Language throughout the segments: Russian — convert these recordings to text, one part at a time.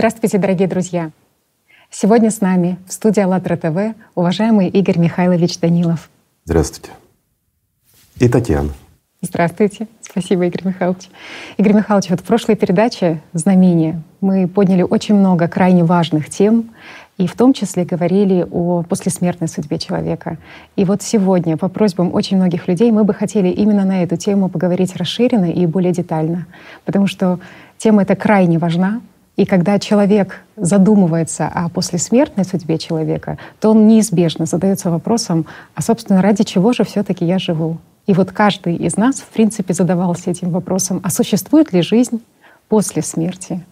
Здравствуйте, дорогие друзья! Сегодня с нами в студии АЛЛАТРА ТВ уважаемый Игорь Михайлович Данилов. Здравствуйте. И Татьяна. Здравствуйте. Спасибо, Игорь Михайлович. Игорь Михайлович, вот в прошлой передаче «Знамение» мы подняли очень много крайне важных тем, и в том числе говорили о послесмертной судьбе человека. И вот сегодня, по просьбам очень многих людей, мы бы хотели именно на эту тему поговорить расширенно и более детально, потому что тема эта крайне важна, и когда человек задумывается о послесмертной судьбе человека, то он неизбежно задается вопросом, а собственно ради чего же все-таки я живу? И вот каждый из нас, в принципе, задавался этим вопросом, а существует ли жизнь после смерти?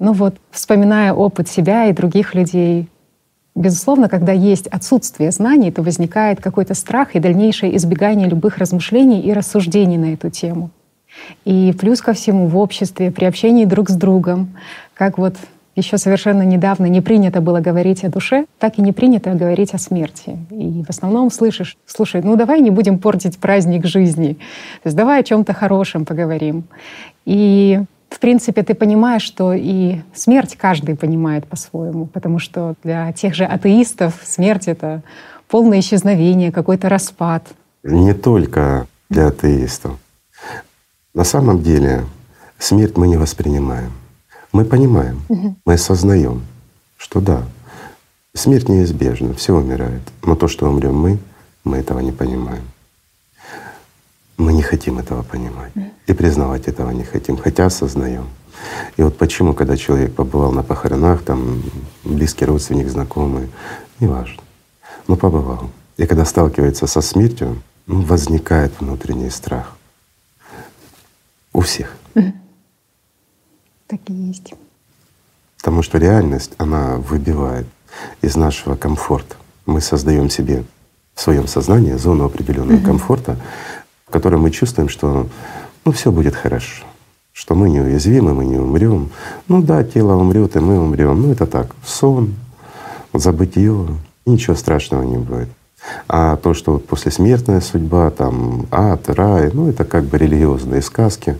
Ну вот, вспоминая опыт себя и других людей, безусловно, когда есть отсутствие знаний, то возникает какой-то страх и дальнейшее избегание любых размышлений и рассуждений на эту тему. И плюс ко всему в обществе, при общении друг с другом, как вот еще совершенно недавно не принято было говорить о душе, так и не принято говорить о смерти. И в основном слышишь, слушай, ну давай не будем портить праздник жизни, то есть давай о чем-то хорошем поговорим. И в принципе, ты понимаешь, что и смерть каждый понимает по-своему, потому что для тех же атеистов смерть — это полное исчезновение, какой-то распад. Не только для атеистов. На самом деле смерть мы не воспринимаем. Мы понимаем, угу. мы осознаем, что да, смерть неизбежна, все умирает. Но то, что умрем мы, мы этого не понимаем. Мы не хотим этого понимать и признавать этого не хотим, хотя осознаем. И вот почему, когда человек побывал на похоронах, там близкий родственник, знакомый, неважно, но побывал. И когда сталкивается со смертью, ну, возникает внутренний страх. У всех. Так и есть. Потому что реальность, она выбивает из нашего комфорта. Мы создаем себе в своем сознании зону определенного угу. комфорта, в которой мы чувствуем, что ну все будет хорошо, что мы неуязвимы, мы не умрем. Ну да, тело умрет, и мы умрем. Ну это так, сон, забытье, ничего страшного не будет. А то, что вот послесмертная судьба, там ад, рай, ну это как бы религиозные сказки.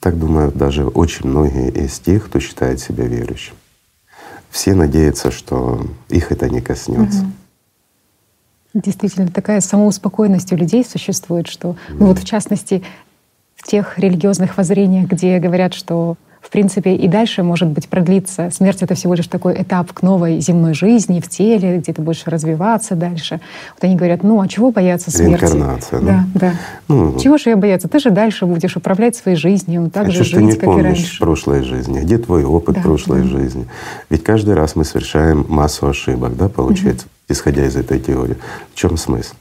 Так думают даже очень многие из тех, кто считает себя верующим. Все надеются, что их это не коснется. Угу. Действительно, такая самоуспокоенность у людей существует, что, ну вот в частности, в тех религиозных воззрениях, где говорят, что в принципе и дальше может быть продлиться. Смерть — это всего лишь такой этап к новой земной жизни в теле, где ты будешь развиваться дальше. Вот они говорят, ну а чего бояться смерти? Реинкарнация, да? Да, да. Ну, чего же я бояться? Ты же дальше будешь управлять своей жизнью, так а же жить, ты не как помнишь и раньше. прошлой жизни? Где твой опыт да, прошлой да. жизни? Ведь каждый раз мы совершаем массу ошибок, да, получается, угу. исходя из этой теории. В чем смысл?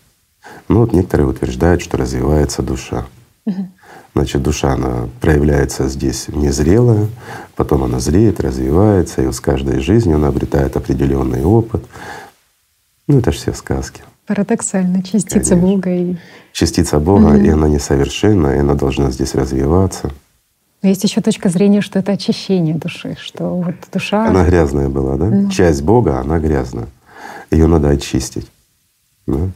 Ну вот некоторые утверждают, что развивается душа. Угу. Значит, душа, она проявляется здесь незрелая, потом она зреет, развивается, и с каждой жизнью она обретает определенный опыт. Ну, это же все сказки. Парадоксально, частица Конечно. Бога и. Частица Бога, угу. и она несовершенна, и она должна здесь развиваться. Но есть еще точка зрения, что это очищение души, что вот душа. Она грязная была, да? Ну. Часть Бога, она грязная. Ее надо очистить. Да?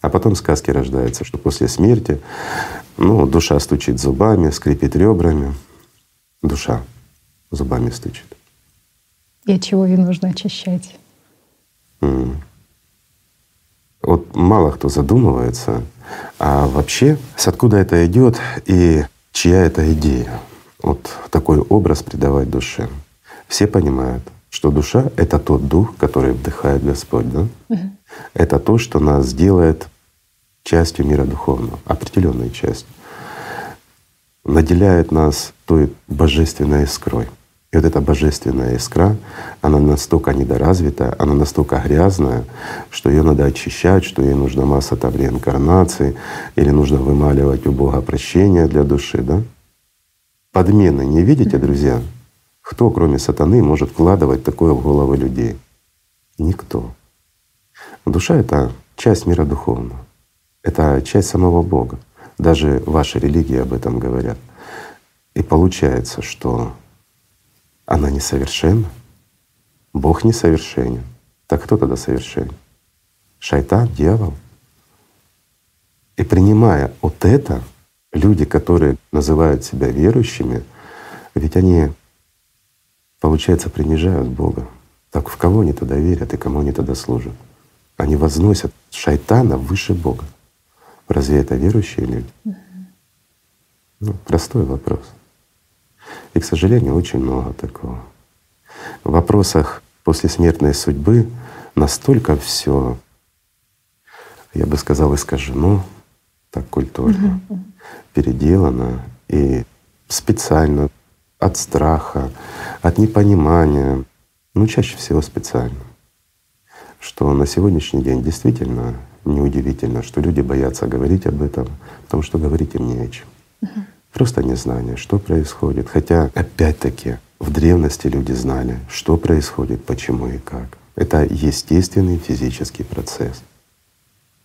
А потом сказки рождаются, что после смерти ну, душа стучит зубами, скрипит ребрами. Душа зубами стучит. И от чего ее нужно очищать? Mm. Вот мало кто задумывается, а вообще с откуда это идет и чья это идея? Вот такой образ придавать душе. Все понимают, что душа — это тот дух, который вдыхает Господь, да? Угу. Это то, что нас делает частью мира духовного, определенной частью. Наделяет нас той божественной искрой. И вот эта божественная искра, она настолько недоразвита, она настолько грязная, что ее надо очищать, что ей нужна масса там реинкарнации, или нужно вымаливать у Бога прощения для души, да? Подмены не видите, друзья? Кто, кроме сатаны, может вкладывать такое в головы людей? Никто. Душа — это часть мира духовного. Это часть самого Бога. Даже ваши религии об этом говорят. И получается, что она несовершенна, Бог несовершенен. Так кто тогда совершенен? Шайтан, дьявол. И принимая вот это, люди, которые называют себя верующими, ведь они получается, принижают Бога. Так в кого они тогда верят и кому они тогда служат? Они возносят шайтана выше Бога. Разве это верующие люди? Ну, простой вопрос. И, к сожалению, очень много такого. В вопросах послесмертной судьбы настолько все, я бы сказал, искажено, так культурно, переделано и специально от страха, от непонимания, ну чаще всего специально, что на сегодняшний день действительно неудивительно, что люди боятся говорить об этом, потому что говорить им не о чем. Угу. Просто незнание, что происходит. Хотя, опять-таки, в древности люди знали, что происходит, почему и как. Это естественный физический процесс.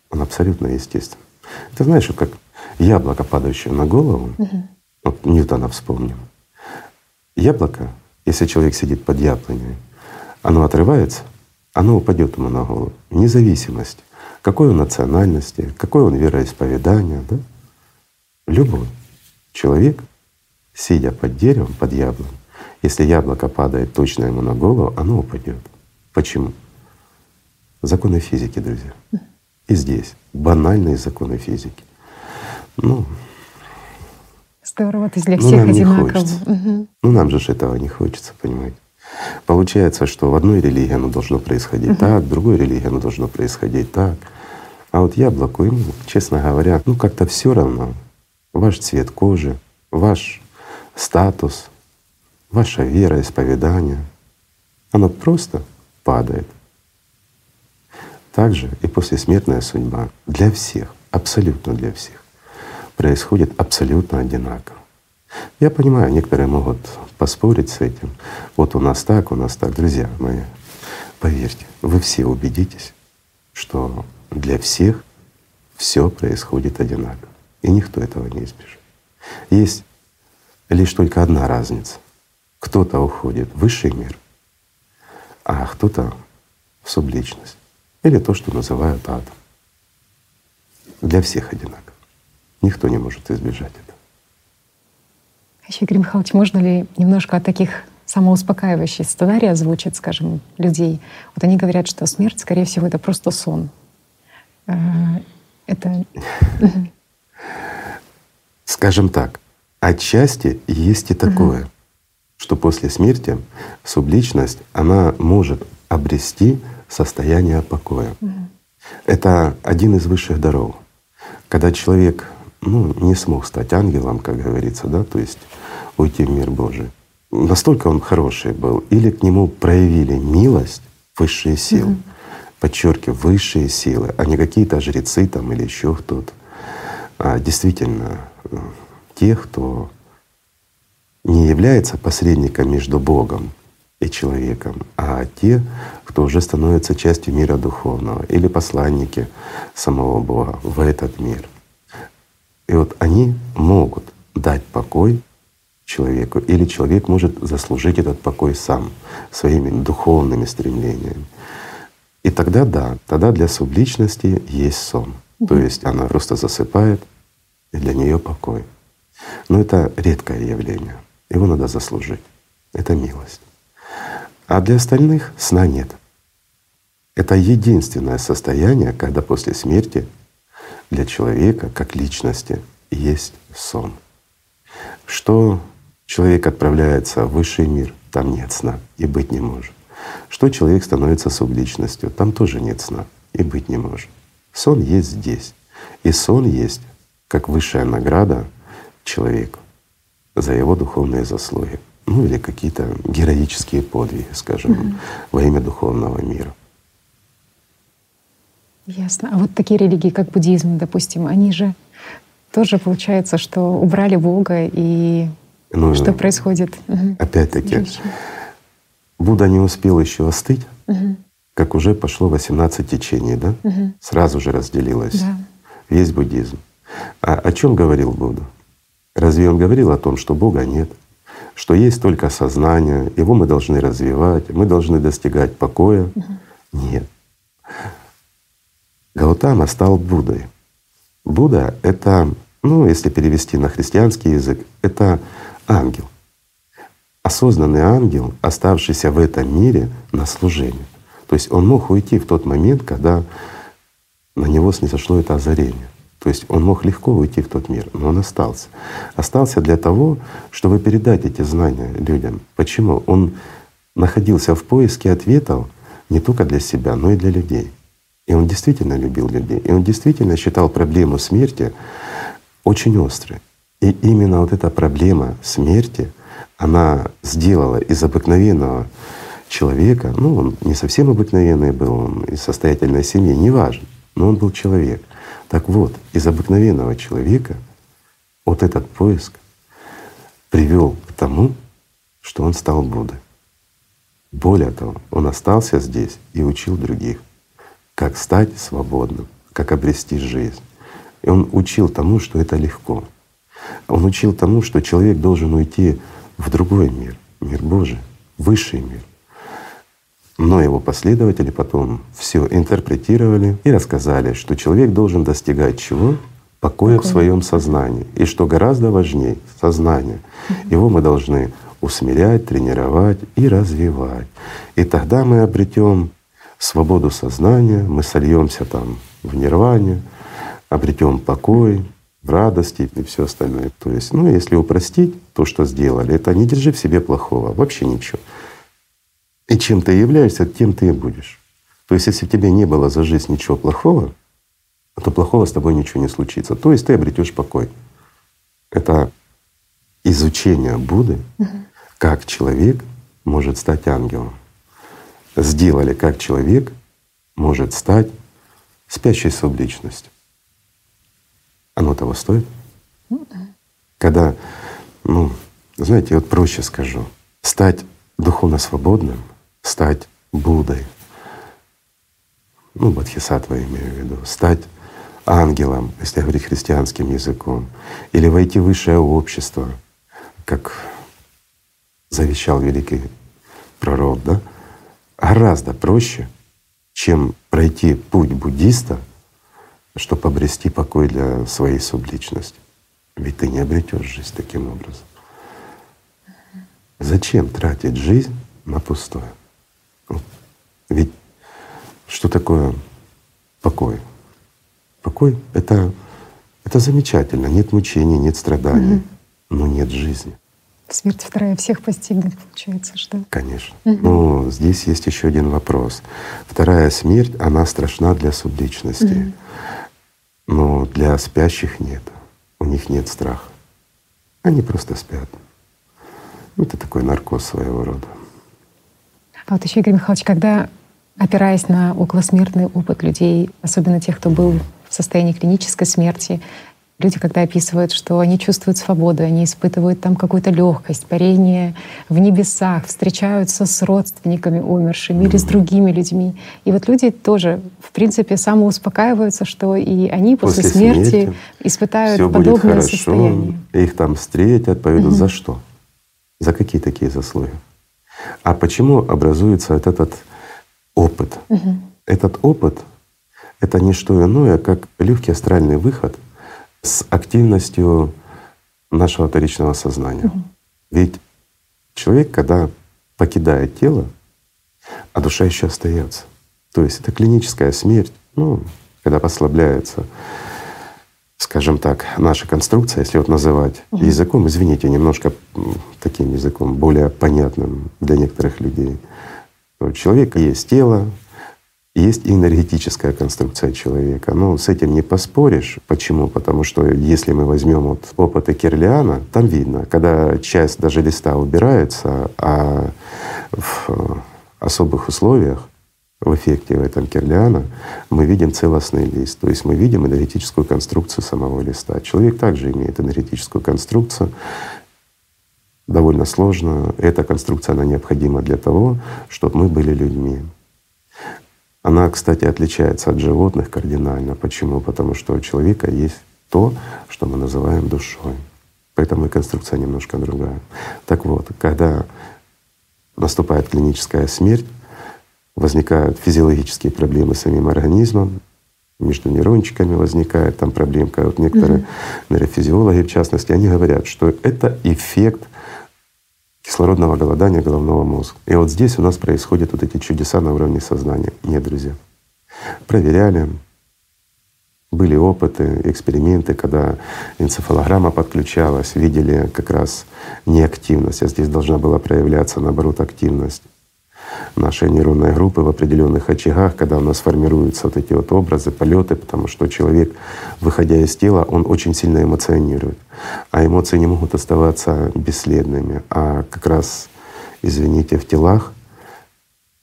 Он абсолютно естественный. Ты знаешь, как яблоко, падающее на голову, угу. вот Ньютона вспомним. Яблоко, если человек сидит под яблоней, оно отрывается, оно упадет ему на голову, вне зависимости, какой он национальности, какой он вероисповедания, да? Любой человек, сидя под деревом, под яблоней, если яблоко падает точно ему на голову, оно упадет. Почему? Законы физики, друзья. И здесь банальные законы физики. Ну, Здорово, то есть для ну, всех нам одинаково. Не угу. Ну нам же этого не хочется, понимаете. Получается, что в одной религии оно должно происходить угу. так, в другой религии оно должно происходить так. А вот яблоку, ему, честно говоря, ну как-то все равно. Ваш цвет кожи, ваш статус, ваша вера, исповедание, оно просто падает. Также и послесмертная судьба для всех, абсолютно для всех, происходит абсолютно одинаково. Я понимаю, некоторые могут поспорить с этим. Вот у нас так, у нас так. Друзья мои, поверьте, вы все убедитесь, что для всех все происходит одинаково. И никто этого не избежит. Есть лишь только одна разница. Кто-то уходит в высший мир, а кто-то в субличность. Или то, что называют атом. Для всех одинаково. Никто не может избежать этого. Еще, Игорь Михайлович, можно ли немножко от таких самоуспокаивающих сценариев озвучить, скажем, людей? Вот они говорят, что смерть, скорее всего, это просто сон. Э, это... Скажем так, отчасти есть и такое, что после смерти субличность, она может обрести состояние покоя. Это один из высших даров. Когда человек ну, не смог стать ангелом, как говорится, да, то есть уйти в мир Божий. Настолько он хороший был, или к нему проявили милость высшие силы, mm-hmm. подчеркиваю, высшие силы, а не какие-то жрецы там или еще кто-то. А действительно, э, тех, кто не является посредником между Богом и человеком, а те, кто уже становится частью мира духовного или посланники самого Бога в этот мир. И вот они могут дать покой человеку, или человек может заслужить этот покой сам своими духовными стремлениями. И тогда да, тогда для субличности есть сон. Mm-hmm. То есть она просто засыпает, и для нее покой. Но это редкое явление. Его надо заслужить. Это милость. А для остальных сна нет. Это единственное состояние, когда после смерти для человека как личности есть сон. Что человек отправляется в высший мир, там нет сна и быть не может. Что человек становится субличностью, там тоже нет сна и быть не может. Сон есть здесь. И сон есть как высшая награда человеку за его духовные заслуги. Ну или какие-то героические подвиги, скажем, mm-hmm. во имя духовного мира. Ясно. А вот такие религии, как буддизм, допустим, они же тоже получается, что убрали Бога и ну, что происходит? Опять-таки, Будда не успел еще остыть, угу. как уже пошло 18 течений, да? Угу. Сразу же разделилось да. весь буддизм. А о чем говорил Будда? Разве он говорил о том, что Бога нет, что есть только сознание, его мы должны развивать, мы должны достигать покоя? Угу. Нет. Гаутама стал Буддой. Будда — это, ну, если перевести на христианский язык, это ангел. осознанный ангел, оставшийся в этом мире на служение. То есть он мог уйти в тот момент, когда на него снизошло это озарение. То есть он мог легко уйти в тот мир, но он остался. Остался для того, чтобы передать эти знания людям. Почему? Он находился в поиске ответов не только для себя, но и для людей. И он действительно любил людей. И он действительно считал проблему смерти очень острой. И именно вот эта проблема смерти, она сделала из обыкновенного человека, ну он не совсем обыкновенный был, он из состоятельной семьи, неважно, но он был человек. Так вот, из обыкновенного человека вот этот поиск привел к тому, что он стал Буддой. Более того, он остался здесь и учил других, как стать свободным, как обрести жизнь. И он учил тому, что это легко. Он учил тому, что человек должен уйти в другой мир, мир Божий, высший мир. Но его последователи потом все интерпретировали и рассказали, что человек должен достигать чего? Покоя Покой. в своем сознании. И что гораздо важнее — сознание. Его мы должны усмирять, тренировать и развивать. И тогда мы обретем свободу сознания, мы сольемся там в нирване, обретем покой, в радости и все остальное. То есть, ну, если упростить то, что сделали, это не держи в себе плохого, вообще ничего. И чем ты являешься, тем ты и будешь. То есть, если тебе не было за жизнь ничего плохого, то плохого с тобой ничего не случится. То есть ты обретешь покой. Это изучение Будды, как человек может стать ангелом. Сделали, как человек может стать спящей субличностью. Оно того стоит? Ну да. Когда, ну, знаете, вот проще скажу, стать духовно свободным — стать Буддой, ну, Бодхисаттва имею в виду, стать ангелом, если говорить христианским языком, или войти в высшее общество, как завещал великий пророк, да, гораздо проще, чем пройти путь буддиста, чтобы обрести покой для своей субличности. Ведь ты не обретешь жизнь таким образом. Зачем тратить жизнь на пустое? Ведь что такое покой? Покой — это, это замечательно. Нет мучений, нет страданий, угу. но нет жизни. Смерть вторая всех постигнет, получается, что? Конечно. Угу. Но здесь есть еще один вопрос. Вторая смерть, она страшна для субличности, угу. но для спящих нет. У них нет страха. Они просто спят. Это такой наркоз своего рода. А вот еще, Игорь Михайлович, когда опираясь на околосмертный опыт людей, особенно тех, кто был в состоянии клинической смерти, люди, когда описывают, что они чувствуют свободу, они испытывают там какую-то легкость, парение в небесах, встречаются с родственниками умершими или с другими людьми. И вот люди тоже, в принципе, самоуспокаиваются, что и они после, после смерти, смерти испытают все подобное будет хорошо, состояние. Их там встретят, поведут. Угу. За что? За какие такие заслуги? А почему образуется вот этот опыт? Угу. Этот опыт — это не что иное, как легкий астральный выход с активностью нашего вторичного сознания. Угу. Ведь человек, когда покидает тело, а душа еще остается. То есть это клиническая смерть, ну, когда послабляется скажем так, наша конструкция, если вот называть угу. языком, извините, немножко таким языком, более понятным для некоторых людей. У человека есть тело, есть энергетическая конструкция человека. Но с этим не поспоришь. Почему? Потому что если мы возьмем вот опыты Кирлиана, там видно, когда часть даже листа убирается, а в особых условиях в эффекте в этом Кирлиана мы видим целостный лист, то есть мы видим энергетическую конструкцию самого листа. Человек также имеет энергетическую конструкцию, довольно сложную. Эта конструкция, она необходима для того, чтобы мы были людьми. Она, кстати, отличается от животных кардинально. Почему? Потому что у человека есть то, что мы называем душой. Поэтому и конструкция немножко другая. Так вот, когда наступает клиническая смерть, возникают физиологические проблемы с самим организмом, между нейрончиками возникает там проблемка. Вот некоторые mm-hmm. нейрофизиологи, в частности, они говорят, что это эффект кислородного голодания головного мозга. И вот здесь у нас происходят вот эти чудеса на уровне сознания. Нет, друзья. Проверяли, были опыты, эксперименты, когда энцефалограмма подключалась, видели как раз неактивность, а здесь должна была проявляться, наоборот, активность нашей нейронной группы в определенных очагах, когда у нас формируются вот эти вот образы, полеты, потому что человек, выходя из тела, он очень сильно эмоционирует. А эмоции не могут оставаться бесследными, а как раз, извините, в телах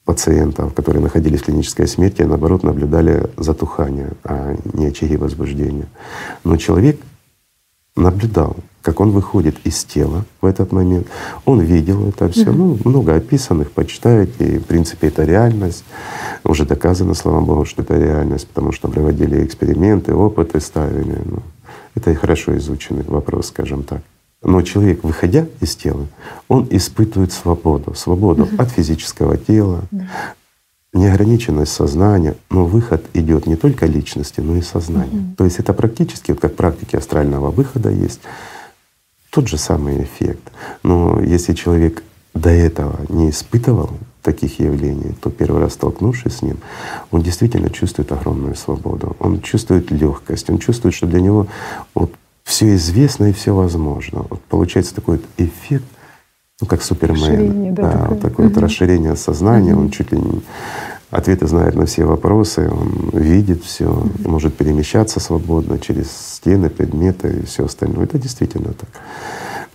пациентов, которые находились в клинической смерти, наоборот, наблюдали затухание, а не очаги возбуждения. Но человек наблюдал, как он выходит из тела в этот момент. Он видел это все, mm-hmm. ну, много описанных, почитайте, и в принципе это реальность. Уже доказано, слава Богу, что это реальность, потому что проводили эксперименты, опыты ставили. Ну, это и хорошо изученный вопрос, скажем так. Но человек, выходя из тела, он испытывает свободу, свободу угу. от физического тела, да. Неограниченность сознания, но выход идет не только личности, но и сознания. Угу. То есть это практически, вот как практики астрального выхода есть, тот же самый эффект. Но если человек до этого не испытывал таких явлений, то первый раз столкнувшись с ним, он действительно чувствует огромную свободу, он чувствует легкость, он чувствует, что для него вот все известно и все возможно. Вот получается такой вот эффект, ну как Супермен, да, да такое угу. вот расширение сознания, угу. он чуть ли не ответы знает на все вопросы, он видит все, угу. может перемещаться свободно через стены, предметы и все остальное. Это действительно так.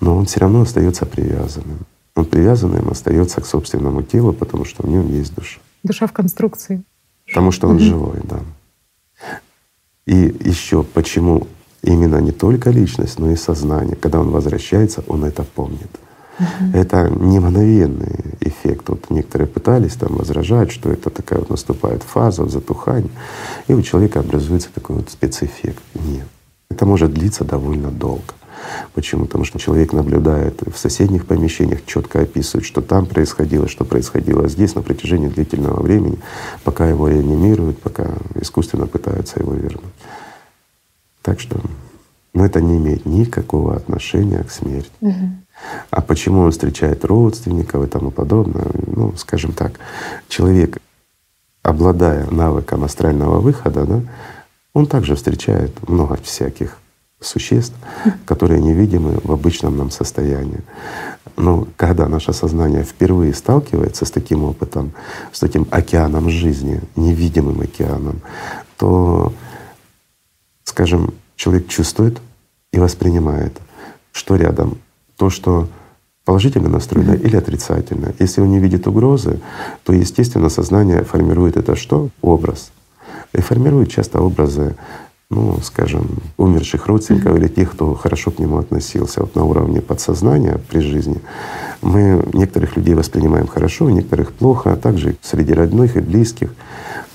Но он все равно остается привязанным. Он привязанным остается к собственному телу, потому что в нем есть душа. Душа в конструкции. Потому что он угу. живой, да. И еще почему именно не только личность, но и сознание. Когда он возвращается, он это помнит. Угу. Это не мгновенный эффект. Вот некоторые пытались там возражать, что это такая вот наступает фаза в затухании, и у человека образуется такой вот спецэффект. Нет. Это может длиться довольно долго. Почему? Потому что человек наблюдает в соседних помещениях, четко описывает, что там происходило, что происходило здесь на протяжении длительного времени, пока его реанимируют, пока искусственно пытаются его вернуть. Так что, но это не имеет никакого отношения к смерти. Угу. А почему он встречает родственников и тому подобное? Ну, скажем так, человек, обладая навыком астрального выхода, да, он также встречает много всяких существ, которые невидимы в обычном нам состоянии. Но когда наше сознание впервые сталкивается с таким опытом, с таким океаном жизни, невидимым океаном, то скажем, человек чувствует и воспринимает, что рядом, то, что положительно настроено mm-hmm. или отрицательно. Если он не видит угрозы, то, естественно, сознание формирует это что? Образ. И формирует часто образы, ну, скажем, умерших родственников mm-hmm. или тех, кто хорошо к нему относился. Вот на уровне подсознания при жизни мы некоторых людей воспринимаем хорошо, некоторых плохо, а также среди родных и близких.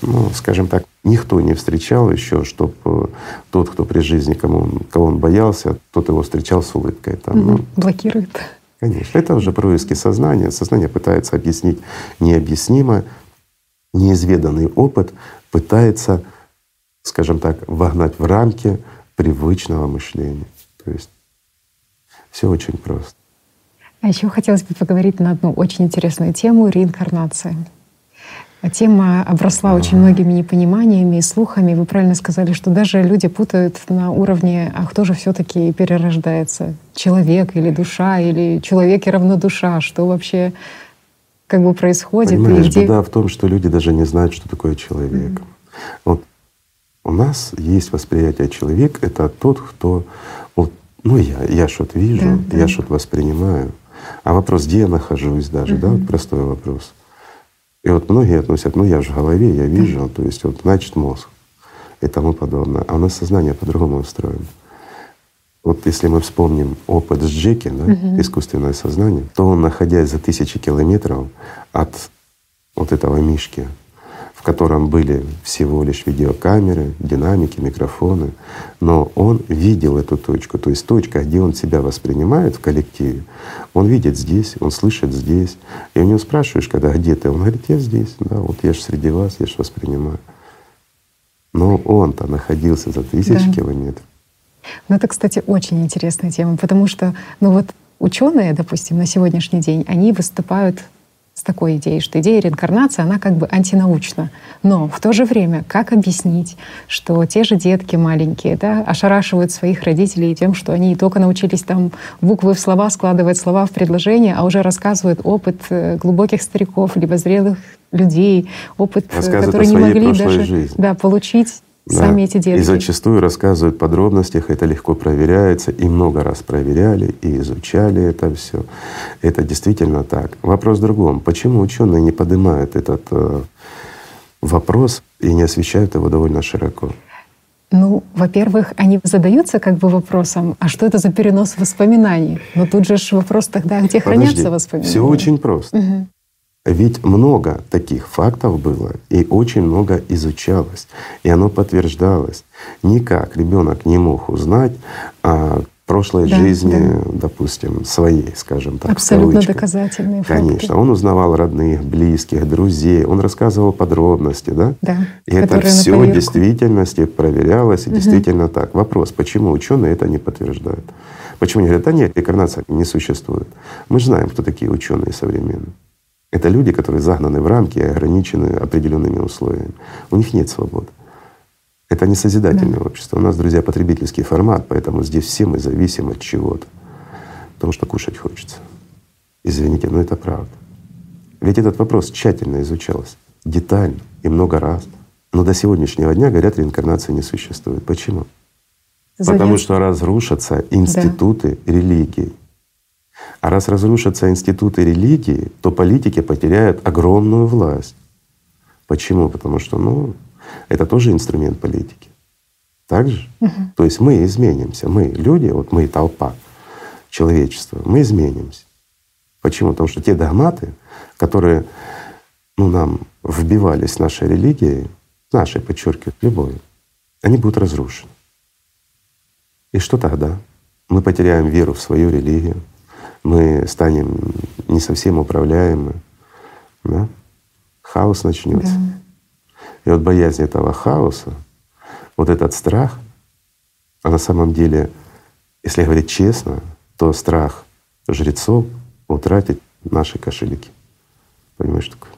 Ну, скажем так, Никто не встречал еще, чтобы э, тот, кто при жизни, кому он, кого он боялся, тот его встречал с улыбкой. Там, ну, Блокирует. Конечно. Это уже происки сознания. Сознание пытается объяснить необъяснимое, неизведанный опыт пытается, скажем так, вогнать в рамки привычного мышления. То есть все очень просто. А еще хотелось бы поговорить на одну очень интересную тему — реинкарнация. Тема обросла очень многими непониманиями и слухами. Вы правильно сказали, что даже люди путают на уровне, а кто же все-таки перерождается? Человек или душа, или человек и равно душа? Что вообще как бы происходит? Понимаешь, и где... беда в том, что люди даже не знают, что такое человек. Mm-hmm. Вот у нас есть восприятие человека — это тот, кто вот, ну я, я что-то вижу, да, я да. что-то воспринимаю. А вопрос, где я нахожусь даже, mm-hmm. да, вот простой вопрос. И вот многие относят, ну я же в голове, я вижу, то есть вот значит мозг и тому подобное. А у нас сознание по-другому устроено. Вот если мы вспомним опыт с Джеки, да, угу. искусственное сознание, то он, находясь за тысячи километров от вот этого мишки, в котором были всего лишь видеокамеры, динамики, микрофоны, но он видел эту точку, то есть точка, где он себя воспринимает в коллективе, он видит здесь, он слышит здесь. И у него спрашиваешь, когда где ты, он говорит, я здесь, да, вот я же среди вас, я же воспринимаю. Но он-то находился за тысячи да. километров. Ну это, кстати, очень интересная тема, потому что, ну вот ученые, допустим, на сегодняшний день, они выступают с такой идеей, что идея реинкарнации, она как бы антинаучна. Но в то же время, как объяснить, что те же детки маленькие да, ошарашивают своих родителей тем, что они только научились там буквы в слова складывать, слова в предложения, а уже рассказывают опыт э, глубоких стариков, либо зрелых людей, опыт, э, который не могли даже Да, получить да. сами эти детки. И зачастую рассказывают в подробностях, это легко проверяется, и много раз проверяли, и изучали это все. Это действительно так. Вопрос в другом. Почему ученые не поднимают этот э, вопрос и не освещают его довольно широко? Ну, во-первых, они задаются как бы вопросом, а что это за перенос воспоминаний? Но тут же вопрос тогда, где Подожди, хранятся воспоминания? Все очень просто. Угу. Ведь много таких фактов было и очень много изучалось, и оно подтверждалось. Никак ребенок не мог узнать о прошлой да, жизни, да. допустим, своей, скажем так. Абсолютно доказательные факты. Конечно, он узнавал родных, близких, друзей, он рассказывал подробности, да? Да. И это все в действительности проверялось, и угу. действительно так. Вопрос, почему ученые это не подтверждают? Почему они говорят, да нет, реинкарнация не существует? Мы же знаем, кто такие ученые современные. Это люди, которые загнаны в рамки и ограничены определенными условиями. У них нет свободы. Это не созидательное да. общество. У нас, друзья, потребительский формат, поэтому здесь все мы зависим от чего-то. Потому что кушать хочется. Извините, но это правда. Ведь этот вопрос тщательно изучался, детально и много раз. Но до сегодняшнего дня, говорят, реинкарнации не существует. Почему? Зачем? Потому что разрушатся институты да. религии. А раз разрушатся институты религии, то политики потеряют огромную власть. Почему? Потому что, ну, это тоже инструмент политики. Так же? Угу. То есть мы изменимся, мы люди, вот мы толпа человечества, мы изменимся. Почему? Потому что те догматы, которые ну, нам вбивались нашей религией, нашей, подчеркиваю, любой, они будут разрушены. И что тогда? Мы потеряем веру в свою религию, мы станем не совсем управляемы, да? хаос начнется. Да. И вот боязнь этого хаоса, вот этот страх, а на самом деле, если говорить честно, то страх жрецов утратить наши кошельки. Понимаешь, такое?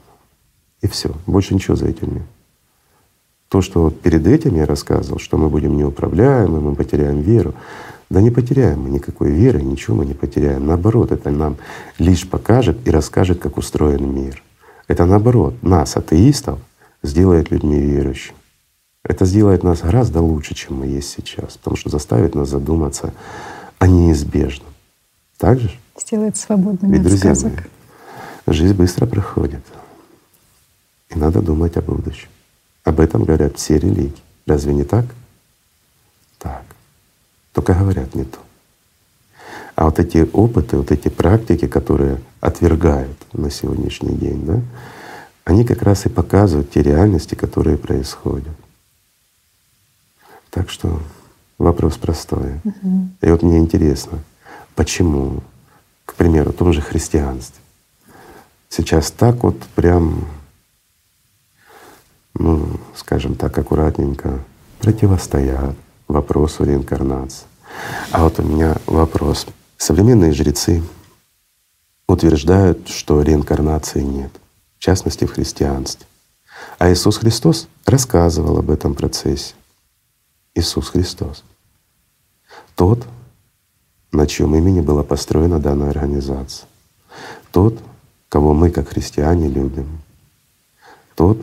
И все, больше ничего за этим нет. То, что вот перед этим я рассказывал, что мы будем неуправляемы, мы потеряем веру, да не потеряем мы никакой веры, ничего мы не потеряем. Наоборот, это нам лишь покажет и расскажет, как устроен мир. Это наоборот, нас, атеистов, сделает людьми верующими. Это сделает нас гораздо лучше, чем мы есть сейчас, потому что заставит нас задуматься о неизбежном. Так же? Сделает свободными Ведь, от друзья сказок. Мои, жизнь быстро проходит, и надо думать о будущем. Об этом говорят все религии. Разве не так? Так. Только говорят не то. А вот эти опыты, вот эти практики, которые отвергают на сегодняшний день, да, они как раз и показывают те реальности, которые происходят. Так что вопрос простой. Угу. И вот мне интересно, почему, к примеру, в том же христианстве сейчас так вот прям, ну, скажем так, аккуратненько противостоят вопросу реинкарнации. А вот у меня вопрос. Современные жрецы утверждают, что реинкарнации нет частности в христианстве. А Иисус Христос рассказывал об этом процессе. Иисус Христос. Тот, на чьем имени была построена данная организация. Тот, кого мы как христиане любим. Тот,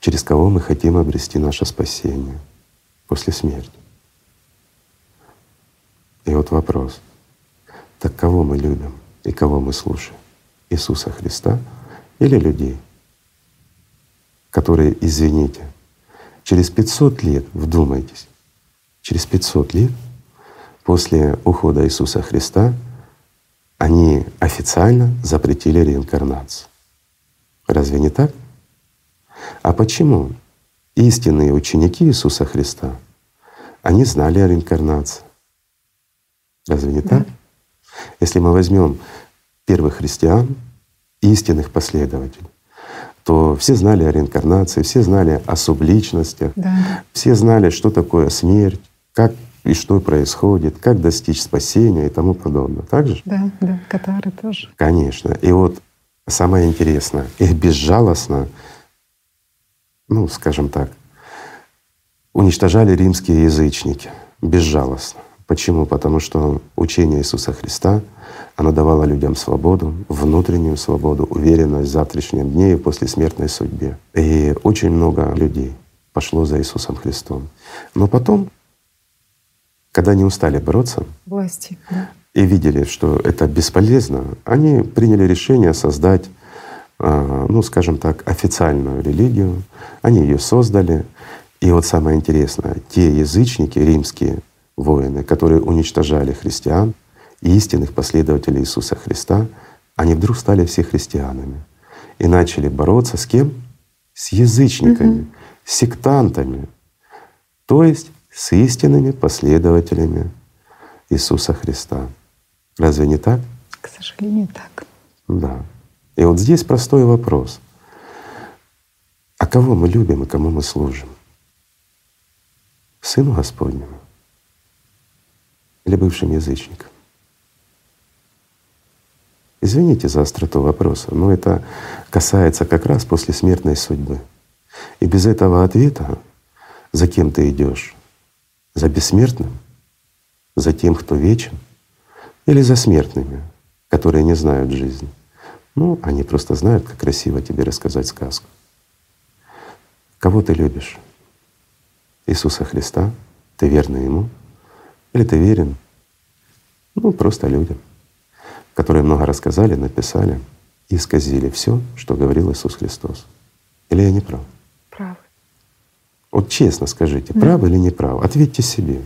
через кого мы хотим обрести наше спасение после смерти. И вот вопрос. Так кого мы любим и кого мы слушаем? Иисуса Христа — или людей, которые, извините, через 500 лет, вдумайтесь, через 500 лет после ухода Иисуса Христа они официально запретили реинкарнацию. Разве не так? А почему истинные ученики Иисуса Христа, они знали о реинкарнации? Разве не так? Если мы возьмем первых христиан, истинных последователей, то все знали о реинкарнации, все знали о субличностях, да. все знали, что такое смерть, как и что происходит, как достичь спасения и тому подобное. Так же? Да, да, катары тоже. Конечно. И вот самое интересное, их безжалостно, ну, скажем так, уничтожали римские язычники безжалостно. Почему? Потому что учение Иисуса Христа, оно давало людям свободу, внутреннюю свободу, уверенность в завтрашнем дне и после смертной судьбе. И очень много людей пошло за Иисусом Христом. Но потом, когда они устали бороться, власти, да. и видели, что это бесполезно, они приняли решение создать, а, ну, скажем так, официальную религию. Они ее создали. И вот самое интересное, те язычники римские, воины, которые уничтожали христиан и истинных последователей Иисуса Христа, они вдруг стали все христианами и начали бороться с кем? С язычниками, угу. сектантами, то есть с истинными последователями Иисуса Христа. Разве не так? К сожалению, так. Да. И вот здесь простой вопрос. А кого мы любим и кому мы служим? Сыну Господнему или бывшим язычникам? Извините за остроту вопроса, но это касается как раз после смертной судьбы. И без этого ответа, за кем ты идешь, за бессмертным, за тем, кто вечен, или за смертными, которые не знают жизни. Ну, они просто знают, как красиво тебе рассказать сказку. Кого ты любишь? Иисуса Христа? Ты верный Ему? Или ты верен, ну, просто людям, которые много рассказали, написали и исказили все, что говорил Иисус Христос. Или я не прав? Прав. Вот честно скажите, да. прав или не прав? Ответьте себе.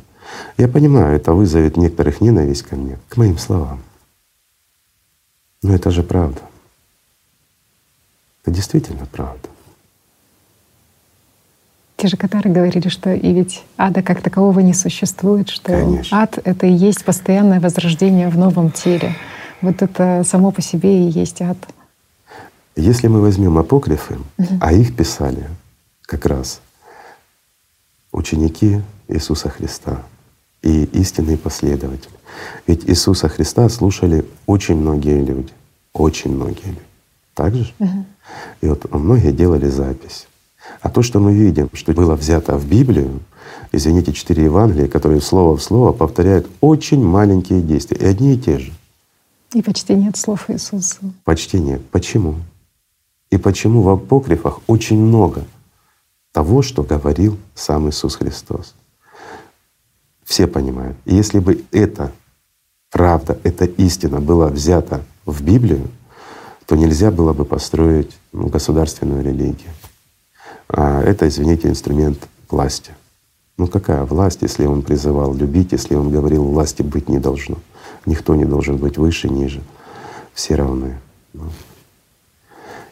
Я понимаю, это вызовет некоторых ненависть ко мне, к моим словам. Но это же правда. Это действительно правда. Те же катары говорили, что и ведь ада как такового не существует, что Конечно. ад — это и есть постоянное возрождение в новом теле. Вот это само по себе и есть ад. Если мы возьмем апокрифы, угу. а их писали как раз ученики Иисуса Христа и истинные последователи. Ведь Иисуса Христа слушали очень многие люди, очень многие люди. Так же? Угу. И вот многие делали запись. А то, что мы видим, что было взято в Библию, извините, четыре Евангелия, которые слово в слово повторяют очень маленькие действия, и одни и те же. И почти нет слов Иисуса. Почти нет. Почему? И почему в апокрифах очень много того, что говорил сам Иисус Христос? Все понимают. И если бы это правда, эта истина была взята в Библию, то нельзя было бы построить ну, государственную религию. А это, извините, инструмент власти. Ну какая власть, если он призывал любить, если он говорил, власти быть не должно. Никто не должен быть выше, ниже. Все равны. Ну.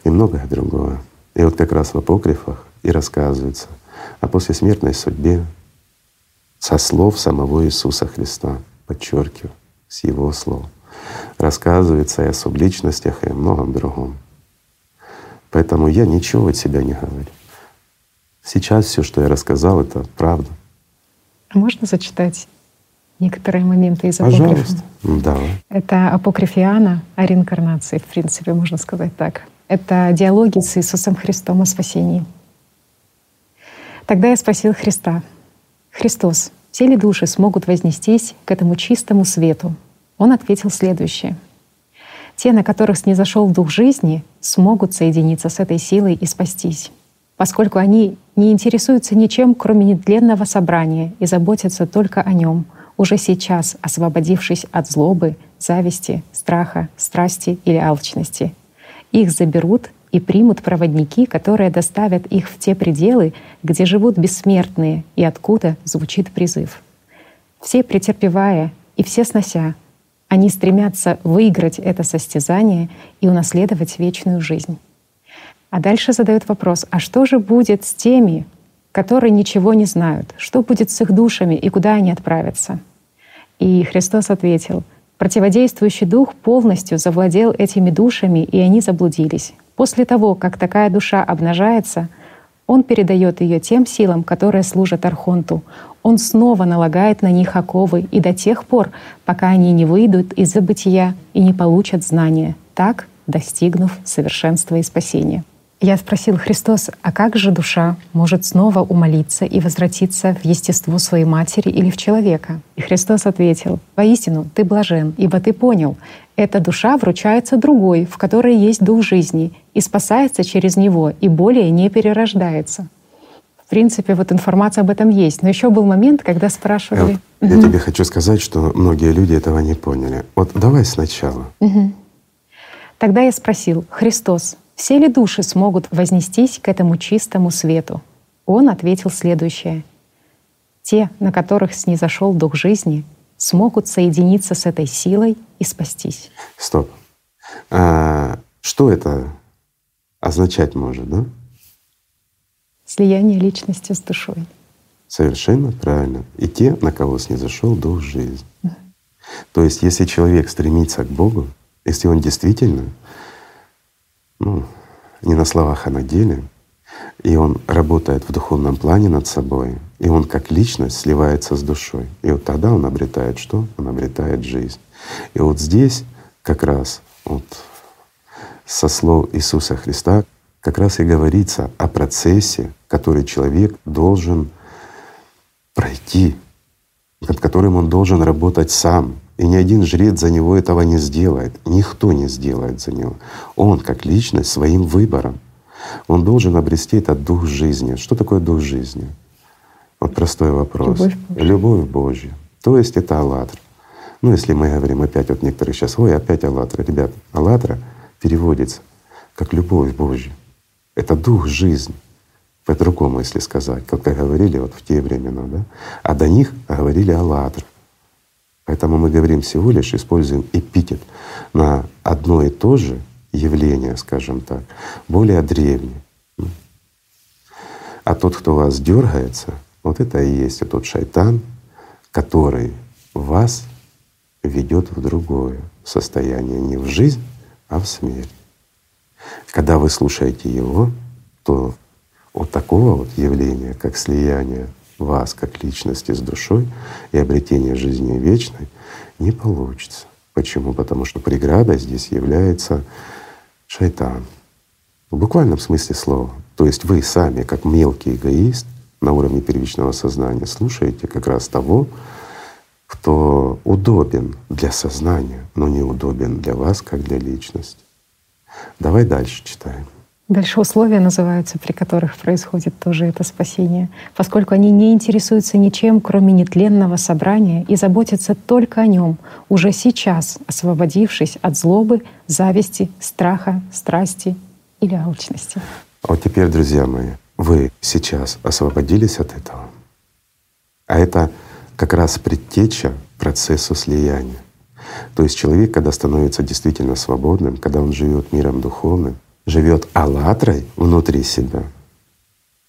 И многое другое. И вот как раз в апокрифах и рассказывается о послесмертной судьбе со слов самого Иисуса Христа, подчеркиваю, с Его слов. Рассказывается и о субличностях, и о многом другом. Поэтому я ничего от себя не говорю. Сейчас все, что я рассказал, это правда. А можно зачитать некоторые моменты из апокрифа? Пожалуйста, да. Это апокрифиана о реинкарнации, в принципе, можно сказать так. Это диалоги с Иисусом Христом о спасении. Тогда я спросил Христа, «Христос, все ли души смогут вознестись к этому чистому свету?» Он ответил следующее. «Те, на которых снизошел Дух жизни, смогут соединиться с этой силой и спастись поскольку они не интересуются ничем, кроме нетленного собрания, и заботятся только о нем, уже сейчас освободившись от злобы, зависти, страха, страсти или алчности. Их заберут и примут проводники, которые доставят их в те пределы, где живут бессмертные и откуда звучит призыв. Все претерпевая и все снося, они стремятся выиграть это состязание и унаследовать вечную жизнь. А дальше задают вопрос, а что же будет с теми, которые ничего не знают? Что будет с их душами и куда они отправятся? И Христос ответил, противодействующий дух полностью завладел этими душами, и они заблудились. После того, как такая душа обнажается, Он передает ее тем силам, которые служат Архонту. Он снова налагает на них оковы и до тех пор, пока они не выйдут из забытия и не получат знания, так достигнув совершенства и спасения. Я спросил Христос, а как же душа может снова умолиться и возвратиться в естество своей матери или в человека? И Христос ответил, «Воистину, ты блажен, ибо ты понял, эта душа вручается другой, в которой есть дух жизни, и спасается через него, и более не перерождается». В принципе, вот информация об этом есть. Но еще был момент, когда спрашивали. Я, я тебе хочу сказать, что многие люди этого не поняли. Вот давай сначала. Угу. Тогда я спросил, Христос, все ли души смогут вознестись к этому чистому свету? Он ответил следующее. Те, на которых снизошел дух жизни, смогут соединиться с этой силой и спастись. Стоп. А, что это означать может, да? Слияние личности с душой. Совершенно правильно. И те, на кого снизошел дух жизни. То есть, если человек стремится к Богу, если он действительно ну, не на словах, а на деле, и он работает в духовном плане над собой, и он как личность сливается с душой. И вот тогда он обретает что? Он обретает жизнь. И вот здесь как раз вот со слов Иисуса Христа как раз и говорится о процессе, который человек должен пройти, над которым он должен работать сам, и ни один жрец за него этого не сделает. Никто не сделает за него. Он, как личность, своим выбором. Он должен обрести этот дух жизни. Что такое дух жизни? Вот простой вопрос. Любовь Божья. Любовь Божья. То есть это «АЛЛАТРА». Ну, если мы говорим опять, вот некоторые сейчас, ой, опять «АЛЛАТРА». Ребята, «АЛЛАТРА» переводится как «любовь Божья». Это дух жизни. По-другому, если сказать, как говорили вот в те времена, да? А до них говорили «АЛЛАТРА». Поэтому мы говорим всего лишь, используем эпитет на одно и то же явление, скажем так, более древнее. А тот, кто вас дергается, вот это и есть тот шайтан, который вас ведет в другое состояние, не в жизнь, а в смерть. Когда вы слушаете его, то вот такого вот явления, как слияние вас как личности с душой и обретение жизни вечной не получится. Почему? Потому что преградой здесь является шайтан. В буквальном смысле слова. То есть вы сами, как мелкий эгоист на уровне первичного сознания, слушаете как раз того, кто удобен для сознания, но не удобен для вас, как для личности. Давай дальше читаем. Дальше условия называются, при которых происходит тоже это спасение, поскольку они не интересуются ничем, кроме нетленного собрания, и заботятся только о нем, уже сейчас освободившись от злобы, зависти, страха, страсти или алчности. А вот теперь, друзья мои, вы сейчас освободились от этого. А это как раз предтеча процессу слияния. То есть человек, когда становится действительно свободным, когда он живет миром духовным, живет аллатрой внутри себя.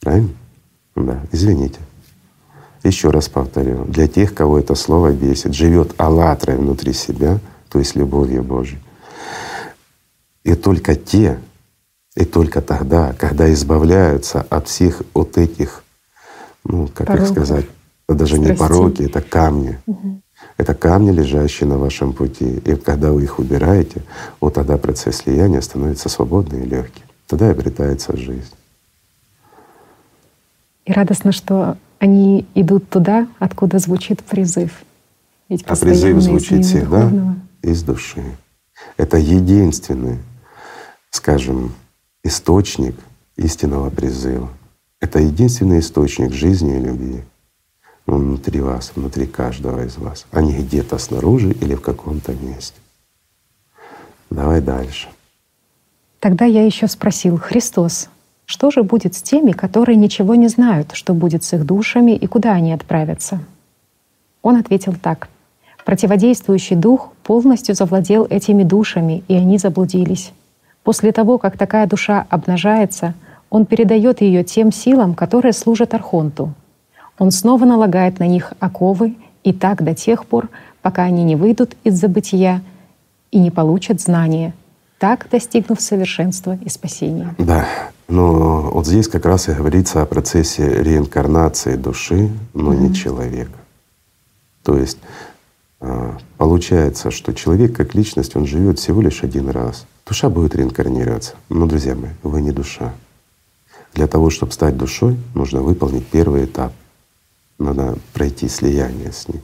Правильно? Да, извините. Еще раз повторю, для тех, кого это слово бесит, живет аллатрой внутри себя, то есть любовью Божьей. И только те, и только тогда, когда избавляются от всех вот этих, ну, как их сказать, даже Страсти. не пороки, это камни. Угу. Это камни, лежащие на вашем пути. И когда вы их убираете, вот тогда процесс слияния становится свободным и легким. Тогда обретается жизнь. И радостно, что они идут туда, откуда звучит призыв. Ведь а призыв звучит всегда из души. Это единственный, скажем, источник истинного призыва. Это единственный источник жизни и любви. Внутри вас, внутри каждого из вас, а не где-то снаружи или в каком-то месте. Давай дальше. Тогда я еще спросил, Христос, что же будет с теми, которые ничего не знают, что будет с их душами и куда они отправятся? Он ответил так. Противодействующий дух полностью завладел этими душами, и они заблудились. После того, как такая душа обнажается, он передает ее тем силам, которые служат Архонту — он снова налагает на них оковы, и так до тех пор, пока они не выйдут из забытия и не получат знания, так достигнув совершенства и спасения. Да, Но вот здесь как раз и говорится о процессе реинкарнации души, но mm-hmm. не человека. То есть а, получается, что человек как личность, он живет всего лишь один раз. Душа будет реинкарнироваться. Но, друзья мои, вы не душа. Для того, чтобы стать душой, нужно выполнить первый этап. Надо пройти слияние с ней.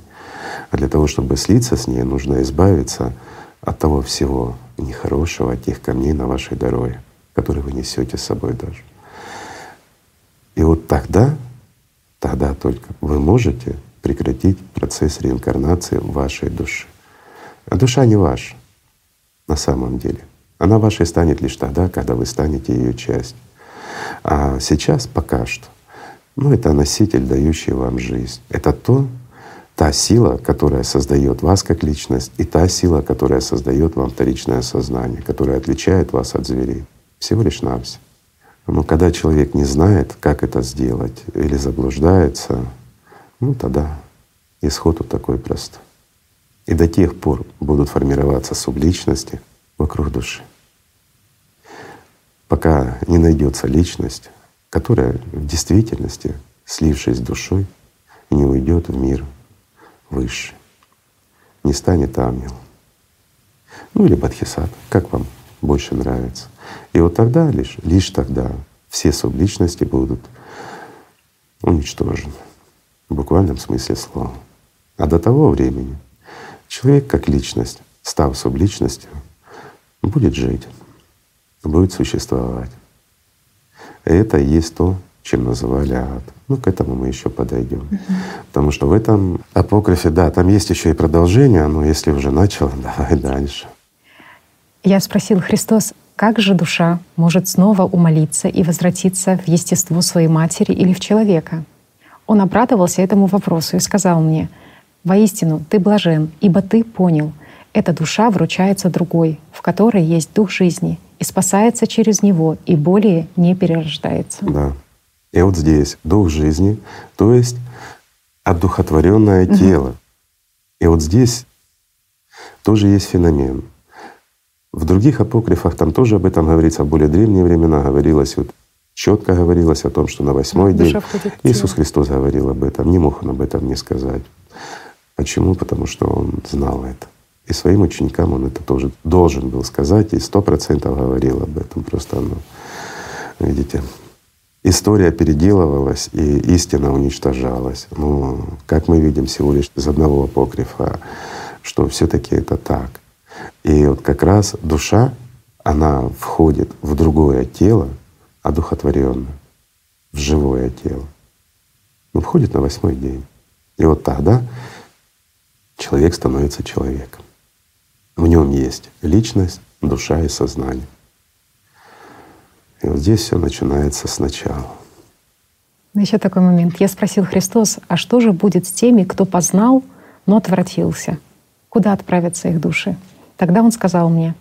А для того, чтобы слиться с ней, нужно избавиться от того всего нехорошего, от тех камней на вашей дороге, которые вы несете с собой даже. И вот тогда, тогда только вы можете прекратить процесс реинкарнации вашей души. А душа не ваша на самом деле. Она вашей станет лишь тогда, когда вы станете ее частью. А сейчас пока что, ну это носитель, дающий вам жизнь. Это то, та сила, которая создает вас как личность, и та сила, которая создает вам вторичное сознание, которая отличает вас от зверей. Всего лишь навсего. Но когда человек не знает, как это сделать, или заблуждается, ну тогда исход вот такой простой. И до тех пор будут формироваться субличности вокруг души. Пока не найдется личность, которая в действительности, слившись с душой, не уйдет в мир выше, не станет ангелом. Ну или Бадхисат, как вам больше нравится. И вот тогда лишь, лишь тогда все субличности будут уничтожены в буквальном смысле слова. А до того времени человек как личность, став субличностью, будет жить, будет существовать. Это и есть то, чем называли ад. Ну, к этому мы еще подойдем. Угу. Потому что в этом апокрифе, да, там есть еще и продолжение, но если уже начал, давай дальше. Я спросил Христос, как же душа может снова умолиться и возвратиться в естество своей матери или в человека? Он обрадовался этому вопросу и сказал мне, «Воистину, ты блажен, ибо ты понял, эта душа вручается другой, в которой есть дух жизни, и спасается через него, и более не перерождается». Да. И вот здесь дух жизни, то есть одухотворенное угу. тело. И вот здесь тоже есть феномен. В других апокрифах там тоже об этом говорится, в более древние времена говорилось, вот четко говорилось о том, что на восьмой да, день Иисус Христос говорил об этом, не мог он об этом не сказать. Почему? Потому что он знал это. И своим ученикам он это тоже должен был сказать, и сто процентов говорил об этом. Просто, ну, видите, история переделывалась, и истина уничтожалась. Ну, как мы видим всего лишь из одного апокрифа, что все таки это так. И вот как раз душа, она входит в другое тело, одухотворенное, в живое тело. Ну, входит на восьмой день. И вот тогда человек становится человеком. В нем есть личность, душа и сознание. И вот здесь все начинается сначала. Еще такой момент. Я спросил Христос, а что же будет с теми, кто познал, но отвратился? Куда отправятся их души? Тогда он сказал мне,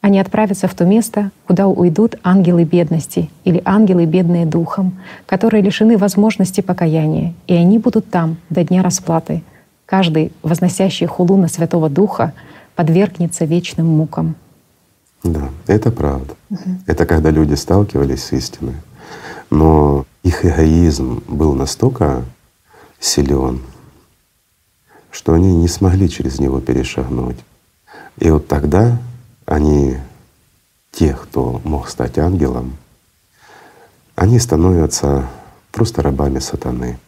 они отправятся в то место, куда уйдут ангелы бедности или ангелы, бедные духом, которые лишены возможности покаяния, и они будут там до дня расплаты. Каждый, возносящий хулу на Святого Духа, подвергнется вечным мукам. Да, это правда. Угу. Это когда люди сталкивались с истиной. Но их эгоизм был настолько силен, что они не смогли через него перешагнуть. И вот тогда они, те, кто мог стать ангелом, они становятся просто рабами сатаны.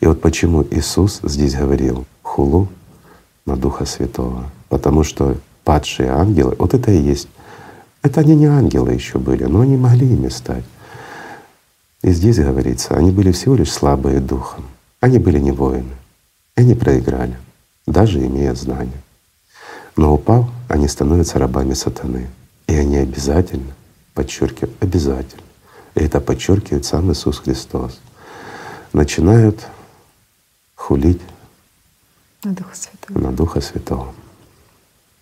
И вот почему Иисус здесь говорил хулу на Духа Святого. Потому что падшие ангелы, вот это и есть. Это они не ангелы еще были, но они могли ими стать. И здесь говорится, они были всего лишь слабые духом. Они были не воины. И они проиграли, даже имея знания. Но упав, они становятся рабами сатаны. И они обязательно, подчеркиваю, обязательно, и это подчеркивает сам Иисус Христос, начинают хулить на Духа Святого. На Духа Святого.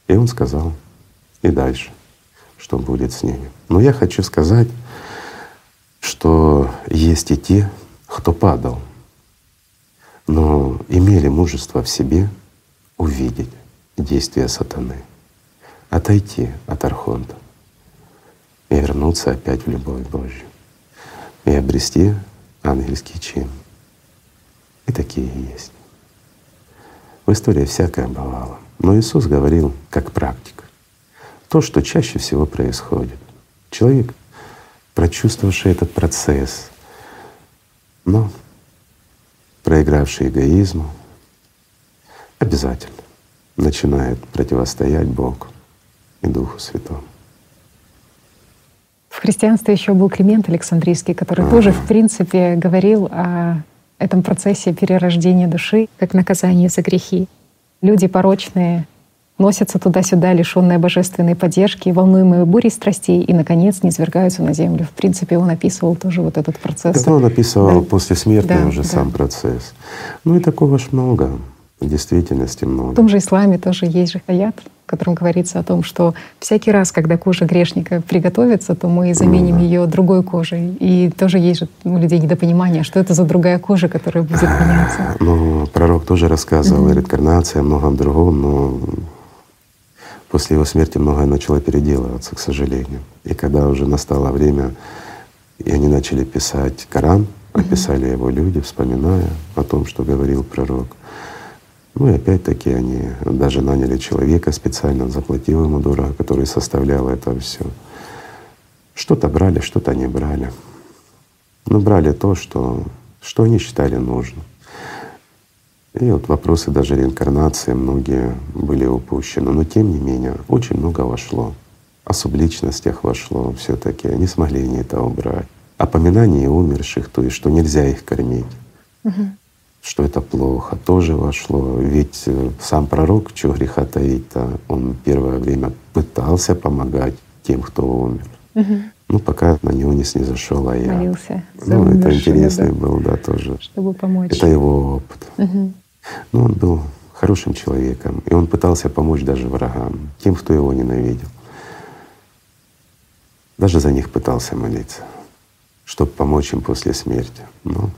И он сказал, и дальше, что будет с ними. Но я хочу сказать, что есть и те, кто падал, но имели мужество в себе увидеть действия сатаны, отойти от Архонта и вернуться опять в любовь Божью. и обрести ангельский чин. И такие есть. В истории всякое бывало. Но Иисус говорил как практик. То, что чаще всего происходит. Человек, прочувствовавший этот процесс, но проигравший эгоизму, обязательно начинает противостоять Богу и Духу Святому. В христианстве еще был Климент Александрийский, который тоже, в принципе, говорил о этом процессе перерождения души как наказание за грехи. Люди порочные носятся туда-сюда, лишенные божественной поддержки, волнуемые бурей страстей, и, наконец, не свергаются на землю. В принципе, он описывал тоже вот этот процесс. Это он описывал да. после смерти да, уже да. сам процесс. Ну и такого ж много в действительности много. В том же исламе тоже есть же аят, в котором говорится о том, что всякий раз, когда кожа грешника приготовится, то мы заменим mm ее другой кожей. И тоже есть же у людей недопонимание, что это за другая кожа, которая будет меняться. Ну, пророк тоже рассказывал mm-hmm. о реинкарнации, о многом другом, но после его смерти многое начало переделываться, к сожалению. И когда уже настало время, и они начали писать Коран, описали его люди, вспоминая о том, что говорил пророк — ну и опять-таки они даже наняли человека специально, заплатил ему дорого, который составлял это все. Что-то брали, что-то не брали. Но брали то, что, что они считали нужным. И вот вопросы даже реинкарнации многие были упущены. Но тем не менее очень много вошло. О субличностях вошло все таки Они смогли они это убрать. Опоминание умерших, то есть что нельзя их кормить. Угу что это плохо, тоже вошло. Ведь э, сам пророк, что греха таить-то, он первое время пытался помогать тем, кто умер. Угу. Ну, пока на него не снизошел, а я. Молился. Ну, это интересный да? был, да, тоже. Чтобы помочь. Это его опыт. Угу. Ну, он был хорошим человеком, и он пытался помочь даже врагам, тем, кто его ненавидел. Даже за них пытался молиться, чтобы помочь им после смерти. Но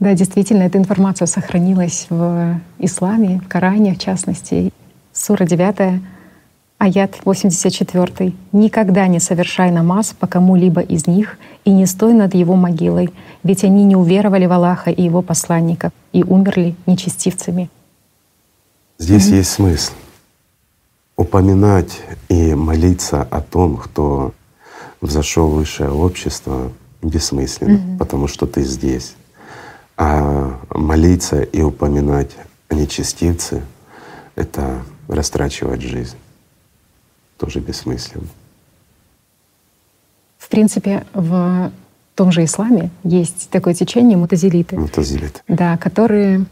да, действительно, эта информация сохранилась в исламе, в Коране в частности. Сура 9, аят 84. «Никогда не совершай намаз по кому-либо из них и не стой над его могилой, ведь они не уверовали в Аллаха и его посланников и умерли нечестивцами». Здесь mm-hmm. есть смысл упоминать и молиться о том, кто взошел в высшее общество, бессмысленно, mm-hmm. потому что ты здесь. А молиться и упоминать о нечестивце — это растрачивать жизнь. Тоже бессмысленно. В принципе, в том же исламе есть такое течение мутазилиты. Мутазилиты. Да, которые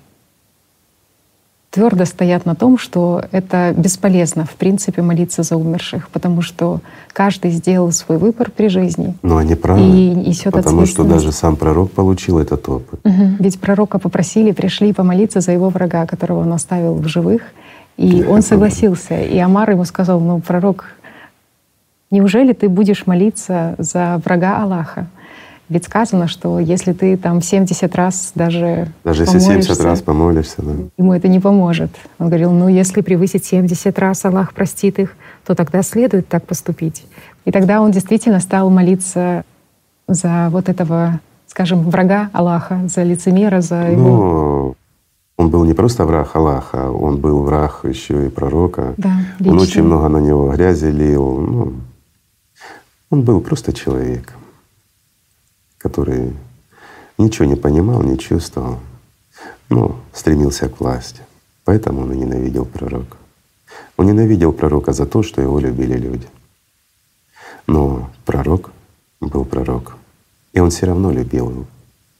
твердо стоят на том, что это бесполезно, в принципе, молиться за умерших, потому что каждый сделал свой выбор при жизни. Но они правы, и несет потому что даже сам пророк получил этот опыт. Угу. Ведь пророка попросили, пришли помолиться за его врага, которого он оставил в живых, и он согласился. И Амар ему сказал, ну, пророк, неужели ты будешь молиться за врага Аллаха? Ведь сказано, что если ты там 70 раз даже Даже если 70 раз помолишься, да. Ему это не поможет. Он говорил, ну если превысить 70 раз, Аллах простит их, то тогда следует так поступить. И тогда он действительно стал молиться за вот этого, скажем, врага Аллаха, за лицемера, за его... Но он был не просто враг Аллаха, он был враг еще и пророка. Да, Он очень много на него грязи лил. Ну, он был просто человеком который ничего не понимал, не чувствовал, но стремился к власти. Поэтому он и ненавидел пророка. Он ненавидел пророка за то, что его любили люди. Но пророк был пророк, и он все равно любил его.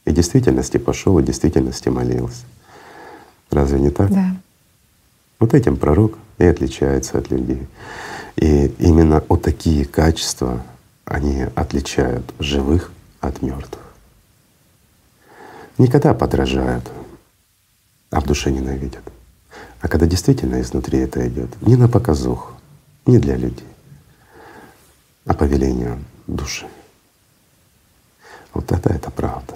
И в действительности пошел, и в действительности молился. Разве не так? Да. Вот этим пророк и отличается от людей. И именно вот такие качества они отличают живых от мертвых. Никогда подражают, а в душе ненавидят. А когда действительно изнутри это идет, не на показуху, не для людей, а по велению души. Вот тогда это правда.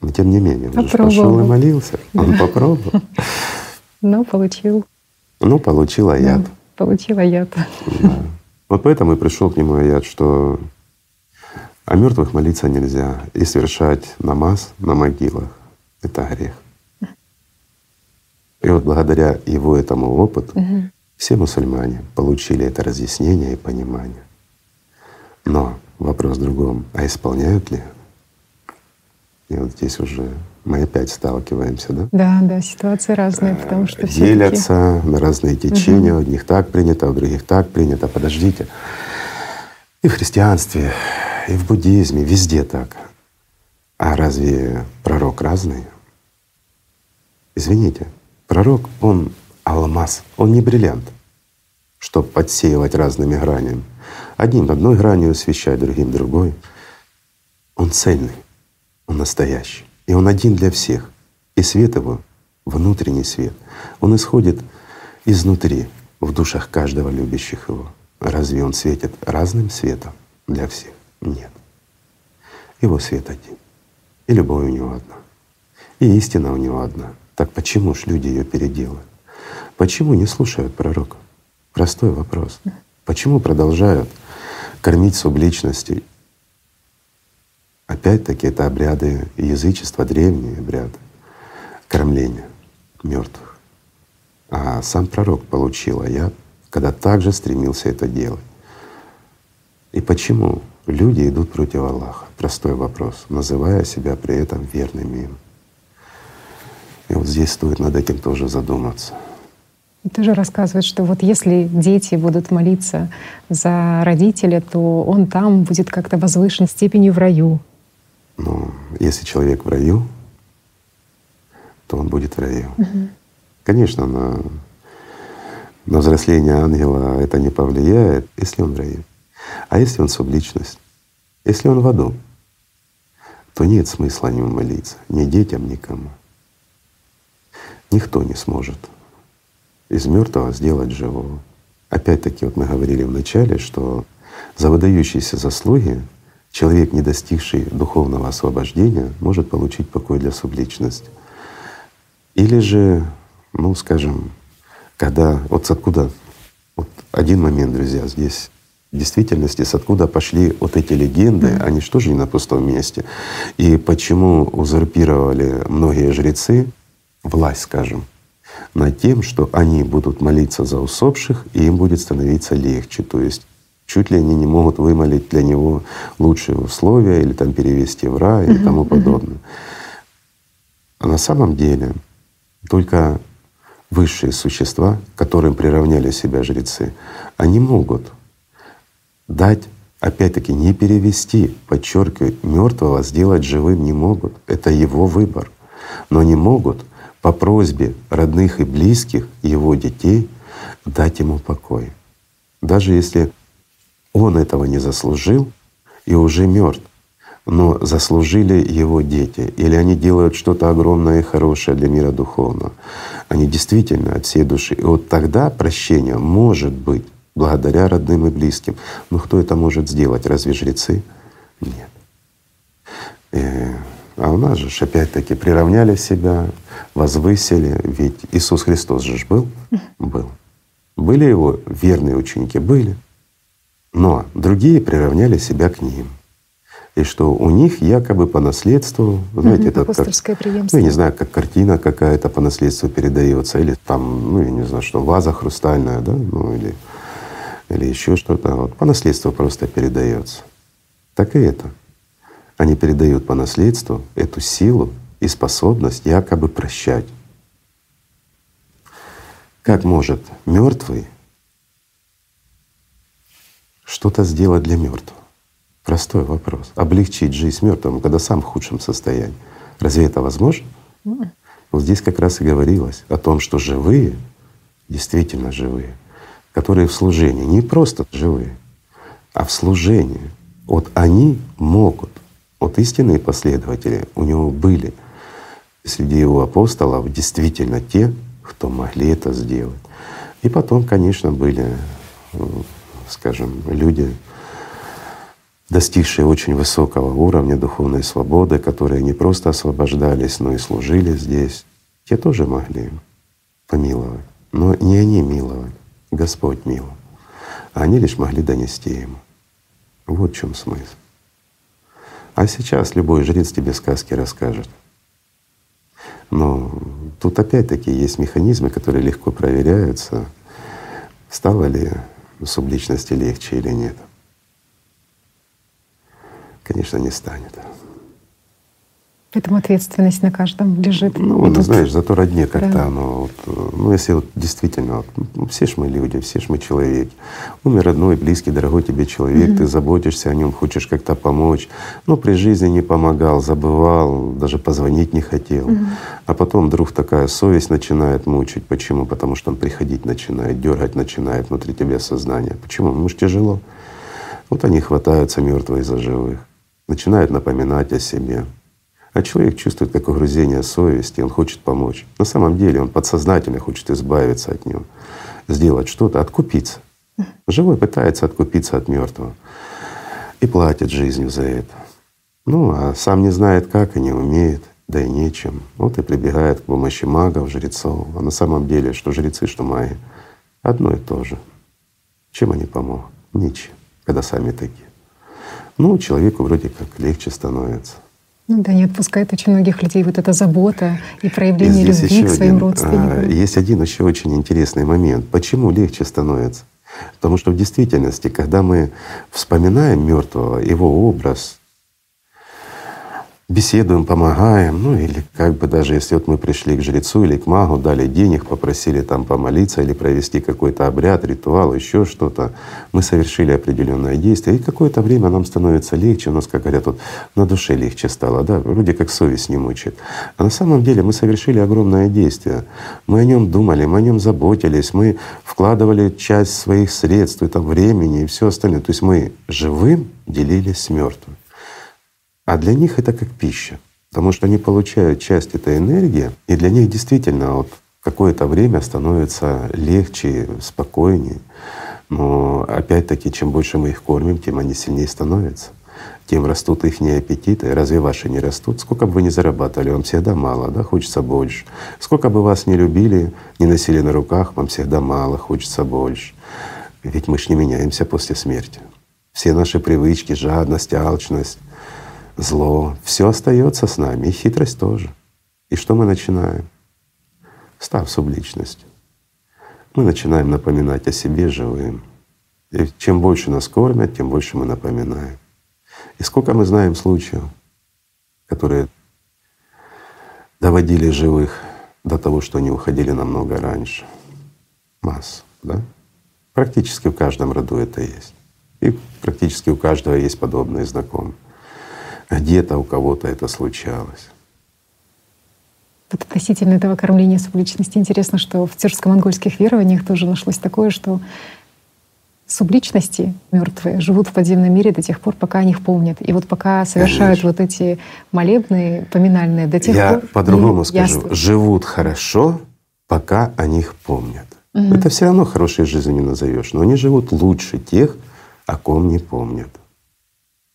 Но тем не менее, он же пошел и молился, он да. попробовал. Ну, получил. Ну, получил аят. Да, получил аят. Да. Вот поэтому и пришел к нему аят, что А мертвых молиться нельзя. И совершать намаз на могилах — это грех. И вот благодаря его этому опыту Мгм. все мусульмане получили это разъяснение и понимание. Но вопрос в другом, а исполняют ли? И вот здесь уже мы опять сталкиваемся, да? Да, да, ситуации разные, потому что все делятся на разные течения. У одних так принято, у других так принято. Подождите. И в христианстве, и в буддизме, везде так. А разве пророк разный? Извините, пророк, он алмаз, он не бриллиант, чтобы подсеивать разными гранями. Одним одной гранью освещать, другим другой. Он цельный, он настоящий. И он один для всех. И свет его — внутренний свет. Он исходит изнутри, в душах каждого любящих его. Разве он светит разным светом для всех? Нет. Его свет один. И любовь у него одна. И истина у него одна. Так почему ж люди ее переделывают? Почему не слушают пророка? Простой вопрос. Почему продолжают кормить субличности? Опять-таки это обряды язычества, древние обряды кормления мертвых. А сам пророк получил, а я когда также стремился это делать. И почему люди идут против Аллаха? Простой вопрос, называя себя при этом верным им. И вот здесь стоит над этим тоже задуматься. И тоже рассказывает, что вот если дети будут молиться за родителя, то он там будет как-то возвышен степенью в раю. Но если человек в раю, то он будет в раю. Конечно, на, на взросление ангела это не повлияет, если он в раю. А если он субличность, если он в аду, то нет смысла нем молиться, ни детям, никому. Никто не сможет из мертвого сделать живого. Опять-таки, вот мы говорили в начале, что за выдающиеся заслуги человек, не достигший духовного освобождения, может получить покой для субличности. Или же, ну, скажем, когда вот с откуда, вот один момент, друзья, здесь в действительности, с откуда пошли вот эти легенды, Мгм. они что же не на пустом месте? И почему узурпировали многие жрецы власть, скажем, над тем, что они будут молиться за усопших, и им будет становиться легче. То есть чуть ли они не могут вымолить для него лучшие условия или там перевести в рай и Мгм, тому подобное. А на самом деле только высшие существа, к которым приравняли себя жрецы, они могут дать, опять-таки, не перевести, подчеркиваю, мертвого сделать живым не могут. Это его выбор. Но не могут по просьбе родных и близких его детей дать ему покой. Даже если он этого не заслужил и уже мертв, но заслужили его дети, или они делают что-то огромное и хорошее для мира духовного. Они действительно от всей души. И вот тогда прощение может быть благодаря родным и близким. Но кто это может сделать? Разве жрецы? Нет. Э, А у нас же опять-таки приравняли себя, возвысили. Ведь Иисус Христос же был? Был. Были его верные ученики? Были. Но другие приравняли себя к ним. И что у них якобы по наследству, знаете, Мгм, это как, апостольское ну, преемство. я не знаю, как картина какая-то по наследству передается, или там, ну, я не знаю, что, ваза хрустальная, да, ну, или, или еще что-то. Вот по наследству просто передается. Так и это. Они передают по наследству эту силу и способность якобы прощать. Как может мертвый что-то сделать для мертвого? Простой вопрос. Облегчить жизнь мертвому, когда сам в худшем состоянии. Разве это возможно? Мгм. Вот здесь как раз и говорилось о том, что живые, действительно живые, которые в служении, не просто живые, а в служении, вот они могут, вот истинные последователи у него были среди его апостолов действительно те, кто могли это сделать. И потом, конечно, были, скажем, люди, достигшие очень высокого уровня духовной свободы, которые не просто освобождались, но и служили здесь, те тоже могли помиловать. Но не они миловали, Господь миловал, а они лишь могли донести Ему. Вот в чем смысл. А сейчас любой жрец тебе сказки расскажет. Но тут опять-таки есть механизмы, которые легко проверяются, стало ли субличности легче или нет. Конечно, не станет. Поэтому ответственность на каждом лежит. Ну, ну знаешь, зато родне как-то да. оно. Вот, ну, если вот действительно, вот, ну, все ж мы люди, все ж мы человеки. Умер родной, близкий, дорогой тебе человек, mm-hmm. ты заботишься о нем, хочешь как-то помочь. Ну, при жизни не помогал, забывал, даже позвонить не хотел. Mm-hmm. А потом вдруг такая совесть начинает мучить. Почему? Потому что он приходить начинает, дергать начинает внутри тебя сознание. Почему? Ну, ж тяжело. Вот они хватаются мертвые за живых, начинают напоминать о себе. А человек чувствует как угрызение совести, он хочет помочь. На самом деле он подсознательно хочет избавиться от него, сделать что-то, откупиться. Живой пытается откупиться от мертвого и платит жизнью за это. Ну, а сам не знает как и не умеет, да и нечем. Вот и прибегает к помощи магов, жрецов. А на самом деле, что жрецы, что маги, одно и то же. Чем они помогут? Ничем, когда сами такие. Ну, человеку вроде как легче становится. Ну да, не отпускает очень многих людей вот эта забота и проявление и любви к своим один, родственникам. А, есть один еще очень интересный момент. Почему легче становится? Потому что в действительности, когда мы вспоминаем мертвого, его образ, беседуем, помогаем, ну или как бы даже если вот мы пришли к жрецу или к магу, дали денег, попросили там помолиться или провести какой-то обряд, ритуал, еще что-то, мы совершили определенное действие, и какое-то время нам становится легче, у нас, как говорят, вот на душе легче стало, да, вроде как совесть не мучает. А на самом деле мы совершили огромное действие. Мы о нем думали, мы о нем заботились, мы вкладывали часть своих средств, и там времени и все остальное. То есть мы живым делились с мертвым. А для них это как пища, потому что они получают часть этой энергии, и для них действительно вот какое-то время становится легче, спокойнее. Но опять-таки, чем больше мы их кормим, тем они сильнее становятся, тем растут их аппетиты. Разве ваши не растут? Сколько бы вы ни зарабатывали, вам всегда мало, да, хочется больше. Сколько бы вас не любили, не носили на руках, вам всегда мало, хочется больше. Ведь мы ж не меняемся после смерти. Все наши привычки, жадность, алчность, зло, все остается с нами, и хитрость тоже. И что мы начинаем? Став субличностью, мы начинаем напоминать о себе живым. И чем больше нас кормят, тем больше мы напоминаем. И сколько мы знаем случаев, которые доводили живых до того, что они уходили намного раньше. Масса, да? Практически в каждом роду это есть. И практически у каждого есть подобные знакомые. Где-то у кого-то это случалось. Вот относительно этого кормления субличности интересно, что в тюркско-монгольских верованиях тоже нашлось такое, что субличности мертвые живут в подземном мире до тех пор, пока они их помнят. И вот пока совершают Конечно. вот эти молебные, поминальные, до тех Я пор… Я по-другому скажу. Ясно. Живут хорошо, пока о них помнят. Угу. Это все равно хорошей жизнью не назовешь, но они живут лучше тех, о ком не помнят.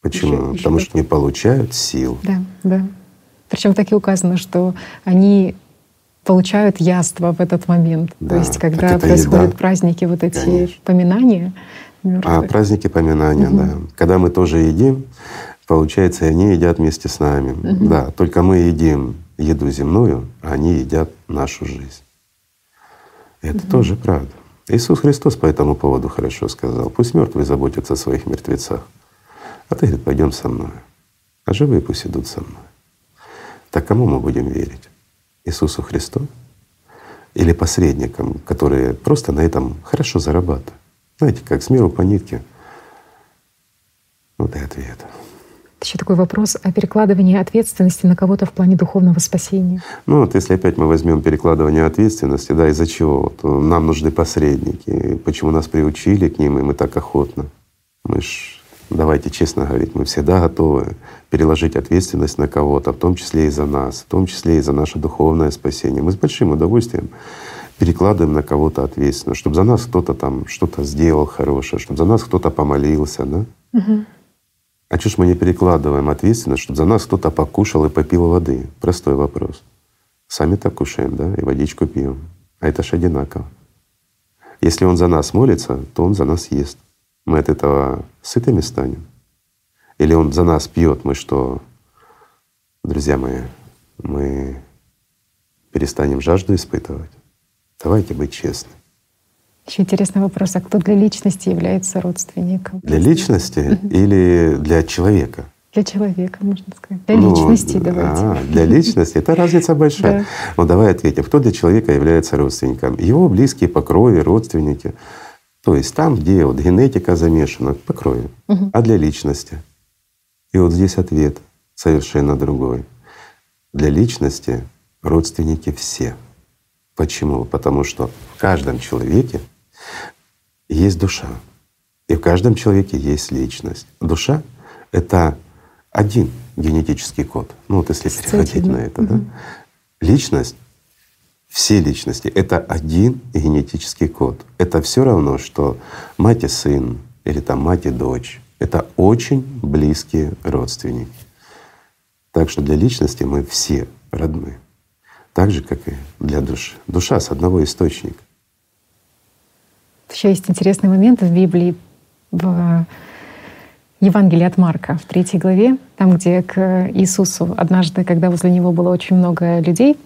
Почему? Еще, Потому еще что не получают сил. Да, да. Причем так и указано, что они получают яство в этот момент. Да, То есть, когда происходят еда. праздники, вот эти Конечно. поминания. Мертвых. А праздники поминания, угу. да. Когда мы тоже едим, получается, они едят вместе с нами. Угу. Да, только мы едим еду земную, а они едят нашу жизнь. Это угу. тоже правда. Иисус Христос по этому поводу хорошо сказал: пусть мертвые заботятся о своих мертвецах. А ты говорит, пойдем со мной. А живые пусть идут со мной. Так кому мы будем верить? Иисусу Христу? Или посредникам, которые просто на этом хорошо зарабатывают? Знаете, как с миру по нитке. Вот и ответ. Еще такой вопрос о перекладывании ответственности на кого-то в плане духовного спасения. Ну вот если опять мы возьмем перекладывание ответственности, да, из-за чего? Вот нам нужны посредники. Почему нас приучили к ним, и мы так охотно? Мы ж давайте честно говорить, мы всегда готовы переложить ответственность на кого-то, в том числе и за нас, в том числе и за наше духовное спасение. Мы с большим удовольствием перекладываем на кого-то ответственность, чтобы за нас кто-то там что-то сделал хорошее, чтобы за нас кто-то помолился, да? Угу. А чего ж мы не перекладываем ответственность, чтобы за нас кто-то покушал и попил воды? Простой вопрос. Сами так кушаем, да, и водичку пьем. А это ж одинаково. Если он за нас молится, то он за нас ест мы от этого сытыми станем. Или Он за нас пьет, мы что, друзья мои, мы перестанем жажду испытывать? Давайте быть честны. Еще интересный вопрос, а кто для личности является родственником? Для личности или для человека? Для человека, можно сказать. Для ну, личности давайте. А, для личности. Это разница большая. Да. Ну давай ответим. Кто для человека является родственником? Его близкие по крови, родственники. То есть там, где вот генетика замешана, по крови. Угу. А для личности? И вот здесь ответ совершенно другой. Для личности родственники все. Почему? Потому что в каждом человеке есть душа. И в каждом человеке есть личность. Душа — это один генетический код. Ну вот если переходить на это, угу. да. Личность, все личности — это один генетический код. Это все равно, что мать и сын или там мать и дочь. Это очень близкие родственники. Так что для личности мы все родны. Так же, как и для души. Душа с одного источника. Еще есть интересный момент в Библии, в Евангелии от Марка, в третьей главе, там, где к Иисусу однажды, когда возле него было очень много людей,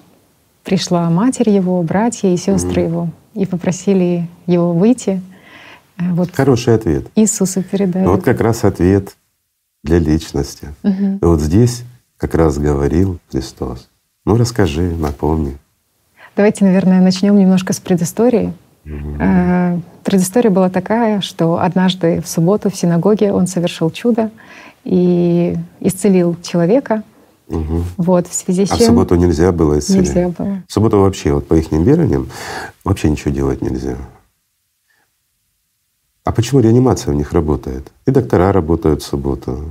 пришла матерь его, братья и сестры mm его и попросили его выйти. Э, вот Хороший ответ. Иисусу передали. Вот как раз ответ для личности. Угу. И вот здесь как раз говорил Христос. Ну расскажи, напомни. Давайте, наверное, начнем немножко с предыстории. Угу. Предыстория была такая, что однажды в субботу в синагоге он совершил чудо и исцелил человека. Угу. Вот, в связи с чем... А в субботу нельзя было исцелять? Нельзя было. В субботу вообще, вот по их верованиям, вообще ничего делать нельзя. А почему реанимация у них работает? И доктора работают в субботу.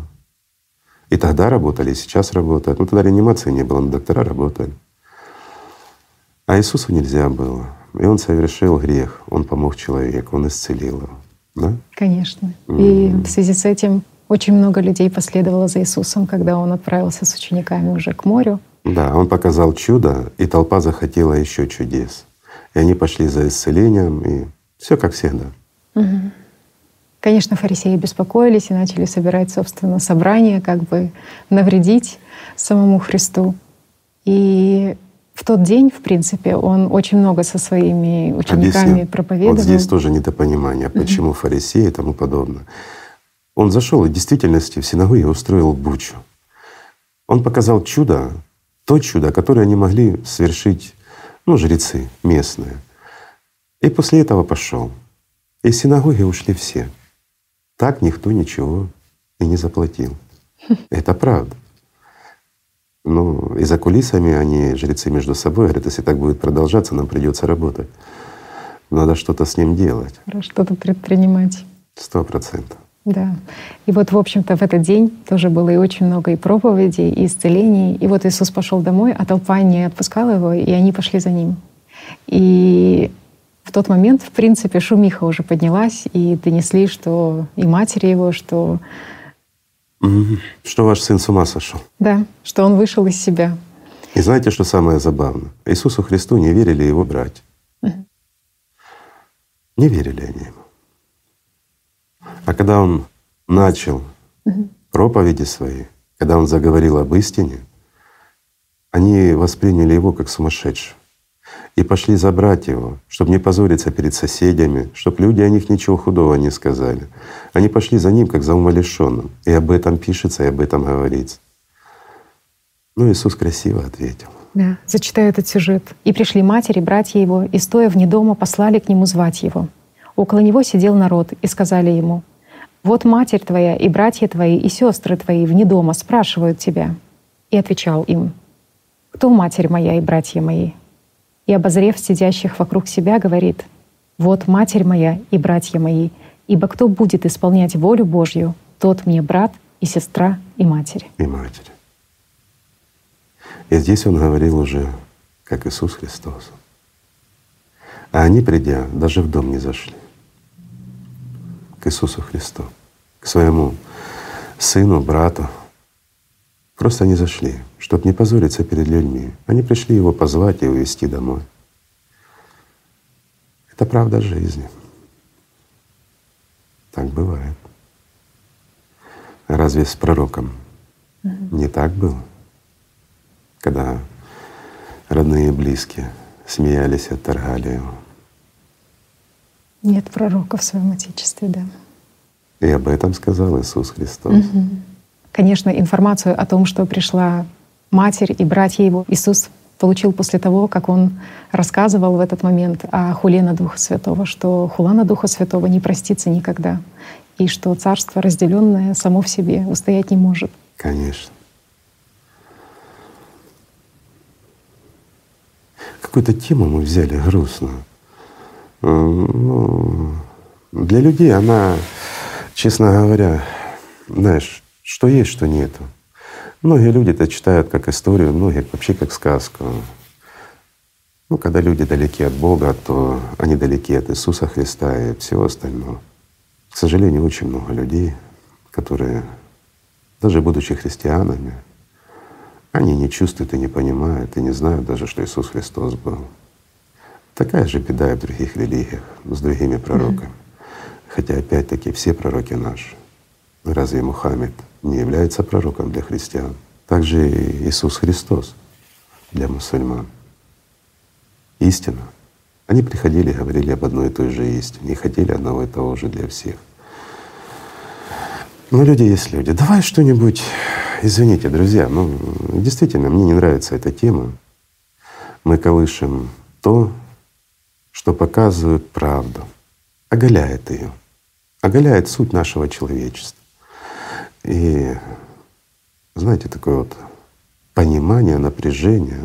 И тогда работали, и сейчас работают. Ну тогда реанимации не было, но доктора работали. А Иисусу нельзя было. И он совершил грех, он помог человеку, он исцелил его. Да? Конечно. И в связи с этим очень много людей последовало за Иисусом, когда он отправился с учениками уже к морю. Да, он показал чудо, и толпа захотела еще чудес. И они пошли за исцелением, и все как всегда. Угу. Конечно, фарисеи беспокоились и начали собирать, собственно, собрание, как бы навредить самому Христу. И в тот день, в принципе, он очень много со своими учениками Объясню. проповедовал. Вот здесь тоже недопонимание, почему фарисеи и тому подобное. Он зашел и в действительности в синагоге устроил бучу. Он показал чудо, то чудо, которое они могли совершить ну, жрецы местные. И после этого пошел. Из синагоги ушли все. Так никто ничего и не заплатил. Это правда. Ну, и за кулисами они, жрецы между собой, говорят, если так будет продолжаться, нам придется работать. Надо что-то с ним делать. Что-то предпринимать. Сто процентов. Да. И вот, в общем-то, в этот день тоже было и очень много и проповедей, и исцелений. И вот Иисус пошел домой, а толпа не отпускала его, и они пошли за ним. И в тот момент, в принципе, шумиха уже поднялась, и донесли, что и матери его, что что ваш сын с ума сошел. Да, что он вышел из себя. И знаете, что самое забавное? Иисусу Христу не верили его братья. Угу. Не верили они ему. А когда он начал угу. проповеди свои, когда он заговорил об истине, они восприняли его как сумасшедшего и пошли забрать его, чтобы не позориться перед соседями, чтобы люди о них ничего худого не сказали. Они пошли за ним, как за умалишенным. И об этом пишется, и об этом говорится. Ну, Иисус красиво ответил. Да, зачитаю этот сюжет. «И пришли матери, братья его, и, стоя вне дома, послали к нему звать его. Около него сидел народ, и сказали ему, «Вот матерь твоя, и братья твои, и сестры твои вне дома спрашивают тебя». И отвечал им, «Кто матерь моя и братья мои?» и, обозрев сидящих вокруг себя, говорит, «Вот матерь моя и братья мои, ибо кто будет исполнять волю Божью, тот мне брат и сестра и матерь». И матерь. И здесь он говорил уже, как Иисус Христос. А они, придя, даже в дом не зашли к Иисусу Христу, к своему сыну, брату. Просто не зашли чтобы не позориться перед людьми. Они пришли его позвать и увезти домой. Это правда жизни. Так бывает. Разве с пророком угу. не так было? Когда родные и близкие смеялись и отторгали его. Нет пророка в своем Отечестве, да. И об этом сказал Иисус Христос. Угу. Конечно, информацию о том, что пришла Матерь и братья Его, Иисус получил после того, как Он рассказывал в этот момент о хуле Духа Святого, что хула на Духа Святого не простится никогда, и что Царство, разделенное само в себе, устоять не может. Конечно. Какую-то тему мы взяли грустную. Э, ну, для людей она, честно говоря, знаешь, что есть, что нету. Многие люди это читают как историю, многие вообще как сказку. Ну, когда люди далеки от Бога, то они далеки от Иисуса Христа и всего остального. К сожалению, очень много людей, которые, даже будучи христианами, они не чувствуют и не понимают, и не знают даже, что Иисус Христос был. Такая же беда и в других религиях, с другими пророками. Хотя опять-таки все пророки наши. Разве Мухаммед не является пророком для христиан? Также и Иисус Христос для мусульман. Истина. Они приходили и говорили об одной и той же истине, и хотели одного и того же для всех. Но люди есть люди. Давай что-нибудь извините, друзья, ну действительно, мне не нравится эта тема. Мы колышем то, что показывает правду, оголяет ее, оголяет суть нашего человечества. И знаете, такое вот понимание, напряжение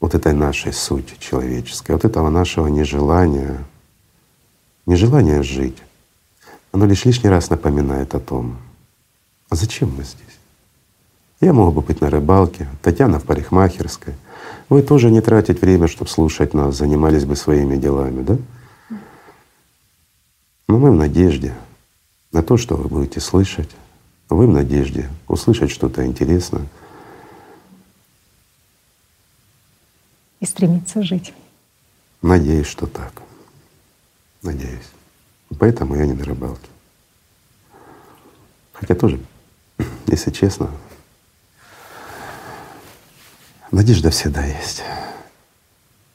вот этой нашей сути человеческой, вот этого нашего нежелания, нежелания жить, оно лишь лишний раз напоминает о том, а зачем мы здесь? Я мог бы быть на рыбалке, Татьяна в парикмахерской. Вы тоже не тратить время, чтобы слушать нас, занимались бы своими делами, да? Но мы в надежде на то, что вы будете слышать. Вы в надежде услышать что-то интересное. И стремиться жить. Надеюсь, что так. Надеюсь. Поэтому я не на рыбалке. Хотя тоже если честно. Надежда всегда есть.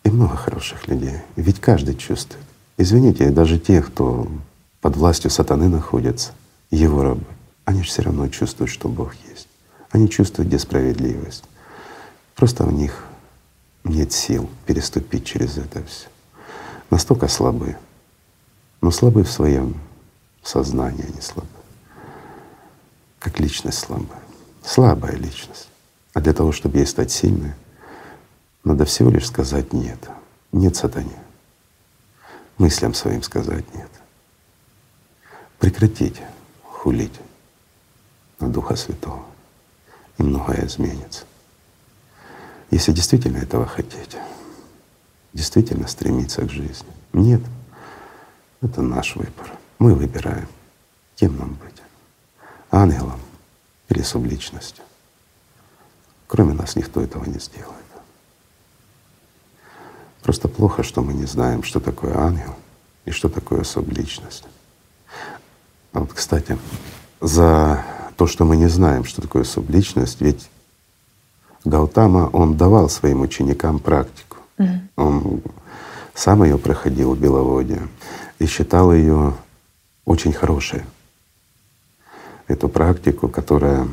И много хороших людей. Ведь каждый чувствует. Извините, даже те, кто под властью сатаны находится, его рабы, они же все равно чувствуют, что Бог есть. Они чувствуют, где. Просто у них нет сил переступить через это все. Настолько слабы, но слабы в своем сознании, они слабы как личность слабая. Слабая личность. А для того, чтобы ей стать сильной, надо всего лишь сказать «нет». Нет сатане. Мыслям своим сказать «нет». Прекратить хулить на Духа Святого, и многое изменится. Если действительно этого хотеть, действительно стремиться к жизни. Нет, это наш выбор. Мы выбираем, кем нам быть ангелом или субличностью. Кроме нас никто этого не сделает. Просто плохо, что мы не знаем, что такое ангел и что такое субличность. А вот, кстати, за то, что мы не знаем, что такое субличность, ведь Гаутама, он давал своим ученикам практику. Mm-hmm. Он сам ее проходил в Беловодье и считал ее очень хорошей эту практику, которая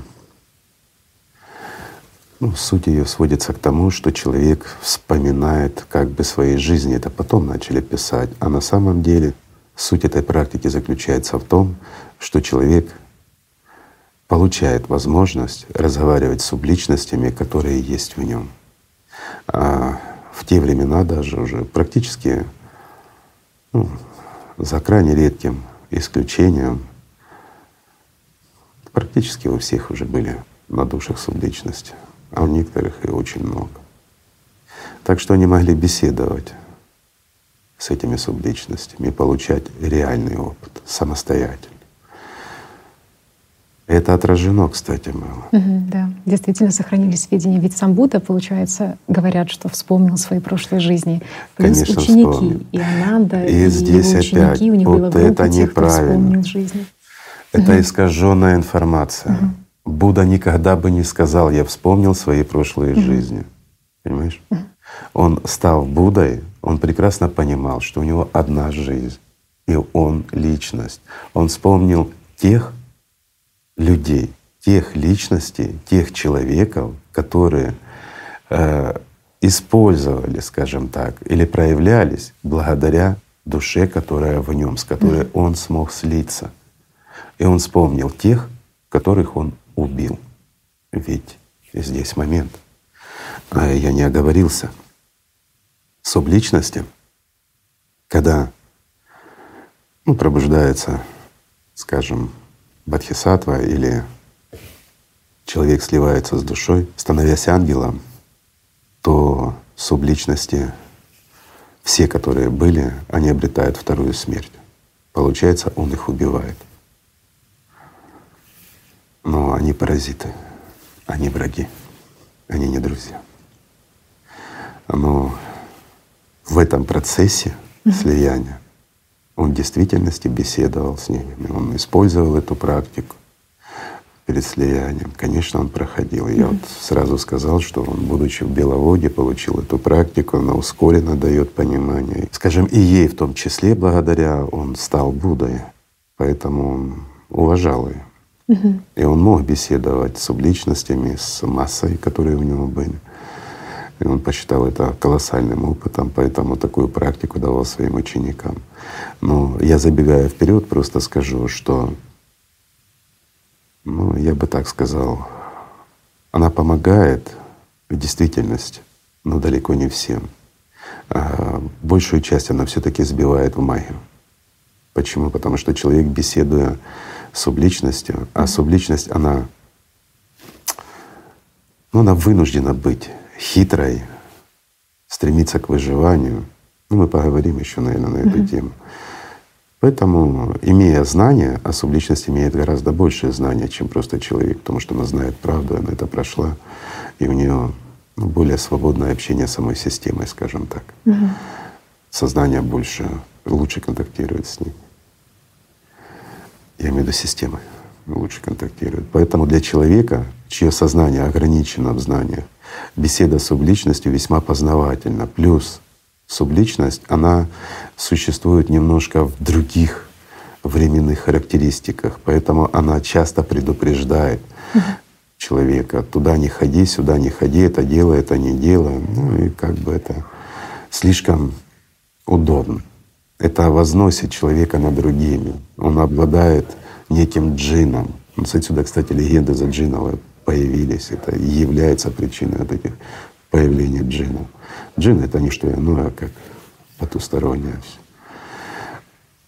ну, суть ее сводится к тому, что человек вспоминает как бы своей жизни. Это потом начали писать. А на самом деле суть этой практики заключается в том, что человек получает возможность разговаривать с субличностями, которые есть в нем. А в те времена даже уже практически ну, за крайне редким исключением Практически у всех уже были на душах субличности, а у некоторых и очень много. Так что они могли беседовать с этими субличностями и получать реальный опыт самостоятельно. Это отражено, кстати. Угу, да, действительно сохранились сведения. Ведь сам Будда, получается, говорят, что вспомнил свои прошлые жизни. Плюс Конечно, ученики, вспомнил. и Ананда, и, и здесь его ученики, опять, у них вот было это тех, кто вспомнил жизни. Это искаженная информация. Будда никогда бы не сказал, я вспомнил свои прошлые жизни. Понимаешь? Он стал Буддой, он прекрасно понимал, что у него одна жизнь, и он личность. Он вспомнил тех людей, тех личностей, тех человеков, которые э, использовали, скажем так, или проявлялись благодаря душе, которая в нем, с которой mm. он смог слиться. И он вспомнил тех, которых он убил. Ведь здесь момент. А я не оговорился. Субличности, когда ну, пробуждается, скажем, бодхисаттва или человек сливается с душой, становясь ангелом, то субличности, все, которые были, они обретают вторую смерть. Получается, он их убивает. Но они паразиты, они враги, они не друзья. Но в этом процессе слияния он в действительности беседовал с ними, он использовал эту практику перед слиянием. Конечно, он проходил. Я вот сразу сказал, что он, будучи в Беловоде, получил эту практику, она ускоренно дает понимание. Скажем, и ей в том числе благодаря он стал Буддой, поэтому он уважал ее. И он мог беседовать с субличностями, с массой, которые у него были. И он посчитал это колоссальным опытом, поэтому такую практику давал своим ученикам. Но я забегая вперед, просто скажу, что, ну, я бы так сказал, она помогает в действительности, но далеко не всем. А большую часть она все-таки сбивает в магию. Почему? Потому что человек, беседуя субличностью, а субличность, она, ну, она вынуждена быть хитрой, стремиться к выживанию. Ну, мы поговорим еще, наверное, на эту тему. Поэтому, имея знания, а субличность имеет гораздо большее знание, чем просто человек, потому что она знает правду, она это прошла, и у нее ну, более свободное общение с самой системой, скажем так. Угу. Сознание больше, лучше контактирует с ней. Я имею в виду системы лучше контактирует. Поэтому для человека, чье сознание ограничено в знаниях, беседа с субличностью весьма познавательна. Плюс субличность, она существует немножко в других временных характеристиках, поэтому она часто предупреждает человека. Туда не ходи, сюда не ходи, это делай, это не делай. Ну и как бы это слишком удобно это возносит человека над другими. Он обладает неким джином. Вот отсюда, кстати, легенды за джинов появились. Это и является причиной вот этих появления джинов. Джин — это не что иное, как потустороннее,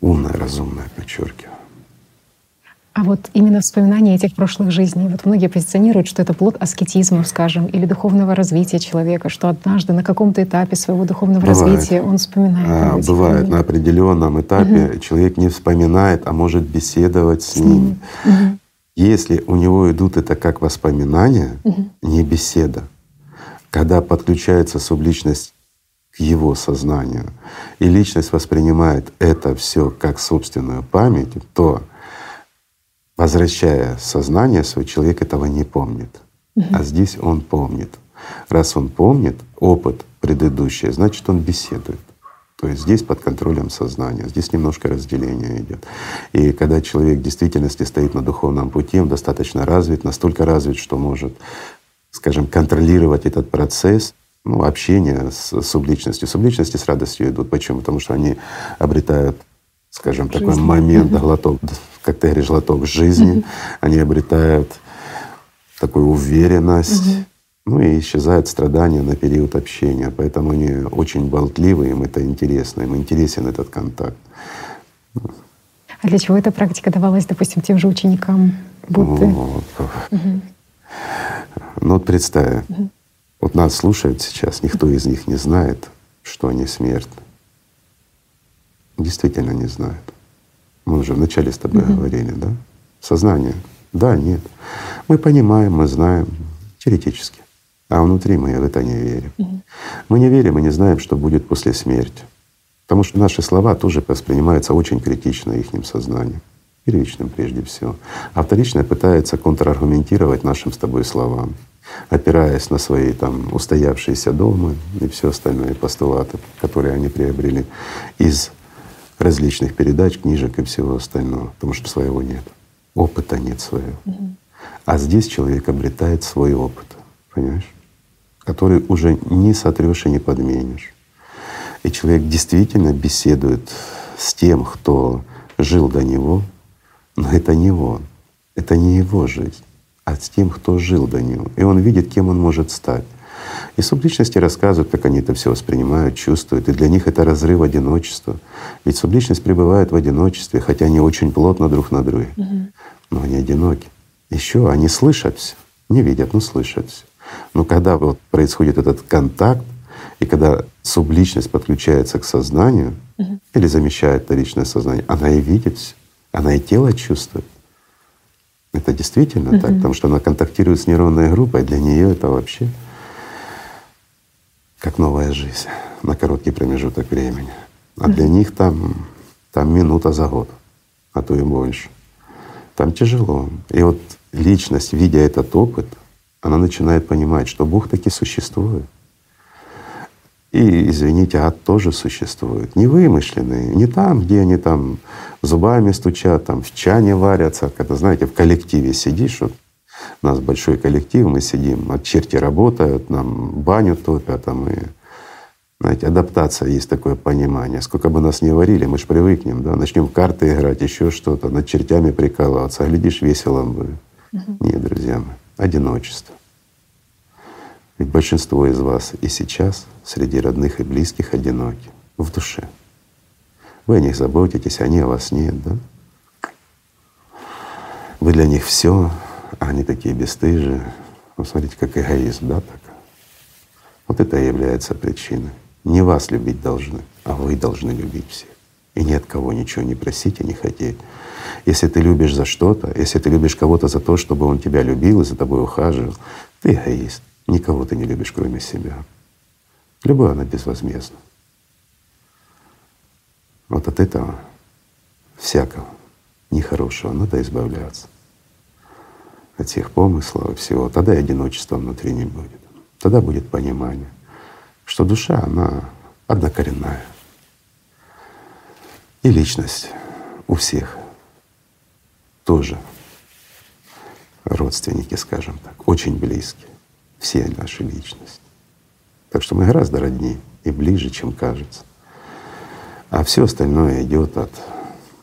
умное, разумное, подчеркиваю. А вот именно вспоминание этих прошлых жизней, вот многие позиционируют, что это плод аскетизма, скажем, или духовного развития человека, что однажды на каком-то этапе своего духовного бывает. развития он вспоминает. А, бывает времени. на определенном этапе угу. человек не вспоминает, а может беседовать с, с ним. Угу. Если у него идут это как воспоминания, угу. не беседа, когда подключается субличность к его сознанию, и личность воспринимает это все как собственную память, то возвращая сознание свой, человек этого не помнит. Угу. А здесь он помнит. Раз он помнит опыт предыдущий, значит он беседует. То есть здесь под контролем сознания, здесь немножко разделение идет. И когда человек в действительности стоит на духовном пути, он достаточно развит, настолько развит, что может, скажем, контролировать этот процесс ну, общения с субличностью. Субличности с радостью идут. Почему? Потому что они обретают, скажем, Жизнь. такой момент, глоток как ты говоришь, глоток жизни, mm-hmm. они обретают такую уверенность, mm-hmm. ну и исчезают страдания на период общения. Поэтому они очень болтливы, им это интересно, им интересен этот контакт. А для чего эта практика давалась, допустим, тем же ученикам Будды? Вот. Угу. Ну вот представь, угу. вот нас слушают сейчас, никто из них не знает, что они смертны. Действительно не знают. Мы уже вначале с тобой угу. говорили, да? Сознание. Да, нет. Мы понимаем, мы знаем теоретически. А внутри мы в это не верим. Угу. Мы не верим и не знаем, что будет после смерти. Потому что наши слова тоже воспринимаются очень критично их сознанием. первичным прежде всего. А вторичное пытается контраргументировать нашим с тобой словам, опираясь на свои там устоявшиеся дома и все остальное постулаты, которые они приобрели из различных передач, книжек и всего остального, потому что своего нет, опыта нет своего. А здесь человек обретает свой опыт, понимаешь, который уже не сотрешь и не подменишь. И человек действительно беседует с тем, кто жил до него, но это не он, это не его жизнь, а с тем, кто жил до него. И он видит, кем он может стать. И субличности рассказывают, как они это все воспринимают, чувствуют. И для них это разрыв одиночества. Ведь субличность пребывает в одиночестве, хотя они очень плотно друг на друге. Но они одиноки. Еще они слышат все, не видят, но слышат все. Но когда вот происходит этот контакт, и когда субличность подключается к сознанию угу. или замещает вторичное сознание, она и видит все, она и тело чувствует. Это действительно угу. так, потому что она контактирует с нейронной группой, для нее это вообще как новая жизнь на короткий промежуток времени. А для них там, там минута за год, а то и больше. Там тяжело. И вот личность, видя этот опыт, она начинает понимать, что Бог таки существует. И, извините, ад тоже существует. Не вымышленный, не там, где они там зубами стучат, там в чане варятся. Когда, знаете, в коллективе сидишь, вот у нас большой коллектив, мы сидим, от черти работают, нам баню топят, а мы знаете, адаптация есть такое понимание. Сколько бы нас не варили, мы же привыкнем, да, начнем в карты играть, еще что-то, над чертями прикалываться, а глядишь, весело будет. Угу. Нет, друзья мои, одиночество. Ведь большинство из вас и сейчас среди родных и близких одиноки в душе. Вы о них заботитесь, они о вас нет, да? Вы для них все, а они такие бесстыжие. Ну, смотрите, как эгоизм, да, так? Вот это и является причиной. Не вас любить должны, а вы должны любить всех. И ни от кого ничего не просить и не хотеть. Если ты любишь за что-то, если ты любишь кого-то за то, чтобы он тебя любил и за тобой ухаживал, ты эгоист. Никого ты не любишь, кроме себя. Любовь, она безвозмездна. Вот от этого всякого нехорошего надо избавляться. От всех помыслов и всего. Тогда и одиночества внутри не будет. Тогда будет понимание, что душа, она однокоренная. И личность у всех тоже родственники, скажем так, очень близкие все наши личности. Так что мы гораздо роднее и ближе, чем кажется. А все остальное идет от,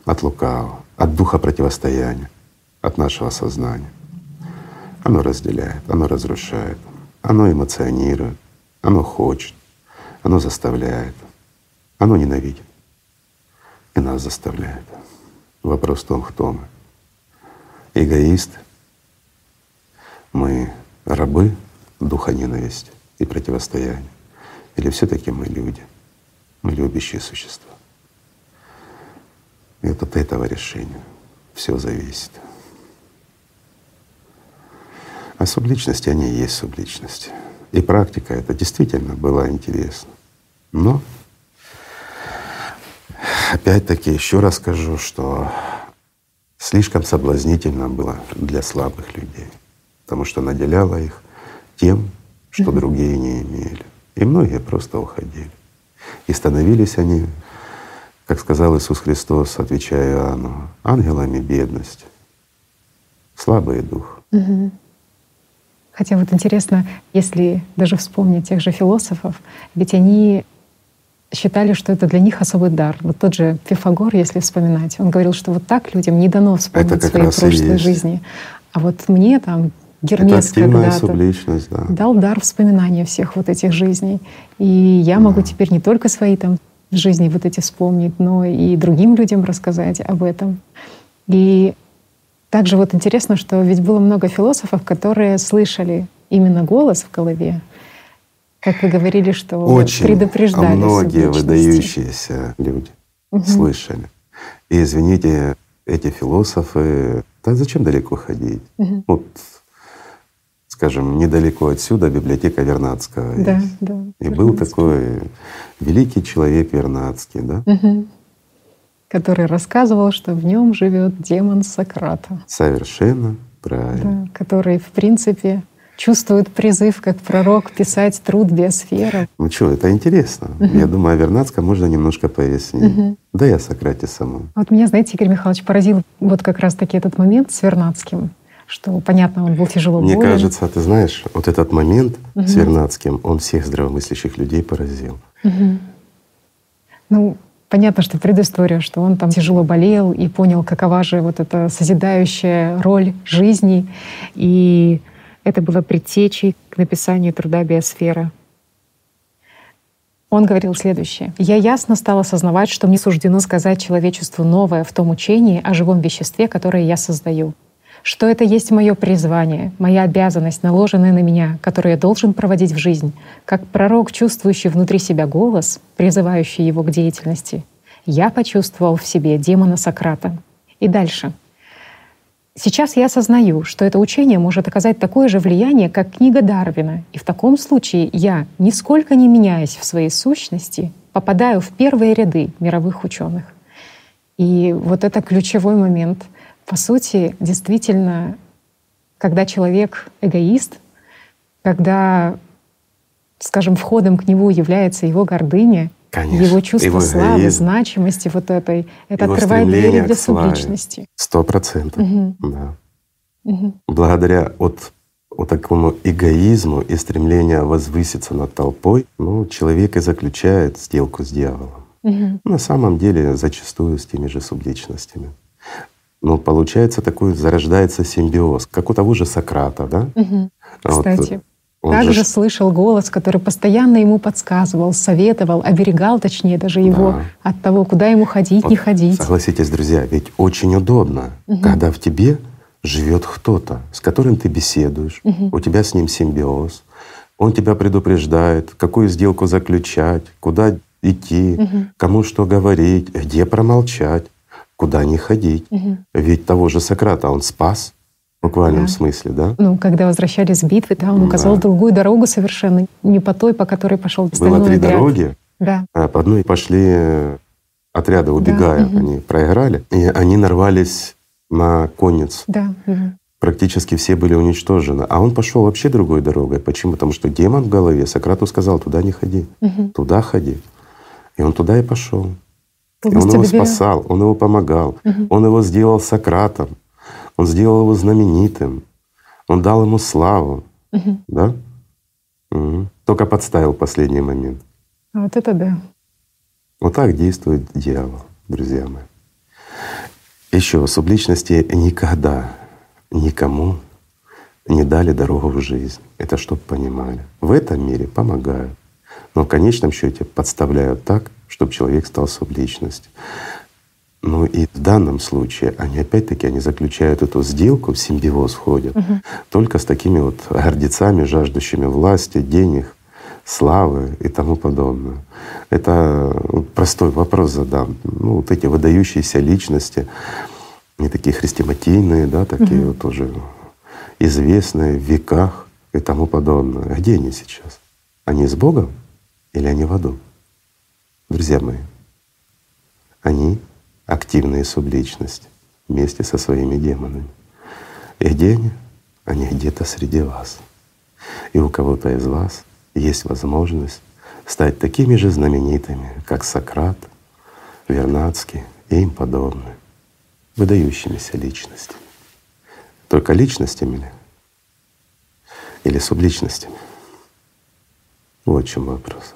от лукавого, от духа противостояния, от нашего сознания. Оно разделяет, оно разрушает, оно эмоционирует, оно хочет, оно заставляет, оно ненавидит и нас заставляет. Вопрос в том, кто мы. Эгоист, мы рабы духа ненависти и противостояния? Или все таки мы люди, мы любящие существа? И вот от этого решения все зависит. А субличности, они и есть субличности. И практика это действительно была интересна. Но опять-таки еще раз скажу, что слишком соблазнительно было для слабых людей, потому что наделяло их тем, что другие не имели. И многие просто уходили. И становились они, как сказал Иисус Христос, отвечая Иоанну, ангелами бедности, слабый дух. Угу. Хотя вот интересно, если даже вспомнить тех же философов, ведь они считали, что это для них особый дар. Вот тот же Пифагор, если вспоминать, он говорил, что вот так людям не дано вспомнить свои прошлые жизни. А вот мне там Гермес когда-то да. дал дар вспоминания всех вот этих жизней. И я да. могу теперь не только свои там жизни вот эти вспомнить, но и другим людям рассказать об этом. И также вот интересно, что ведь было много философов, которые слышали именно голос в голове, как вы говорили, что Очень предупреждали. Многие выдающиеся люди угу. слышали. И извините, эти философы, да зачем далеко ходить? Угу. Вот скажем, недалеко отсюда библиотека Вернадского. Да, есть. да. И был такой великий человек Вернадский, да? Угу. Который рассказывал, что в нем живет демон Сократа. Совершенно правильно. Да, который, в принципе, чувствует призыв как пророк писать труд биосфера. Ну что, это интересно. Я думаю, о Вернадском можно немножко пояснить. Да и о Сократе самом. Вот меня, знаете, Игорь Михайлович, поразил вот как раз-таки этот момент с Вернадским, что, понятно, он был тяжело Мне болен. кажется, ты знаешь, вот этот момент угу. с Вернадским, он всех здравомыслящих людей поразил. Угу. Ну, Понятно, что предыстория, что он там тяжело болел и понял, какова же вот эта созидающая роль жизни. И это было предтечей к написанию труда «Биосфера». Он говорил следующее. «Я ясно стал осознавать, что мне суждено сказать человечеству новое в том учении о живом веществе, которое я создаю. Что это есть мое призвание, моя обязанность, наложенная на меня, которую я должен проводить в жизнь, как пророк, чувствующий внутри себя голос, призывающий его к деятельности. Я почувствовал в себе демона Сократа. И дальше — Сейчас я осознаю, что это учение может оказать такое же влияние, как книга Дарвина. И в таком случае я, нисколько не меняясь в своей сущности, попадаю в первые ряды мировых ученых. И вот это ключевой момент. По сути, действительно, когда человек эгоист, когда, скажем, входом к нему является его гордыня, Конечно. Его чувство его славы, эгоизм, значимости вот этой, это открывает двери для субличности. Сто процентов, угу. да. Угу. Благодаря от, от такому эгоизму и стремлению возвыситься над толпой, ну, человек и заключает сделку с дьяволом. Угу. На самом деле зачастую с теми же субличностями. Но получается такой, зарождается симбиоз, как у того же Сократа, да? Угу. Кстати. Вот, Также же... слышал голос, который постоянно ему подсказывал, советовал, оберегал, точнее, даже его да. от того, куда ему ходить, вот, не ходить. Согласитесь, друзья, ведь очень удобно, угу. когда в тебе живет кто-то, с которым ты беседуешь, угу. у тебя с ним симбиоз, он тебя предупреждает, какую сделку заключать, куда идти, угу. кому что говорить, где промолчать, куда не ходить. Угу. Ведь того же Сократа он спас в буквальном да. смысле, да? Ну, когда возвращались с битвы, да, он указал да. другую дорогу совершенно, не по той, по которой пошел Было три отряд. дороги. Да. А по одной пошли отряды, убегая, да. они проиграли, и они нарвались на конец. Да. Угу. Практически все были уничтожены. А он пошел вообще другой дорогой. Почему? Потому что демон в голове Сократу сказал, туда не ходи, угу. туда ходи. И он туда и пошел. И он его доверял. спасал, он его помогал, угу. он его сделал Сократом. Он сделал его знаменитым, он дал ему славу, угу. да? Угу. Только подставил последний момент. А вот это да. Вот так действует дьявол, друзья мои. Еще субличности никогда никому не дали дорогу в жизнь. Это чтобы понимали. В этом мире помогают, но в конечном счете подставляют так, чтобы человек стал субличностью. Ну и в данном случае они опять-таки они заключают эту сделку, в симбиоз входят, угу. только с такими вот гордецами, жаждущими власти, денег, славы и тому подобное. Это простой вопрос задам. Ну, вот эти выдающиеся личности, не такие хрестоматийные, да, такие угу. вот уже известные в веках и тому подобное. Где они сейчас? Они с Богом или они в аду? Друзья мои, они активные субличности вместе со своими демонами. И где они? Они где-то среди вас. И у кого-то из вас есть возможность стать такими же знаменитыми, как Сократ, Вернадский и им подобные, выдающимися личностями. Только личностями ли? Или субличностями? Вот в чем вопрос.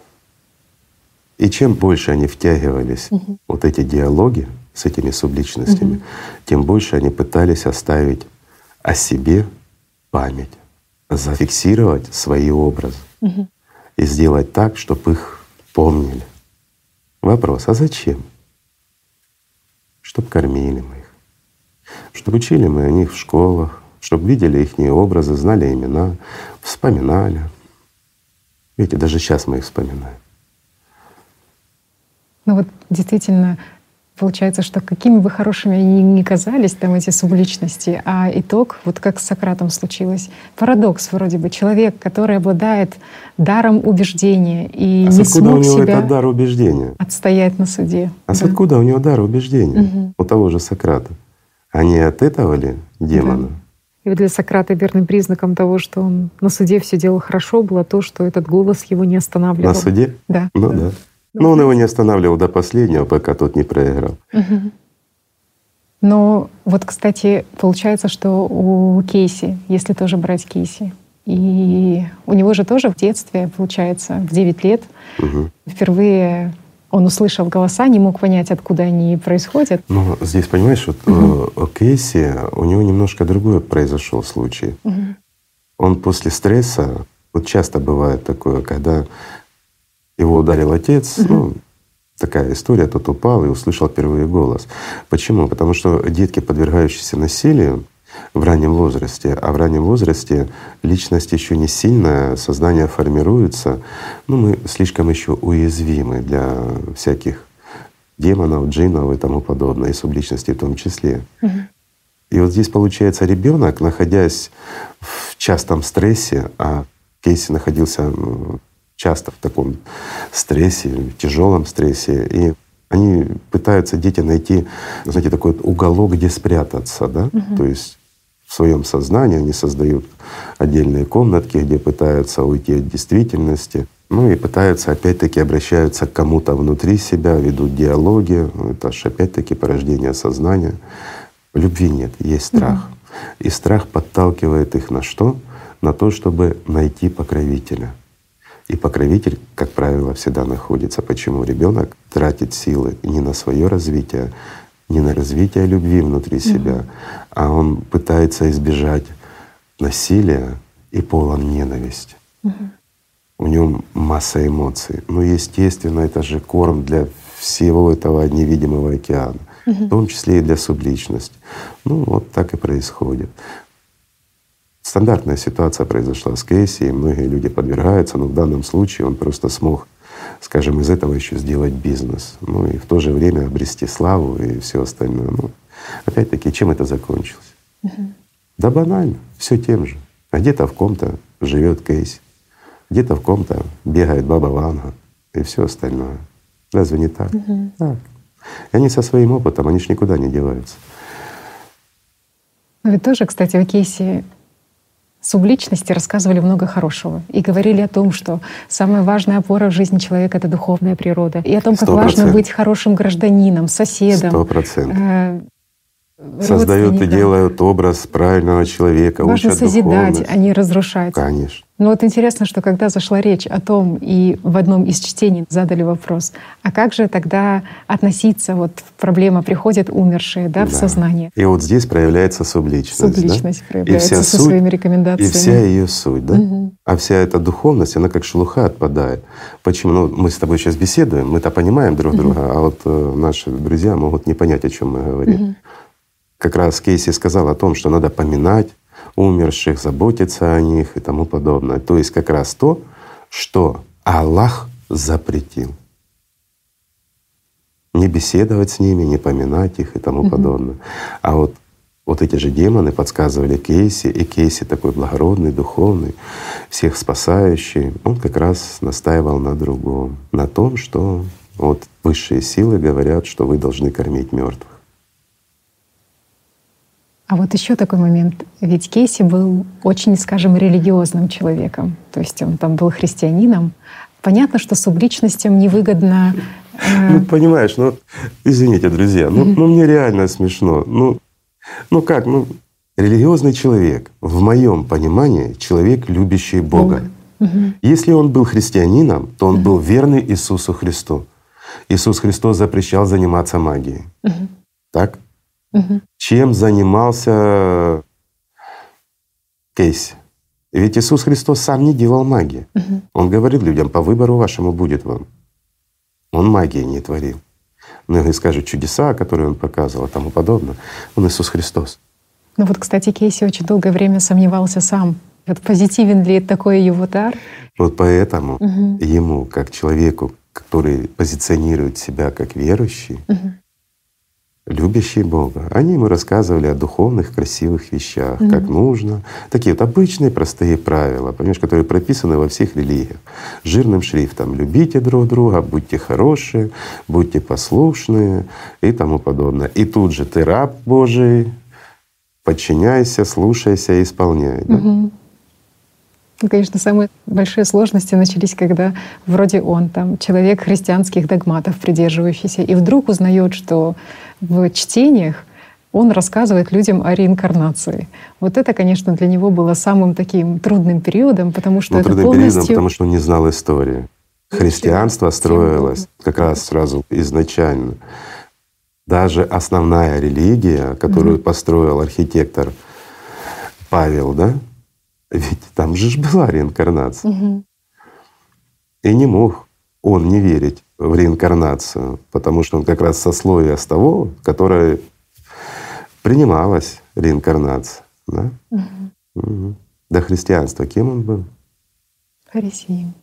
И чем больше они втягивались угу. вот эти диалоги, с этими субличностями, угу. тем больше они пытались оставить о себе память, зафиксировать свои образы угу. и сделать так, чтобы их помнили. Вопрос, а зачем? Чтобы кормили мы их, чтобы учили мы о них в школах, чтобы видели их образы, знали имена, вспоминали. Видите, даже сейчас мы их вспоминаем. Ну вот действительно Получается, что какими бы хорошими они ни казались, там эти субличности, а итог, вот как с Сократом случилось, парадокс вроде бы. Человек, который обладает даром убеждения и а не откуда смог у него себя этот дар убеждения? отстоять на суде. А с Да. откуда у него дар убеждения? Мгм. У того же Сократа. А не от этого ли демона? И вот для Сократа верным признаком того, что он на суде все делал хорошо, было то, что этот голос его не останавливал. На суде? Да. Ну да. Но он его не останавливал до последнего, пока тот не проиграл. Но вот, кстати, получается, что у Кейси, если тоже брать Кейси, и у него же тоже в детстве, получается, в 9 лет Мгм. впервые он услышал голоса, не мог понять, откуда они происходят. Но здесь, понимаешь, вот э, у Кейси у него немножко другой произошел случай. Мгм. Он после стресса, вот часто бывает такое, когда его ударил отец, ну, такая история, тот упал и услышал впервые голос. Почему? Потому что детки, подвергающиеся насилию в раннем возрасте, а в раннем возрасте личность еще не сильная, сознание формируется, ну, мы слишком еще уязвимы для всяких демонов, джиннов и тому подобное, и субличностей в том числе. И вот здесь получается ребенок, находясь в частом стрессе, а Кейси находился часто в таком стрессе, в тяжелом стрессе, и они пытаются дети найти, знаете, такой вот уголок, где спрятаться, да, то есть в своем сознании они создают отдельные комнатки, где пытаются уйти от действительности, ну и пытаются опять-таки обращаются к кому-то внутри себя, ведут диалоги. Ну, Это же опять-таки порождение сознания. Любви нет, есть страх. И страх подталкивает их на что? На то, чтобы найти покровителя. И покровитель, как правило, всегда находится. Почему ребенок тратит силы не на свое развитие, не на развитие любви внутри себя, а он пытается избежать насилия и полон ненависти. У него масса эмоций. Ну, естественно, это же корм для всего этого невидимого океана, в том числе и для субличности. Ну, вот так и происходит. Стандартная ситуация произошла с Кейси, и многие люди подвергаются, но в данном случае он просто смог, скажем, из этого еще сделать бизнес, ну и в то же время обрести славу и все остальное. Ну, опять-таки, чем это закончилось? Да банально, все тем же. А где-то в ком-то живет Кейси, где-то в ком-то бегает баба Ванга и все остальное. Разве не так? Так. И они со своим опытом, они ж никуда не деваются. Ведь тоже, кстати, в кейсе субличности рассказывали много хорошего и говорили о том, что самая важная опора в жизни человека — это духовная природа, и о том, как Сто важно процентов. быть хорошим гражданином, соседом. Сто процентов. э, Создают и делают образ правильного человека, Важно учат созидать, духовности. а не разрушать. Конечно. Но вот интересно, что когда зашла речь о том, и в одном из чтений задали вопрос, а как же тогда относиться, вот проблема приходит умершие да, в Да. сознание, И вот здесь проявляется субличность. да? субличность И проявляется вся со суть, своими и рекомендациями. вся ее суть, да? Мгм. А вся эта духовность, она как шелуха отпадает. Почему? Ну, мы с тобой сейчас беседуем, мы-то понимаем друг друга, а вот э, наши друзья могут не понять, о чем мы говорим. Как раз Кейси сказал о том, что надо поминать умерших, заботиться о них и тому подобное. То есть как раз то, что Аллах запретил. Не беседовать с ними, не поминать их и тому подобное. А вот вот эти же демоны подсказывали Кейси, и Кейси такой благородный, духовный, всех спасающий, он как раз настаивал на другом, на том, что вот высшие силы говорят, что вы должны кормить мертвых. А вот еще такой момент. Ведь Кейси был очень, скажем, религиозным человеком. То есть он там был христианином. Понятно, что субличностям невыгодно э, Ну, понимаешь, ну, извините, друзья, ну, ну мне реально смешно. Ну, ну как, ну, религиозный человек, в моем понимании, человек, любящий Бога. Если он был христианином, то он был верный Иисусу Христу. Иисус Христос запрещал заниматься магией. Так? Чем занимался Кейси? Ведь Иисус Христос сам не делал магии. Он говорил людям, по выбору вашему будет вам. Он магии не творил. Многие скажут чудеса, которые он показывал и тому подобное. Он Иисус Христос. Ну вот, кстати, Кейси очень долгое время сомневался сам. Вот позитивен ли такой его дар? Вот поэтому ему, как человеку, который позиционирует себя как верующий, любящие Бога, они ему рассказывали о духовных, красивых вещах, mm-hmm. как нужно. Такие вот обычные простые правила, понимаешь, которые прописаны во всех религиях. Жирным шрифтом «любите друг друга», «будьте хорошие», «будьте послушные» и тому подобное. И тут же ты раб Божий, подчиняйся, слушайся и исполняй. Mm-hmm. Конечно, самые большие сложности начались, когда вроде он там человек христианских догматов придерживающийся, и вдруг узнает, что в чтениях он рассказывает людям о реинкарнации. Вот это, конечно, для него было самым таким трудным периодом, потому что ну, это трудным полностью... периодом, потому что он не знал истории. Христианство строилось как раз сразу изначально. Даже основная религия, которую mm-hmm. построил архитектор Павел, да, ведь там же была реинкарнация. Угу. И не мог он не верить в реинкарнацию, потому что он как раз сословие с того, которое принималась реинкарнация. Да? Угу. Угу. До христианства кем он был? Фарисеем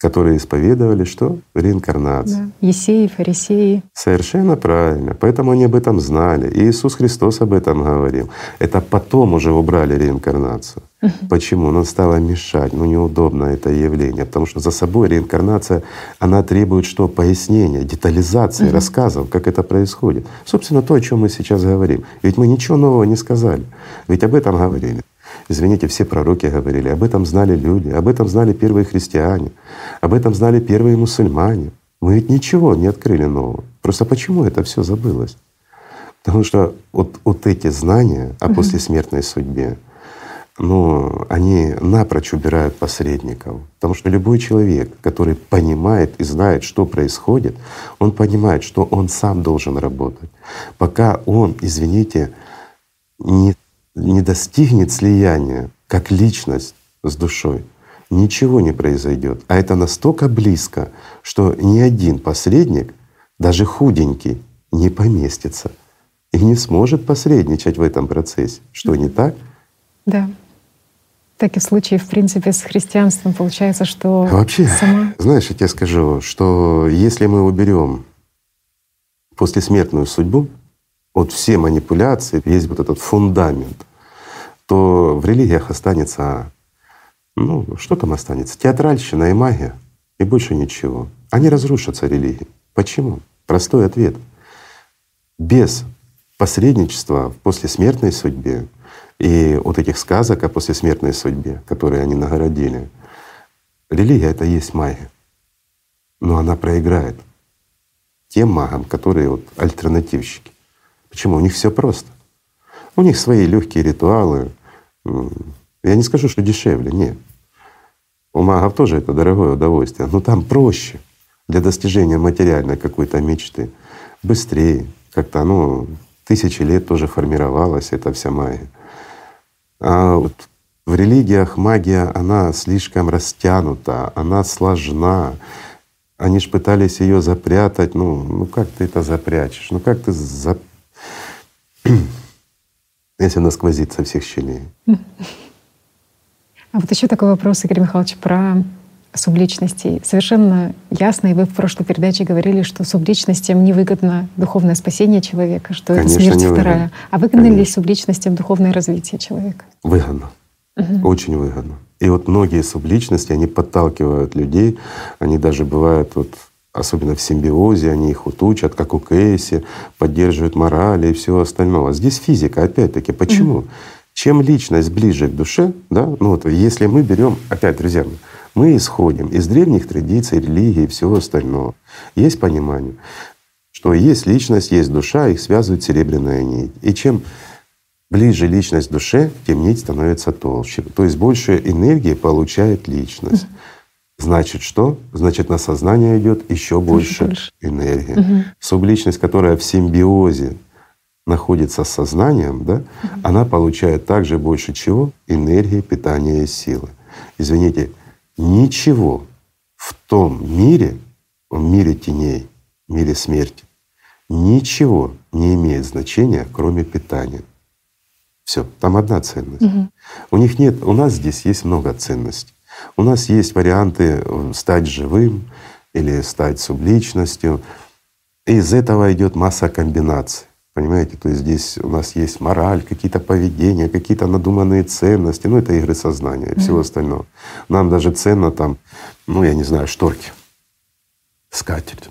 которые исповедовали что? Реинкарнацию. Да. Есеи, фарисеи. Совершенно правильно. Поэтому они об этом знали. И Иисус Христос об этом говорил. Это потом уже убрали реинкарнацию. Почему? Ну стало мешать, ну неудобно это явление, потому что за собой реинкарнация, она требует что? Пояснения, детализации, угу. рассказов, как это происходит. Собственно, то, о чем мы сейчас говорим. Ведь мы ничего нового не сказали, ведь об этом говорили. Извините, все пророки говорили, об этом знали люди, об этом знали первые христиане, об этом знали первые мусульмане. Мы ведь ничего не открыли нового. Просто почему это все забылось? Потому что вот, вот эти знания о послесмертной судьбе, ну, они напрочь убирают посредников. Потому что любой человек, который понимает и знает, что происходит, он понимает, что он сам должен работать. Пока он, извините, не не достигнет слияния как личность с душой, ничего не произойдет. А это настолько близко, что ни один посредник, даже худенький, не поместится и не сможет посредничать в этом процессе. Что не так? Да. Так и в случае, в принципе, с христианством получается, что вообще, сама... знаешь, я тебе скажу, что если мы уберем послесмертную судьбу, вот все манипуляции, есть вот этот фундамент, то в религиях останется, ну, что там останется? Театральщина и магия, и больше ничего. Они разрушатся, религии. Почему? Простой ответ. Без посредничества в послесмертной судьбе и вот этих сказок о послесмертной судьбе, которые они нагородили, религия — это есть магия. Но она проиграет тем магам, которые вот альтернативщики. Почему? У них все просто. У них свои легкие ритуалы. Я не скажу, что дешевле, нет. У магов тоже это дорогое удовольствие, но там проще для достижения материальной какой-то мечты. Быстрее, как-то оно тысячи лет тоже формировалась эта вся магия. А вот в религиях магия, она слишком растянута, она сложна. Они ж пытались ее запрятать. Ну, ну как ты это запрячешь? Ну как ты за если она сквозит со всех щелей. А вот еще такой вопрос, Игорь Михайлович, про субличностей. Совершенно ясно, и вы в прошлой передаче говорили, что субличностям невыгодно духовное спасение человека, что Конечно, это смерть вторая. А выгодно Конечно. ли субличностям духовное развитие человека? Выгодно. Угу. Очень выгодно. И вот многие субличности, они подталкивают людей, они даже бывают вот особенно в симбиозе, они их вот учат, как у Кейси, поддерживают морали и все остальное. А здесь физика, опять-таки, почему? Mm-hmm. Чем личность ближе к душе, да, ну вот если мы берем, опять, друзья, мы исходим из древних традиций, религии и всего остального. Есть понимание, что есть личность, есть душа, их связывает серебряная нить. И чем ближе личность душе, тем нить становится толще. То есть больше энергии получает личность. Значит что? Значит на сознание идет еще больше, больше энергии. Угу. Субличность, которая в симбиозе находится с сознанием, да, угу. она получает также больше чего? Энергии, питания и силы. Извините, ничего в том мире, в мире теней, в мире смерти, ничего не имеет значения, кроме питания. Все, там одна ценность. Угу. У них нет, у нас здесь есть много ценностей. У нас есть варианты стать живым или стать субличностью. И из этого идет масса комбинаций. Понимаете, то есть здесь у нас есть мораль, какие-то поведения, какие-то надуманные ценности, ну это игры сознания и всего остального. Нам даже ценно там, ну я не знаю, шторки, скатерть.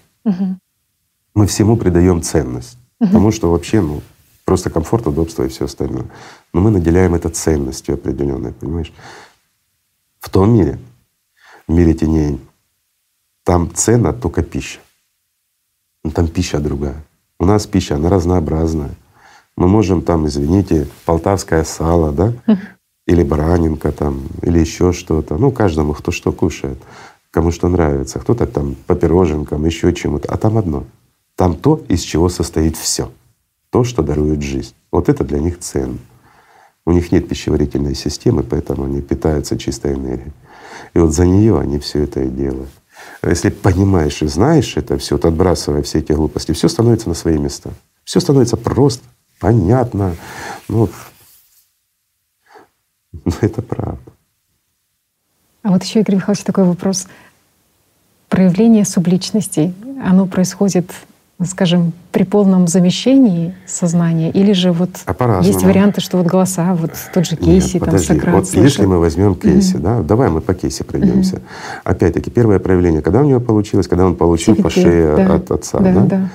Мы всему придаем ценность, потому что вообще, ну просто комфорт, удобство и все остальное. Но мы наделяем это ценностью определенной, понимаешь? В том мире, в мире теней, там цена только пища. Ну, там пища другая. У нас пища, она разнообразная. Мы можем там, извините, полтавское сало, да, или баранинка там, или еще что-то. Ну, каждому кто что кушает, кому что нравится. Кто-то там по пироженкам, еще чему-то. А там одно. Там то, из чего состоит все. То, что дарует жизнь. Вот это для них ценно. У них нет пищеварительной системы, поэтому они питаются чистой энергией. И вот за нее они все это и делают. Если понимаешь и знаешь это все, вот отбрасывая все эти глупости, все становится на свои места. Все становится просто, понятно. Ну, ну это правда. А вот еще, Игорь Михайлович, такой вопрос. Проявление субличности, оно происходит скажем, при полном замещении сознания, или же вот а есть варианты, что вот голоса, вот тот же Кейси, Нет, там подожди. Сократ. Вот слышал. если мы возьмем Кейси, mm-hmm. да, давай мы по Кейси пройдемся. Mm-hmm. Опять-таки первое проявление, когда у него получилось, когда он получил Цветы, по шее да. от отца, да, да? да.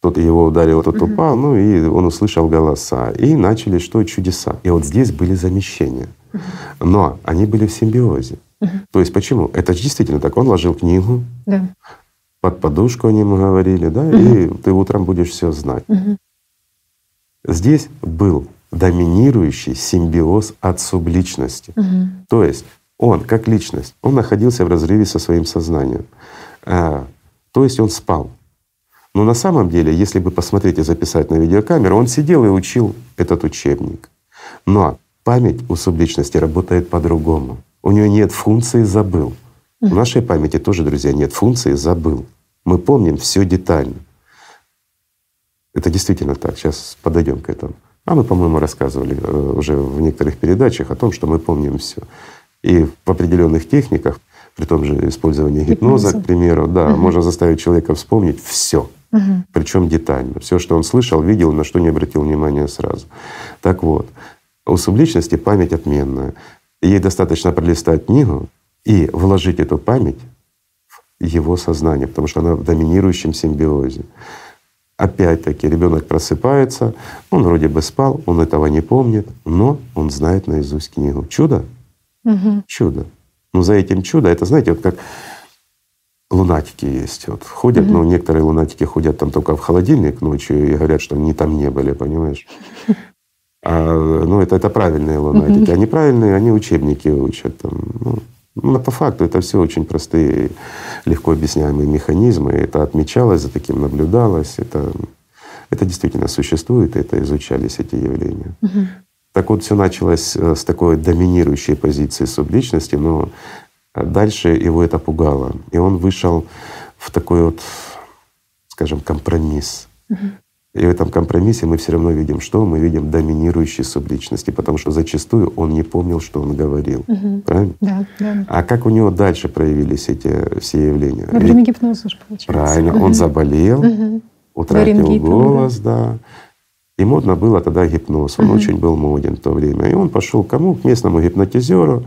Тот его ударил, тот mm-hmm. упал, ну и он услышал голоса, и начали что чудеса. И вот здесь были замещения, mm-hmm. но они были в симбиозе. Mm-hmm. То есть почему? Это действительно так. Он ложил книгу, да под подушку они ему говорили, да, и ты утром будешь все знать. Здесь был доминирующий симбиоз от субличности. Угу. То есть он как личность, он находился в разрыве со своим сознанием. А, то есть он спал. Но на самом деле, если бы посмотреть и записать на видеокамеру, он сидел и учил этот учебник. Но память у субличности работает по-другому. У нее нет функции «забыл». В нашей памяти тоже, друзья, нет функции «забыл». Мы помним все детально. Это действительно так. Сейчас подойдем к этому. А мы, по-моему, рассказывали э, уже в некоторых передачах о том, что мы помним все. И в определенных техниках, при том же использовании гипноза, Гипноза. к примеру, да, угу. можно заставить человека вспомнить все, угу. причем детально, все, что он слышал, видел, на что не обратил внимания сразу. Так вот, у субличности память отменная. Ей достаточно пролистать книгу и вложить эту память его сознание, потому что она в доминирующем симбиозе. Опять-таки ребенок просыпается, он вроде бы спал, он этого не помнит, но он знает наизусть книгу. Чудо? Угу. Чудо. Но за этим чудо, это знаете, вот как лунатики есть. Вот ходят, угу. ну некоторые лунатики ходят там только в холодильник ночью и говорят, что они там не были, понимаешь? А, ну это, это правильные лунатики. А неправильные, они учебники учат. Там, ну, но по факту это все очень простые, легко объясняемые механизмы. Это отмечалось, за таким наблюдалось. Это, это действительно существует, это изучались эти явления. Угу. Так вот, все началось э, с такой доминирующей позиции субличности, но дальше его это пугало. И он вышел в такой вот, скажем, компромисс. Угу. И в этом компромиссе мы все равно видим что? Мы видим доминирующие субличности, потому что зачастую он не помнил, что он говорил. Угу. Правильно? Да, да. А как у него дальше проявились эти все явления? Во время гипноза же получается. Правильно, угу. он заболел, угу. утратил Варенгитом, голос, да. да. И модно было тогда гипноз. Он угу. очень был моден в то время. И он пошел к кому? К местному гипнотизеру,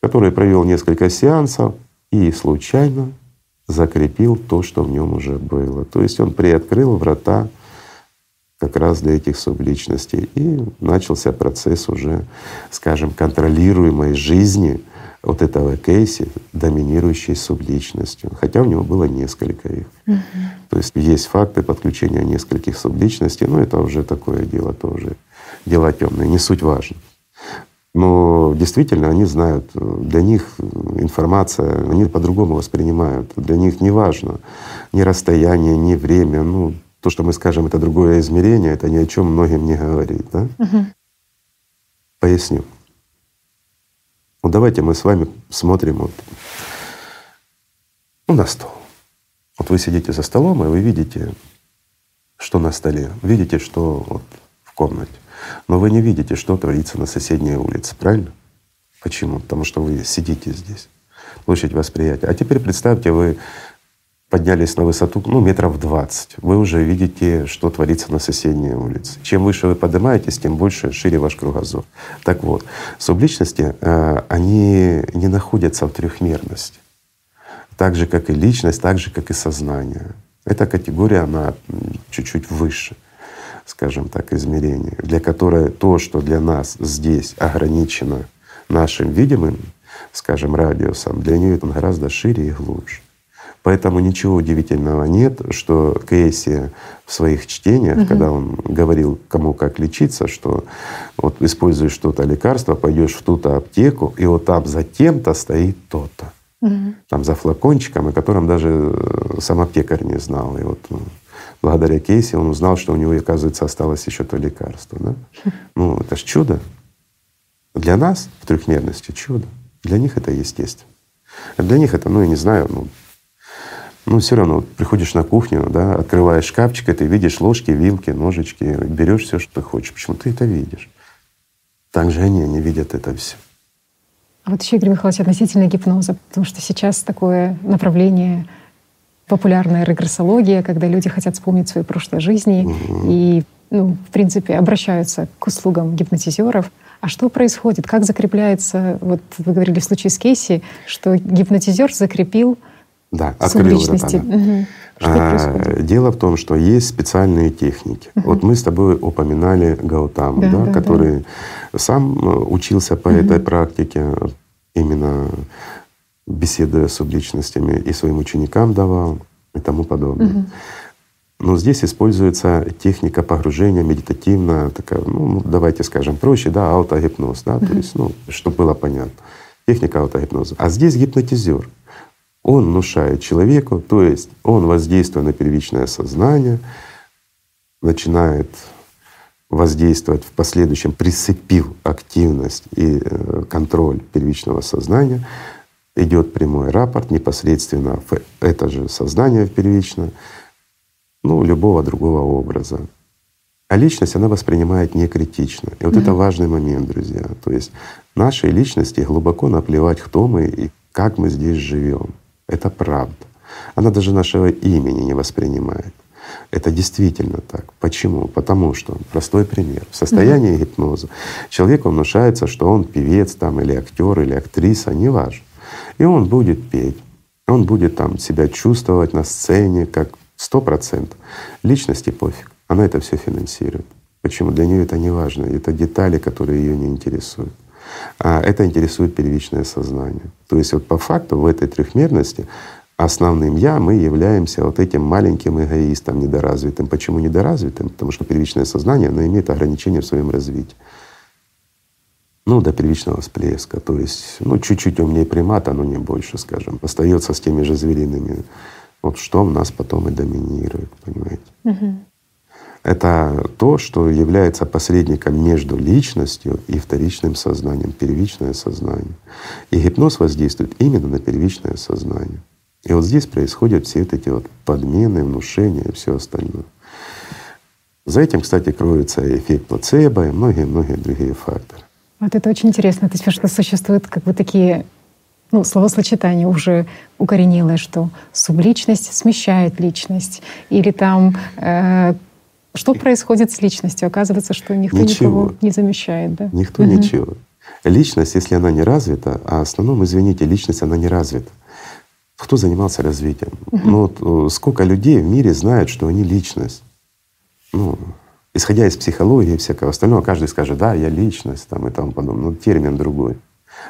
который провел несколько сеансов и случайно закрепил то, что в нем уже было. То есть он приоткрыл врата как раз для этих субличностей. И начался процесс уже, скажем, контролируемой жизни вот этого Кейси, доминирующей субличностью. Хотя у него было несколько их. Угу. То есть есть факты подключения нескольких субличностей, но это уже такое дело тоже, дело темное, не суть важно. Но действительно они знают, для них информация, они по-другому воспринимают. Для них не важно ни расстояние, ни время. Ну, то, что мы скажем, это другое измерение, это ни о чем многим не говорит. Да? Угу. Поясню. Ну давайте мы с вами смотрим вот, ну, на стол. Вот вы сидите за столом, и вы видите, что на столе, видите, что вот в комнате. Но вы не видите, что творится на соседней улице, правильно? Почему? Потому что вы сидите здесь. Площадь восприятия. А теперь представьте, вы поднялись на высоту ну, метров 20, вы уже видите, что творится на соседней улице. Чем выше вы поднимаетесь, тем больше, шире ваш кругозор. Так вот, субличности, э, они не находятся в трехмерности. Так же, как и личность, так же, как и сознание. Эта категория, она чуть-чуть выше, скажем так, измерения, для которой то, что для нас здесь ограничено нашим видимым, скажем, радиусом, для нее это гораздо шире и глубже. Поэтому ничего удивительного нет, что Кейси в своих чтениях, угу. когда он говорил, кому как лечиться, что вот используешь что-то лекарство, пойдешь в ту-то аптеку, и вот там за тем-то стоит то-то. Угу. Там за флакончиком, о котором даже э, сам аптекарь не знал. И вот ну, благодаря Кейси он узнал, что у него, оказывается, осталось еще то лекарство. Да? Ну, это ж чудо. Для нас в трехмерности чудо. Для них это естественно. Для них это, ну, я не знаю, ну, ну, все равно вот приходишь на кухню, да, открываешь шкафчик, и ты видишь ложки, вилки, ножички, берешь все, что ты хочешь. Почему ты это видишь? Так же они, они видят это все. А вот еще, Игорь Михайлович, относительно гипноза, потому что сейчас такое направление популярная регрессология, когда люди хотят вспомнить свои прошлые жизни угу. и, ну, в принципе, обращаются к услугам гипнотизеров. А что происходит? Как закрепляется, вот вы говорили в случае с Кейси, что гипнотизер закрепил да, открыл это. Да. Угу. А, дело в том, что есть специальные техники. Угу. Вот мы с тобой упоминали Гаутаму, да, да, да, который да. сам э, учился по угу. этой практике, именно беседуя с субличностями и своим ученикам давал и тому подобное. Угу. Но здесь используется техника погружения медитативная, такая, ну, ну давайте скажем проще, да, аутогипноз, да, угу. то есть, ну, чтобы было понятно, техника аутогипноза. А здесь гипнотизер он внушает человеку, то есть он, воздействуя на первичное сознание, начинает воздействовать в последующем, присыпив активность и э, контроль первичного сознания, идет прямой рапорт непосредственно в это же сознание в первичное, ну, любого другого образа. А личность она воспринимает не критично. И вот mm-hmm. это важный момент, друзья. То есть нашей личности глубоко наплевать, кто мы и как мы здесь живем. Это правда. Она даже нашего имени не воспринимает. Это действительно так. Почему? Потому что, простой пример, в состоянии mm-hmm. гипноза человеку внушается, что он певец там или актер или актриса, неважно. И он будет петь, он будет там себя чувствовать на сцене как сто процентов. Личности пофиг, она это все финансирует. Почему? Для нее это не важно, это детали, которые ее не интересуют это интересует первичное сознание. То есть вот по факту в этой трехмерности основным я мы являемся вот этим маленьким эгоистом недоразвитым. Почему недоразвитым? Потому что первичное сознание, оно имеет ограничения в своем развитии. Ну, до первичного всплеска. То есть, ну, чуть-чуть умнее примата, но не больше, скажем. Остается с теми же звериными. Вот что в нас потом и доминирует, понимаете? Угу. Это то, что является посредником между личностью и вторичным сознанием, первичное сознание. И гипноз воздействует именно на первичное сознание. И вот здесь происходят все эти вот подмены, внушения и все остальное. За этим, кстати, кроется эффект плацебо и многие-многие другие факторы. Вот это очень интересно. То есть что существуют как бы такие ну, словосочетание уже укоренилое, что субличность смещает личность, или там э, что происходит с личностью? Оказывается, что никто ничего. никого не замещает, да? Никто угу. ничего. Личность, если она не развита, а в основном, извините, личность, она не развита. Кто занимался развитием? Угу. Ну, вот, э, сколько людей в мире знают, что они личность? Ну, исходя из психологии и всякого остального, каждый скажет, да, я личность там, и тому подобное. Но термин другой.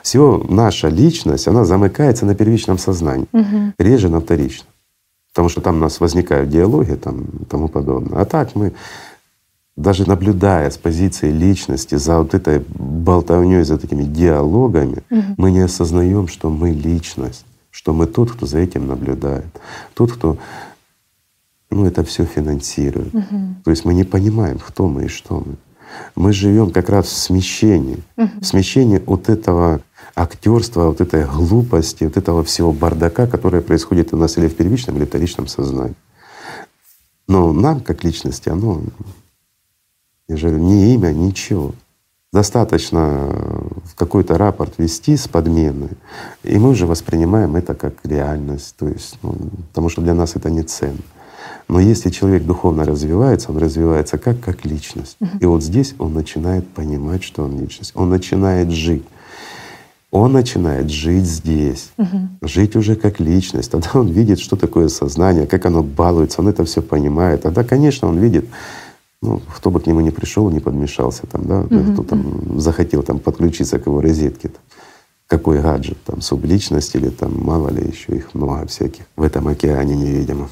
Всего наша личность, она замыкается на первичном сознании, угу. реже на вторичном потому что там у нас возникают диалоги там, и тому подобное. А так мы даже наблюдая с позиции личности за вот этой болтовней, за такими диалогами, угу. мы не осознаем, что мы личность, что мы тот, кто за этим наблюдает, тот, кто ну, это все финансирует. Угу. То есть мы не понимаем, кто мы и что мы. Мы живем как раз в смещении, угу. в смещении от этого актерства, вот этой глупости, вот этого всего бардака, которое происходит у нас или в первичном, или в вторичном сознании. Но нам, как личности, оно, я же говорю, ни имя, ничего. Достаточно в какой-то рапорт вести с подменой, и мы уже воспринимаем это как реальность, то есть, ну, потому что для нас это не ценно. Но если человек духовно развивается, он развивается как как личность. И вот здесь он начинает понимать, что он личность. Он начинает жить. Он начинает жить здесь, uh-huh. жить уже как личность. Тогда он видит, что такое сознание, как оно балуется, он это все понимает. Тогда, конечно, он видит, ну, кто бы к нему не пришел, не подмешался там, да, uh-huh. кто там захотел там подключиться к его розетке. Там какой гаджет, там, субличность или там мало ли еще их много всяких в этом океане невидимо.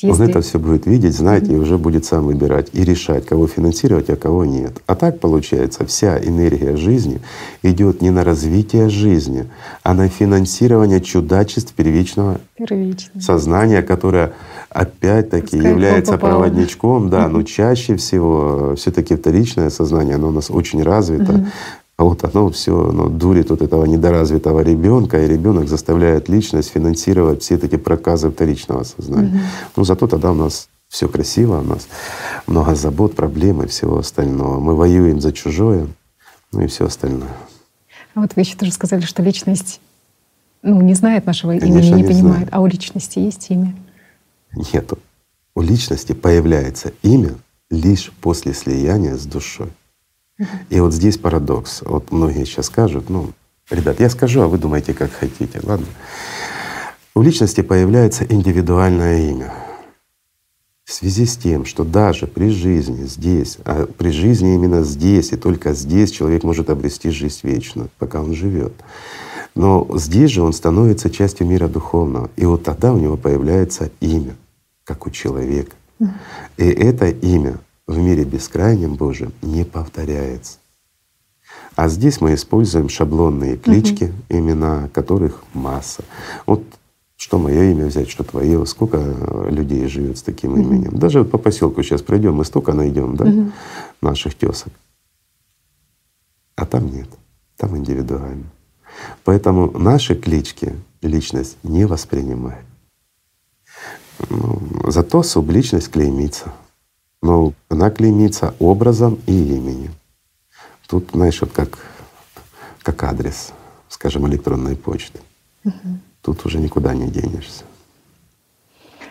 Если... Он это все будет видеть, знать mm-hmm. и уже будет сам выбирать и решать, кого финансировать, а кого нет. А так получается, вся энергия жизни идет не на развитие жизни, а на финансирование чудачеств первичного Первично. сознания, которое опять-таки Пускай является проводничком, да, но чаще всего все-таки вторичное сознание, оно у нас очень развито. Mm-hmm. А вот оно все оно дурит вот этого недоразвитого ребенка, и ребенок заставляет личность финансировать все эти проказы вторичного сознания. Угу. Ну зато тогда у нас все красиво, у нас много забот, проблем и всего остального. Мы воюем за чужое, ну и все остальное. А вот вы еще тоже сказали, что личность ну, не знает нашего Конечно, имени, не, не понимает. Знает. А у личности есть имя? Нету. У личности появляется имя лишь после слияния с душой. И вот здесь парадокс. Вот многие сейчас скажут, ну, ребят, я скажу, а вы думаете, как хотите, ладно? У личности появляется индивидуальное имя. В связи с тем, что даже при жизни здесь, а при жизни именно здесь и только здесь человек может обрести жизнь вечную, пока он живет. Но здесь же он становится частью мира духовного, и вот тогда у него появляется имя, как у человека. И это имя в мире бескрайнем Божьем не повторяется. А здесь мы используем шаблонные клички, угу. имена которых масса. Вот что мое имя взять, что твое, сколько людей живет с таким угу. именем. Даже вот по поселку сейчас пройдем, мы столько найдем, да, угу. наших тесок. А там нет, там индивидуально. Поэтому наши клички личность не воспринимает. Ну, зато субличность клеймится но она клеймится образом и именем. Тут, знаешь, вот как, как адрес, скажем, электронной почты. Угу. Тут уже никуда не денешься.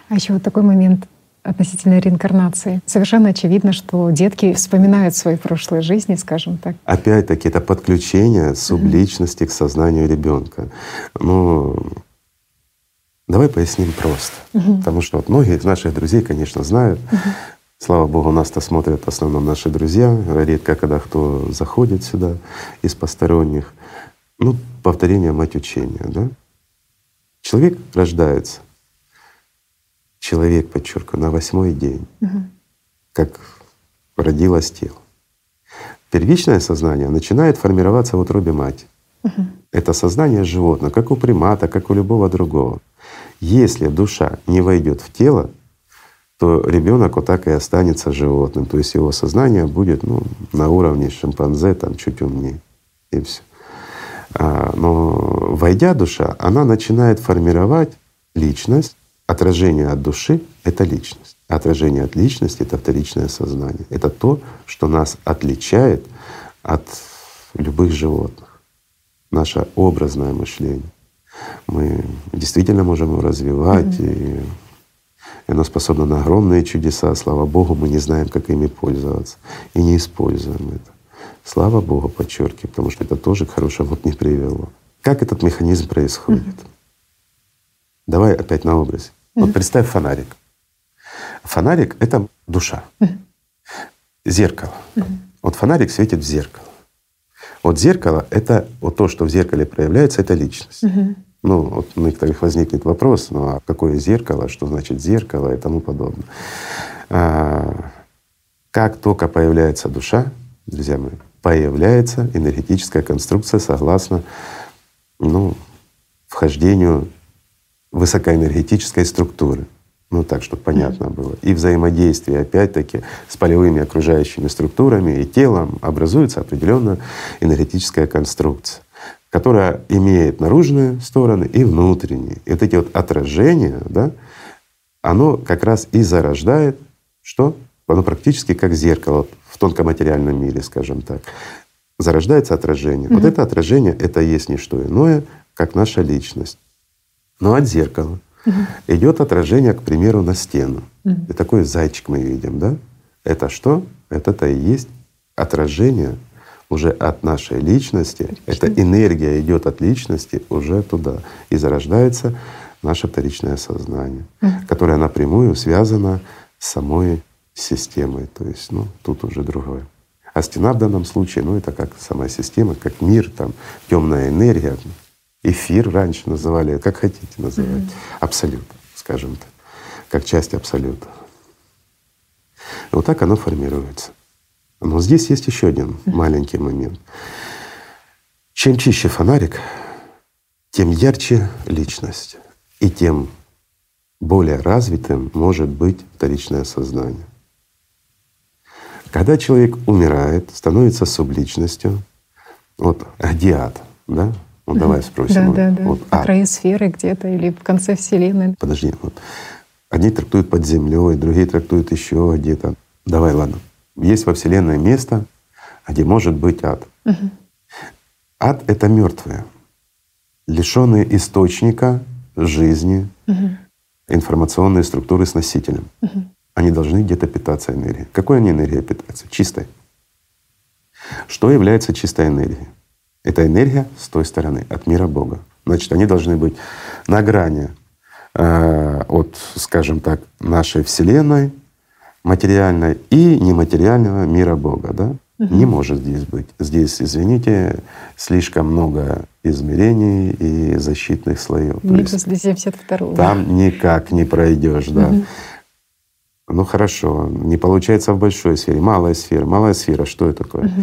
А еще вот такой момент относительно реинкарнации. Совершенно очевидно, что детки вспоминают свои прошлые жизни, скажем так. Опять-таки, это подключение субличности mm к сознанию ребенка. Ну, давай поясним просто. mm Потому что вот многие из наших друзей, конечно, знают, mm Слава Богу, нас-то смотрят в основном наши друзья. Редко, когда кто заходит сюда из посторонних. Ну, повторение мать учения, да? Человек рождается. Человек, подчеркиваю, на восьмой день, угу. как родилось тело. Первичное сознание начинает формироваться в утробе матери. Угу. Это сознание животного, как у примата, как у любого другого. Если душа не войдет в тело, то ребенок вот так и останется животным. То есть его сознание будет ну, на уровне шимпанзе, там чуть умнее, и все. А, но войдя душа, она начинает формировать личность. Отражение от души — это личность. Отражение от личности — это вторичное сознание. Это то, что нас отличает от любых животных. Наше образное мышление. Мы действительно можем его развивать mm-hmm. и и оно способно на огромные чудеса. Слава Богу, мы не знаем, как ими пользоваться. И не используем это. Слава Богу, подчеркиваю, потому что это тоже к хорошему не привело. Как этот механизм происходит? Mm-hmm. Давай опять на образе. Mm-hmm. Вот представь фонарик. Фонарик — это душа. Mm-hmm. Зеркало. Mm-hmm. Вот фонарик светит в зеркало. Вот зеркало — это вот то, что в зеркале проявляется, это личность. Mm-hmm. Ну, вот у некоторых возникнет вопрос, ну а какое зеркало, что значит зеркало и тому подобное. А, как только появляется душа, друзья мои, появляется энергетическая конструкция согласно ну, вхождению высокоэнергетической структуры. Ну так, чтобы понятно было. И взаимодействие, опять-таки, с полевыми окружающими структурами и телом образуется определенная энергетическая конструкция которая имеет наружные стороны и внутренние. И вот эти вот отражения, да, оно как раз и зарождает что? Оно практически как зеркало в тонкоматериальном мире, скажем так. зарождается отражение. Mm-hmm. Вот это отражение — это есть не что иное, как наша личность. Но от зеркала mm-hmm. идет отражение, к примеру, на стену. Mm-hmm. И такой зайчик мы видим, да? Это что? Это-то и есть отражение уже от нашей личности. Эта энергия идет от личности уже туда. И зарождается наше вторичное сознание, mm-hmm. которое напрямую связано с самой системой. То есть, ну, тут уже другое. А стена в данном случае, ну, это как сама система, как мир, там темная энергия, эфир раньше называли, как хотите называть, mm-hmm. абсолют, скажем так, как часть абсолюта. Вот так оно формируется. Но здесь есть еще один маленький момент. Чем чище фонарик, тем ярче личность, и тем более развитым может быть вторичное сознание. Когда человек умирает, становится субличностью, вот где ад, да? Ну давай спросим. Да, да, да. Вот, ад. краю сферы где-то или в конце Вселенной. Подожди, вот одни трактуют под землей, другие трактуют еще где-то. Давай, ладно. Есть во Вселенной место, где может быть ад. Угу. Ад — это мертвые, лишенные источника жизни, угу. информационные структуры с носителем. Угу они должны где-то питаться энергией. Какой они энергией питаются? Чистой. Что является чистой энергией? Это энергия с той стороны, от мира Бога. Значит, они должны быть на грани э, от, скажем так, нашей Вселенной, материальной и нематериального мира Бога. Да? Угу. Не может здесь быть. Здесь, извините, слишком много измерений и защитных слоев. Минус 272. Там никак не пройдешь, да. Угу. Ну хорошо, не получается в большой сфере. Малая сфера. Малая сфера, что это такое? Угу.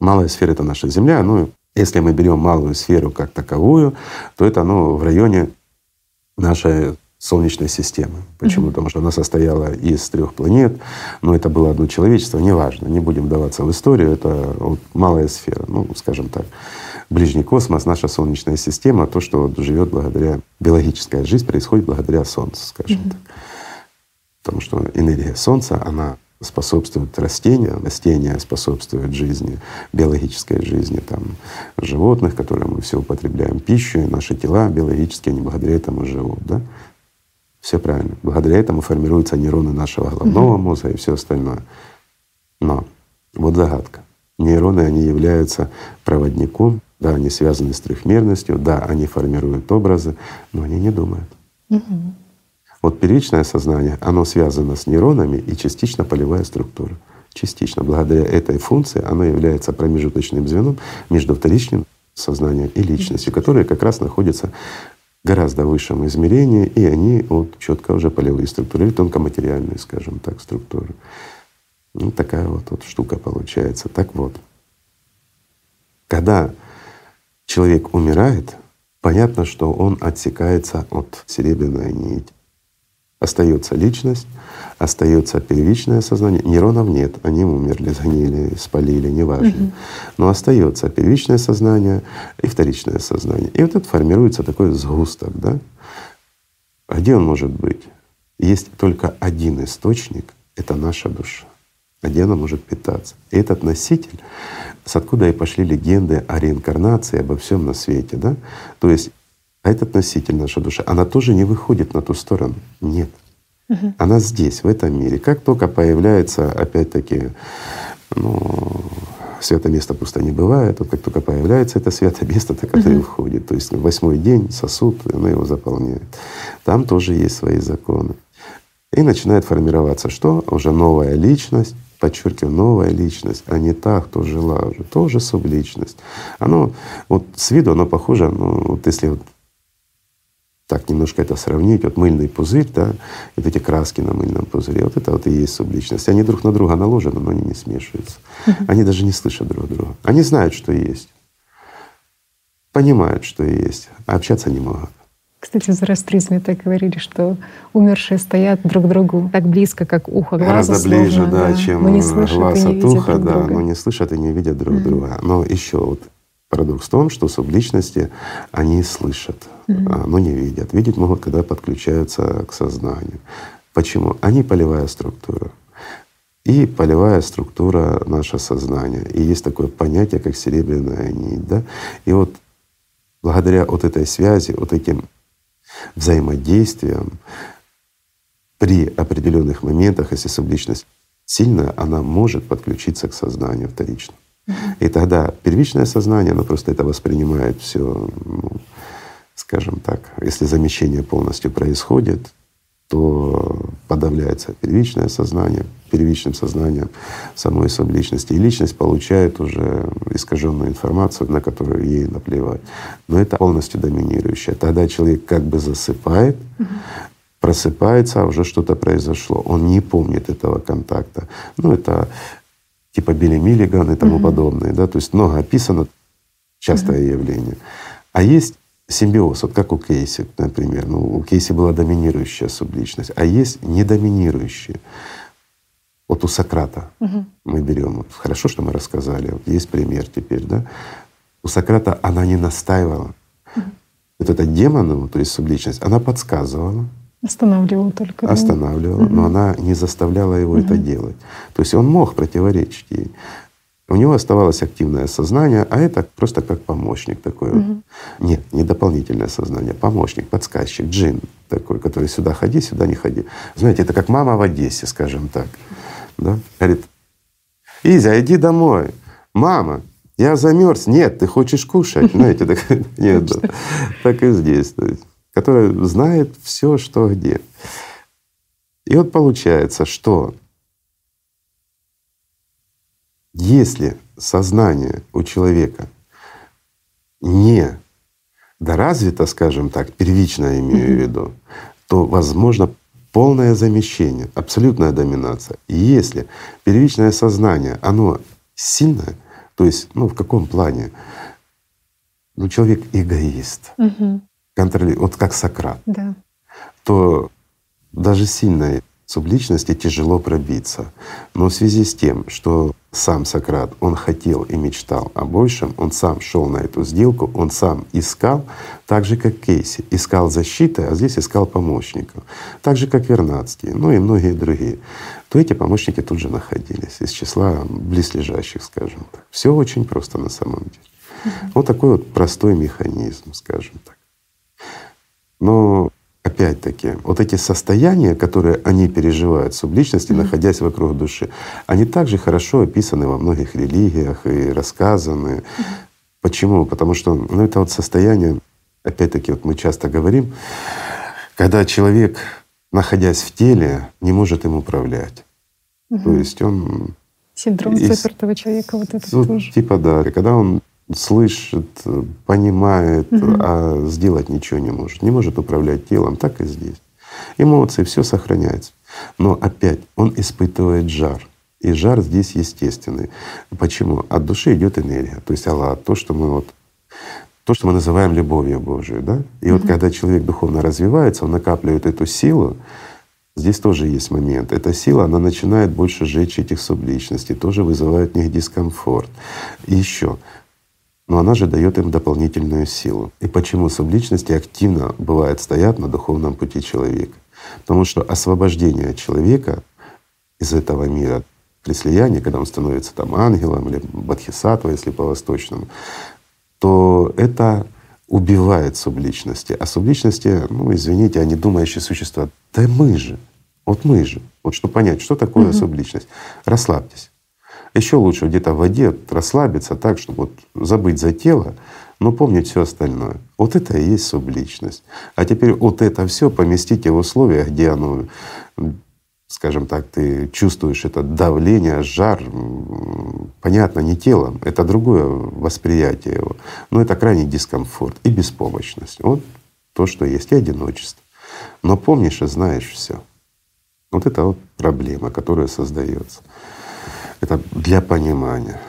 Малая сфера — это наша Земля. Ну, если мы берем малую сферу как таковую, то это ну, в районе нашей Солнечной системы. Почему? Mm-hmm. Потому что она состояла из трех планет, но это было одно человечество, неважно, не будем вдаваться в историю, это вот малая сфера, ну, скажем так. Ближний космос, наша Солнечная система, то, что вот живет благодаря биологическая жизнь, происходит благодаря Солнцу, скажем mm-hmm. так. Потому что энергия Солнца, она способствует растениям, растения способствуют жизни, биологической жизни там, животных, которые мы все употребляем пищу, и наши тела биологически, они благодаря этому живут. Да? Все правильно. Благодаря этому формируются нейроны нашего головного мозга и все остальное. Но вот загадка. Нейроны, они являются проводником, да, они связаны с трехмерностью, да, они формируют образы, но они не думают. Угу. Вот первичное сознание, оно связано с нейронами и частично полевая структура. Частично. Благодаря этой функции оно является промежуточным звеном между вторичным сознанием и личностью, которые как раз находятся гораздо высшем измерении, и они вот четко уже полевые структуры или тонкоматериальные, скажем так, структуры. Ну, такая вот, вот штука получается. Так вот, когда человек умирает, понятно, что он отсекается от серебряной нити остается личность, остается первичное сознание. Нейронов нет, они умерли, сгнили, спалили, неважно. Угу. Но остается первичное сознание и вторичное сознание. И вот это формируется такой сгусток, да? А где он может быть? Есть только один источник — это наша душа. Где она может питаться? И этот носитель, с откуда и пошли легенды о реинкарнации, обо всем на свете, да? То есть а этот носитель, наша душа, она тоже не выходит на ту сторону. Нет. Угу. Она здесь, в этом мире. Как только появляется, опять-таки, ну, святое место пусто не бывает. Вот как только появляется это святое место, так это угу. и входит. То есть восьмой день сосуд, оно его заполняет. Там тоже есть свои законы. И начинает формироваться что? Уже новая личность, подчеркиваю, новая личность, а не та, кто жила уже, тоже субличность. Оно вот с виду оно похоже, ну вот если вот так немножко это сравнить, вот мыльный пузырь, да, вот эти краски на мыльном пузыре, вот это вот и есть субличность. Они друг на друга наложены, но они не смешиваются. Они даже не слышат друг друга. Они знают, что есть, понимают, что есть, а общаться не могут. Кстати, в зороастризме так говорили, что умершие стоят друг к другу так близко, как ухо глаза. Гораздо ближе, да, да, чем не глаз от уха, да, друг но не слышат и не видят друг mm-hmm. друга. Но еще вот Парадокс в том, что субличности, они слышат, mm-hmm. но не видят. Видеть могут, когда подключаются к сознанию. Почему? Они полевая структура. и полевая структура наше сознание. И есть такое понятие, как серебряная нить. Да? И вот благодаря вот этой связи, вот этим взаимодействиям при определенных моментах, если субличность сильная, она может подключиться к сознанию вторично. И тогда первичное сознание, оно просто это воспринимает все, ну, скажем так, если замещение полностью происходит, то подавляется первичное сознание, первичным сознанием самой субличности. И личность получает уже искаженную информацию, на которую ей наплевать. Но это полностью доминирующее. Тогда человек как бы засыпает, просыпается, а уже что-то произошло. Он не помнит этого контакта. Ну, это типа Билли Миллиган и тому mm-hmm. подобное. Да? То есть много описано, частое mm-hmm. явление. А есть симбиоз, вот как у Кейси, например. Ну, у Кейси была доминирующая субличность, а есть недоминирующая. Вот у Сократа угу. мы берем, вот хорошо, что мы рассказали, вот есть пример теперь, да. У Сократа она не настаивала. Угу. Вот эта демон, ну, то есть субличность, она подсказывала. Останавливала только. Останавливала, угу. но она не заставляла его угу. это делать. То есть он мог противоречить ей. У него оставалось активное сознание, а это просто как помощник такой. Угу. Нет, не дополнительное сознание, помощник, подсказчик, джин такой, который сюда ходи, сюда не ходи. Знаете, это как мама в Одессе, скажем так. Да? Говорит, Изя, иди домой. Мама, я замерз. Нет, ты хочешь кушать. Знаете, так, нет, да. так и здесь. Которая знает все, что где. И вот получается, что если сознание у человека не доразвито, скажем так, первично имею в виду, то возможно полное замещение, абсолютная доминация. И если первичное сознание, оно сильное, то есть, ну в каком плане? Ну человек эгоист, угу. Контролирует, вот как Сократ, да. то даже сильное субличности тяжело пробиться. Но в связи с тем, что сам Сократ, он хотел и мечтал о большем, он сам шел на эту сделку, он сам искал, так же как Кейси, искал защиты, а здесь искал помощников, так же как Вернадский, ну и многие другие, то эти помощники тут же находились из числа близлежащих, скажем так. Все очень просто на самом деле. Вот такой вот простой механизм, скажем так. Но опять-таки, вот эти состояния, которые они переживают, субличности, находясь вокруг души, они также хорошо описаны во многих религиях и рассказаны. Почему? Потому что ну, это вот состояние, опять-таки, вот мы часто говорим, когда человек, находясь в теле, не может им управлять. Mm-hmm. То есть он Синдром запертого человека вот это ну, тоже. Типа да, когда он слышит, понимает, угу. а сделать ничего не может. Не может управлять телом, так и здесь. Эмоции, все сохраняется. Но опять он испытывает жар. И жар здесь естественный. Почему? От души идет энергия. То есть Аллах, то, что мы вот то, что мы называем любовью Божию, да? И mm вот когда человек духовно развивается, он накапливает эту силу, здесь тоже есть момент. Эта сила, она начинает больше жечь этих субличностей, тоже вызывает в них дискомфорт. И еще но она же дает им дополнительную силу. И почему субличности активно бывает стоят на духовном пути человека? Потому что освобождение человека из этого мира при слиянии, когда он становится там ангелом или бодхисаттва, если по-восточному, то это убивает субличности. А субличности, ну извините, они думающие существа. Да мы же, вот мы же. Вот чтобы понять, что такое угу. субличность, расслабьтесь. Еще лучше где-то в воде расслабиться так, чтобы вот забыть за тело, но помнить все остальное. Вот это и есть субличность. А теперь вот это все поместите в условия, где оно, скажем так, ты чувствуешь это давление, жар, понятно, не телом, это другое восприятие его, но это крайний дискомфорт и беспомощность. Вот то, что есть, и одиночество. Но помнишь и знаешь все. Вот это вот проблема, которая создается. Это для понимания,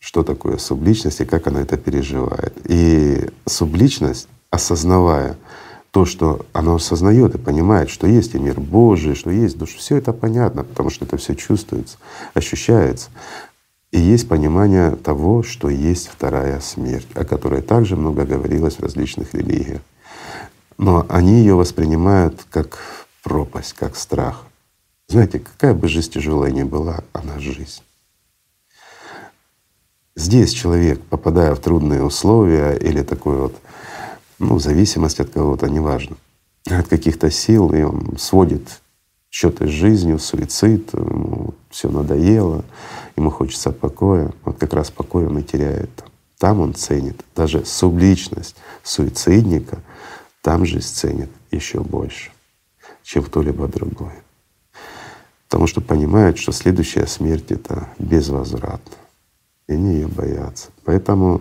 что такое субличность и как она это переживает. И субличность, осознавая то, что она осознает и понимает, что есть и мир Божий, что есть душа, все это понятно, потому что это все чувствуется, ощущается. И есть понимание того, что есть вторая смерть, о которой также много говорилось в различных религиях. Но они ее воспринимают как пропасть, как страх. Знаете, какая бы жизнь тяжелая ни была, она жизнь. Здесь человек, попадая в трудные условия или такой вот, ну, зависимость от кого-то, неважно, от каких-то сил, и он сводит счеты с жизнью, суицид, ему все надоело, ему хочется покоя. Вот как раз покой он и теряет. Там он ценит даже субличность суицидника, там жизнь ценит еще больше, чем кто-либо другой. Потому что понимает, что следующая смерть — это безвозвратно, и они ее боятся. Поэтому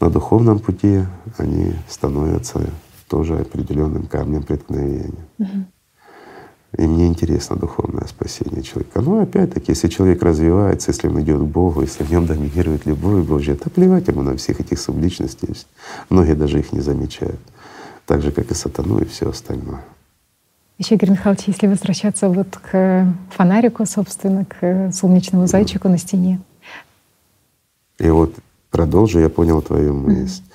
на духовном пути они становятся тоже определенным камнем преткновения. Угу. И мне интересно духовное спасение человека. Но опять-таки, если человек развивается, если он идет к Богу, если в нем доминирует любовь Божья, то плевать ему на всех этих субличностей. Многие даже их не замечают. Так же, как и сатану и все остальное. Еще, Михайлович, если возвращаться вот к фонарику, собственно, к солнечному зайчику mm. на стене. И вот продолжу, я понял твою мысль. Mm.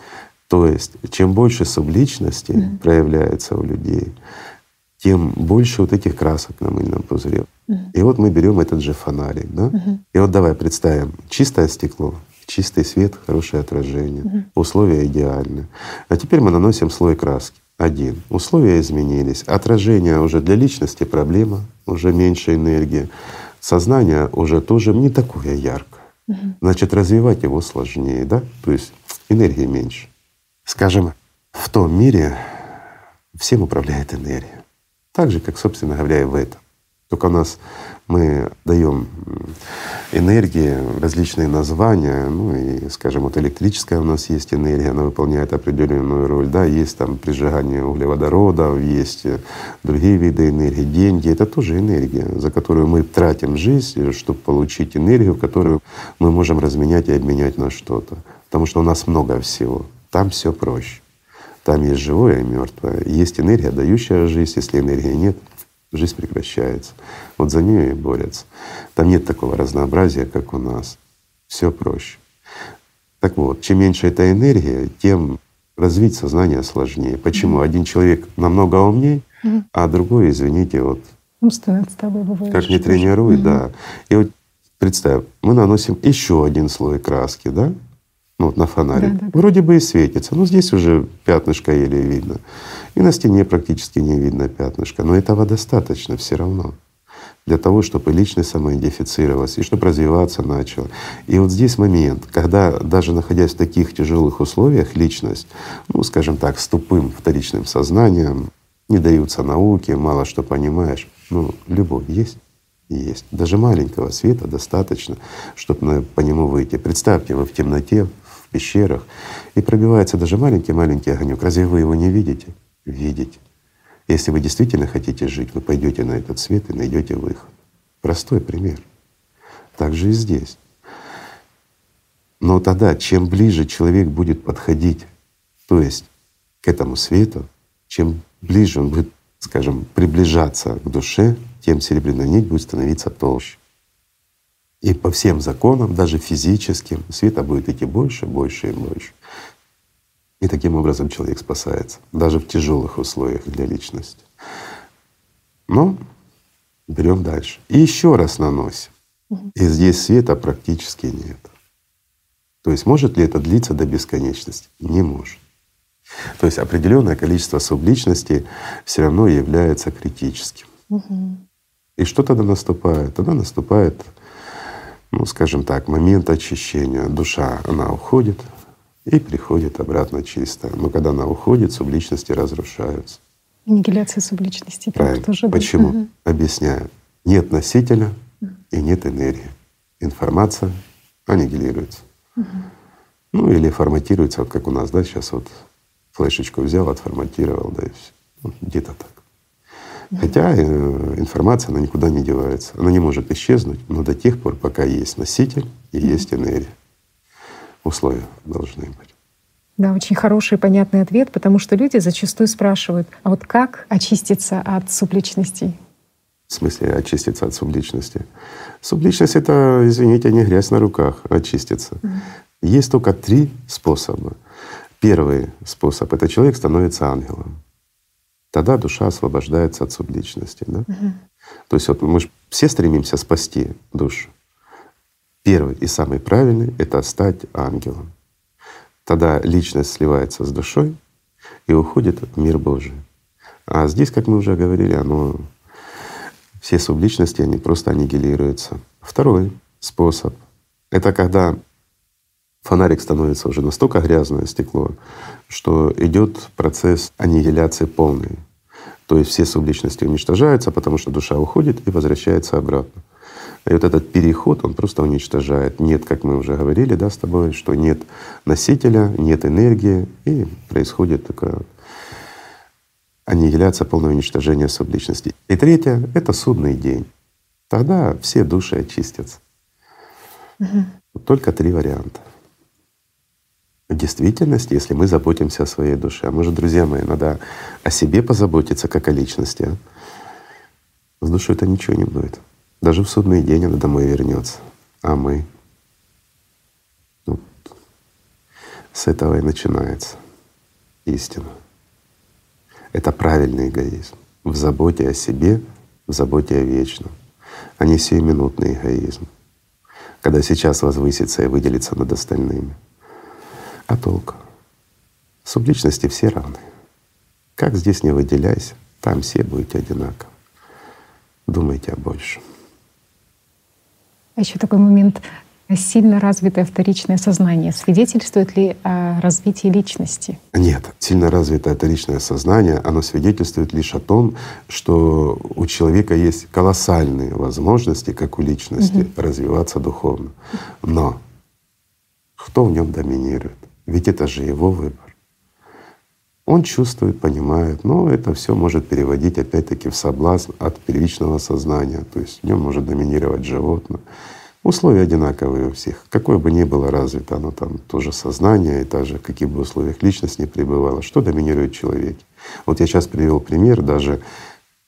То есть, чем больше субличности mm. проявляется у людей, тем больше вот этих красок на мыльном пузыре. Uh-huh. И вот мы берем этот же фонарик, да? Uh-huh. И вот давай представим чистое стекло, чистый свет, хорошее отражение, uh-huh. условия идеальны. А теперь мы наносим слой краски. Один. Условия изменились. Отражение уже для личности проблема, уже меньше энергии. Сознание уже тоже не такое яркое. Значит, развивать его сложнее, да? То есть энергии меньше. Скажем, в том мире всем управляет энергия. Так же, как, собственно говоря, и в этом. Только у нас мы даем энергии, различные названия, ну и, скажем, вот электрическая у нас есть энергия, она выполняет определенную роль, да, есть там прижигание углеводородов, есть другие виды энергии, деньги — это тоже энергия, за которую мы тратим жизнь, чтобы получить энергию, которую мы можем разменять и обменять на что-то. Потому что у нас много всего, там все проще. Там есть живое и мертвое. Есть энергия, дающая жизнь. Если энергии нет, жизнь прекращается. Вот за нее и борются. Там нет такого разнообразия, как у нас. Все проще. Так вот, чем меньше эта энергия, тем развить сознание сложнее. Почему? Один человек намного умнее, а другой, извините, вот Умственно отсталый бывает. Как не тренирует, да. И вот представь, мы наносим еще один слой краски, да? Ну, вот на фонарик. Да, да. Вроде бы и светится, но здесь уже пятнышко еле видно. И на стене практически не видно пятнышко. Но этого достаточно все равно для того, чтобы личность самоидентифицировалась и чтобы развиваться начала. И вот здесь момент, когда даже находясь в таких тяжелых условиях, личность, ну, скажем так, с тупым вторичным сознанием, не даются науки, мало что понимаешь, ну, любовь есть есть. Даже маленького света достаточно, чтобы по нему выйти. Представьте, вы в темноте, в пещерах, и пробивается даже маленький-маленький огонек. Разве вы его не видите? Видите. Если вы действительно хотите жить, вы пойдете на этот свет и найдете выход. Простой пример. Так же и здесь. Но тогда, чем ближе человек будет подходить, то есть к этому свету, чем ближе он будет, скажем, приближаться к душе, тем серебряная нить будет становиться толще. И по всем законам, даже физическим, света будет идти больше, больше и больше. И таким образом человек спасается, даже в тяжелых условиях для личности. Но берем дальше. И еще раз наносим. И здесь света практически нет. То есть может ли это длиться до бесконечности? Не может. То есть определенное количество субличностей все равно является критическим. И что тогда наступает? Тогда наступает ну, скажем так, момент очищения. Душа, она уходит и приходит обратно чисто. Но когда она уходит, субличности разрушаются. Аннигиляция субличности. Правильно. Тоже, Почему? Угу. Объясняю. Нет носителя и нет энергии. Информация аннигилируется. Угу. Ну или форматируется, вот как у нас, да, сейчас вот флешечку взял, отформатировал, да и все. Вот где-то так. Хотя э, информация, она никуда не девается. Она не может исчезнуть, но до тех пор, пока есть носитель и есть энергия. Условия должны быть. Да, очень хороший и понятный ответ, потому что люди зачастую спрашивают, а вот как очиститься от субличностей? В смысле очиститься от субличности? Субличность — это, извините, не грязь на руках, очиститься. Mm. Есть только три способа. Первый способ — это человек становится ангелом тогда душа освобождается от субличности. Да? Угу. То есть вот мы же все стремимся спасти душу. Первый и самый правильный — это стать ангелом. Тогда личность сливается с душой и уходит в мир Божий. А здесь, как мы уже говорили, оно все субличности, они просто аннигилируются. Второй способ — это когда фонарик становится уже настолько грязное стекло, что идет процесс аннигиляции полный. То есть все субличности уничтожаются, потому что душа уходит и возвращается обратно. И вот этот переход, он просто уничтожает. Нет, как мы уже говорили, да, с тобой, что нет носителя, нет энергии, и происходит такая аннигиляция, полное уничтожение субличности. И третье — это судный день. Тогда все души очистятся. Угу. Только три варианта. В действительности, если мы заботимся о своей душе, а может, друзья мои, надо о себе позаботиться, как о личности. А? С душой это ничего не будет. Даже в судный день она домой вернется. А мы? Ну, с этого и начинается истина. Это правильный эгоизм. В заботе о себе, в заботе о вечном, а не сиюминутный эгоизм, когда сейчас возвысится и выделится над остальными — а толку? Субличности все равны. Как здесь не выделяйся, там все будете одинаковы. Думайте о большем. А еще такой момент. Сильно развитое вторичное сознание свидетельствует ли о развитии личности? Нет, сильно развитое вторичное сознание, оно свидетельствует лишь о том, что у человека есть колоссальные возможности, как у личности, угу. развиваться духовно. Но кто в нем доминирует? Ведь это же его выбор. Он чувствует, понимает, но это все может переводить опять-таки в соблазн от первичного сознания. То есть в нем может доминировать животное. Условия одинаковые у всех. Какое бы ни было развито оно там, тоже сознание, и также какие бы условиях личность не пребывала, что доминирует в человеке. Вот я сейчас привел пример даже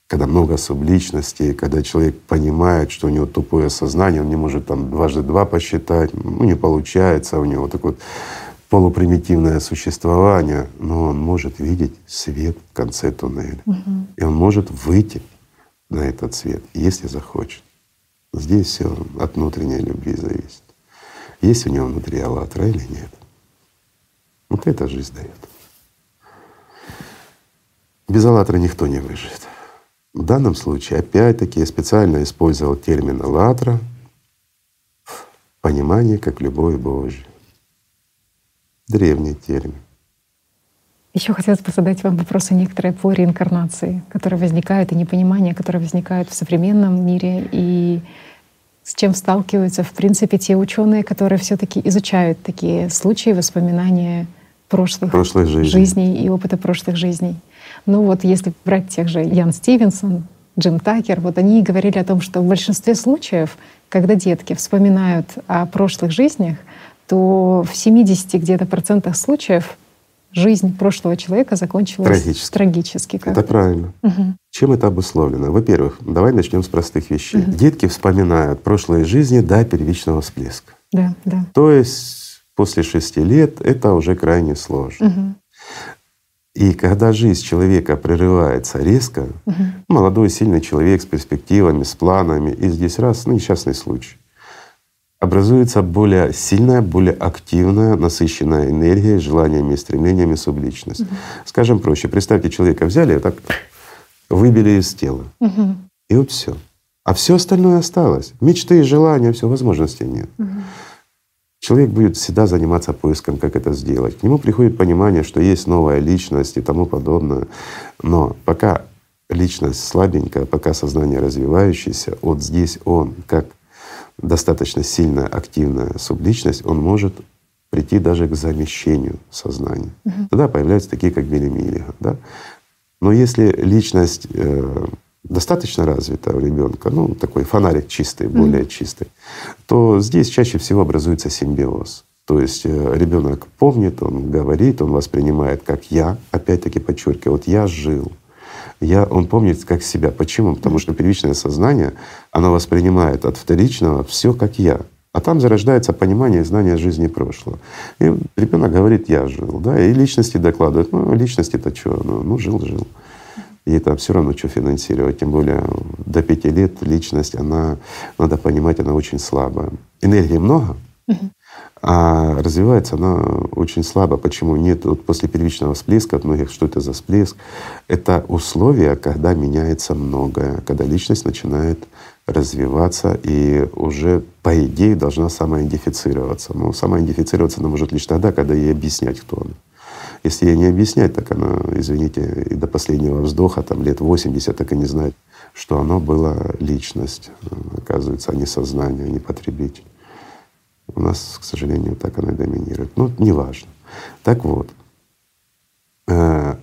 когда много субличностей, когда человек понимает, что у него тупое сознание, он не может там дважды два посчитать, ну не получается у него так вот полупримитивное существование, но он может видеть свет в конце туннеля. Угу. И он может выйти на этот свет, если захочет. Здесь все от внутренней любви зависит. Есть у него внутри аллатра или нет. Вот это жизнь дает. Без аллатра никто не выживет. В данном случае, опять-таки, я специально использовал термин аллатра в понимании как любовь Божья древний термин. Еще хотелось бы задать вам вопросы некоторые по реинкарнации, которые возникают, и непонимание, которые возникают в современном мире, и с чем сталкиваются, в принципе, те ученые, которые все-таки изучают такие случаи, воспоминания прошлых Прошлой жизни. жизней и опыта прошлых жизней. Ну вот если брать тех же Ян Стивенсон, Джим Такер, вот они говорили о том, что в большинстве случаев, когда детки вспоминают о прошлых жизнях, то в 70 где-то процентах случаев жизнь прошлого человека закончилась трагически. трагически это правильно. Угу. Чем это обусловлено? Во-первых, давай начнем с простых вещей. Угу. Детки вспоминают прошлые жизни до первичного всплеска. Да, да. То есть после шести лет это уже крайне сложно. Угу. И когда жизнь человека прерывается резко, угу. молодой сильный человек с перспективами, с планами, и здесь раз, ну несчастный случай образуется более сильная, более активная, насыщенная энергией, желаниями и стремлениями субличность. Угу. Скажем проще, представьте, человека взяли и так выбили из тела. Угу. И вот все. А все остальное осталось. Мечты, желания, все, возможностей нет. Угу. Человек будет всегда заниматься поиском, как это сделать. К нему приходит понимание, что есть новая личность и тому подобное. Но пока личность слабенькая, пока сознание развивающееся, вот здесь он, как достаточно сильная, активная субличность, он может прийти даже к замещению сознания. Угу. Тогда появляются такие, как Белемилига. Да? Но если личность э, достаточно развита у ребенка, ну такой фонарик чистый, более угу. чистый, то здесь чаще всего образуется симбиоз. То есть э, ребенок помнит, он говорит, он воспринимает как я, опять-таки подчеркиваю, вот я жил, я, он помнит как себя. Почему? Потому что первичное сознание, оно воспринимает от вторичного все как я. А там зарождается понимание и знание жизни прошлого. И ребенок говорит, я жил, да, и личности докладывают, ну, личности-то что, ну, ну жил, жил. И это все равно что финансировать, тем более до пяти лет личность, она, надо понимать, она очень слабая. Энергии много, а развивается она очень слабо. Почему нет? Вот после первичного всплеска от многих, что это за всплеск? Это условия, когда меняется многое, когда личность начинает развиваться и уже по идее должна самоидентифицироваться. Но самоидентифицироваться она может лишь тогда, когда ей объяснять, кто она. Если ей не объяснять, так она, извините, и до последнего вздоха, там лет 80, так и не знает, что оно было личность, оказывается, а не сознание, а не потребитель. У нас, к сожалению, так она доминирует. Ну, неважно. Так вот, э,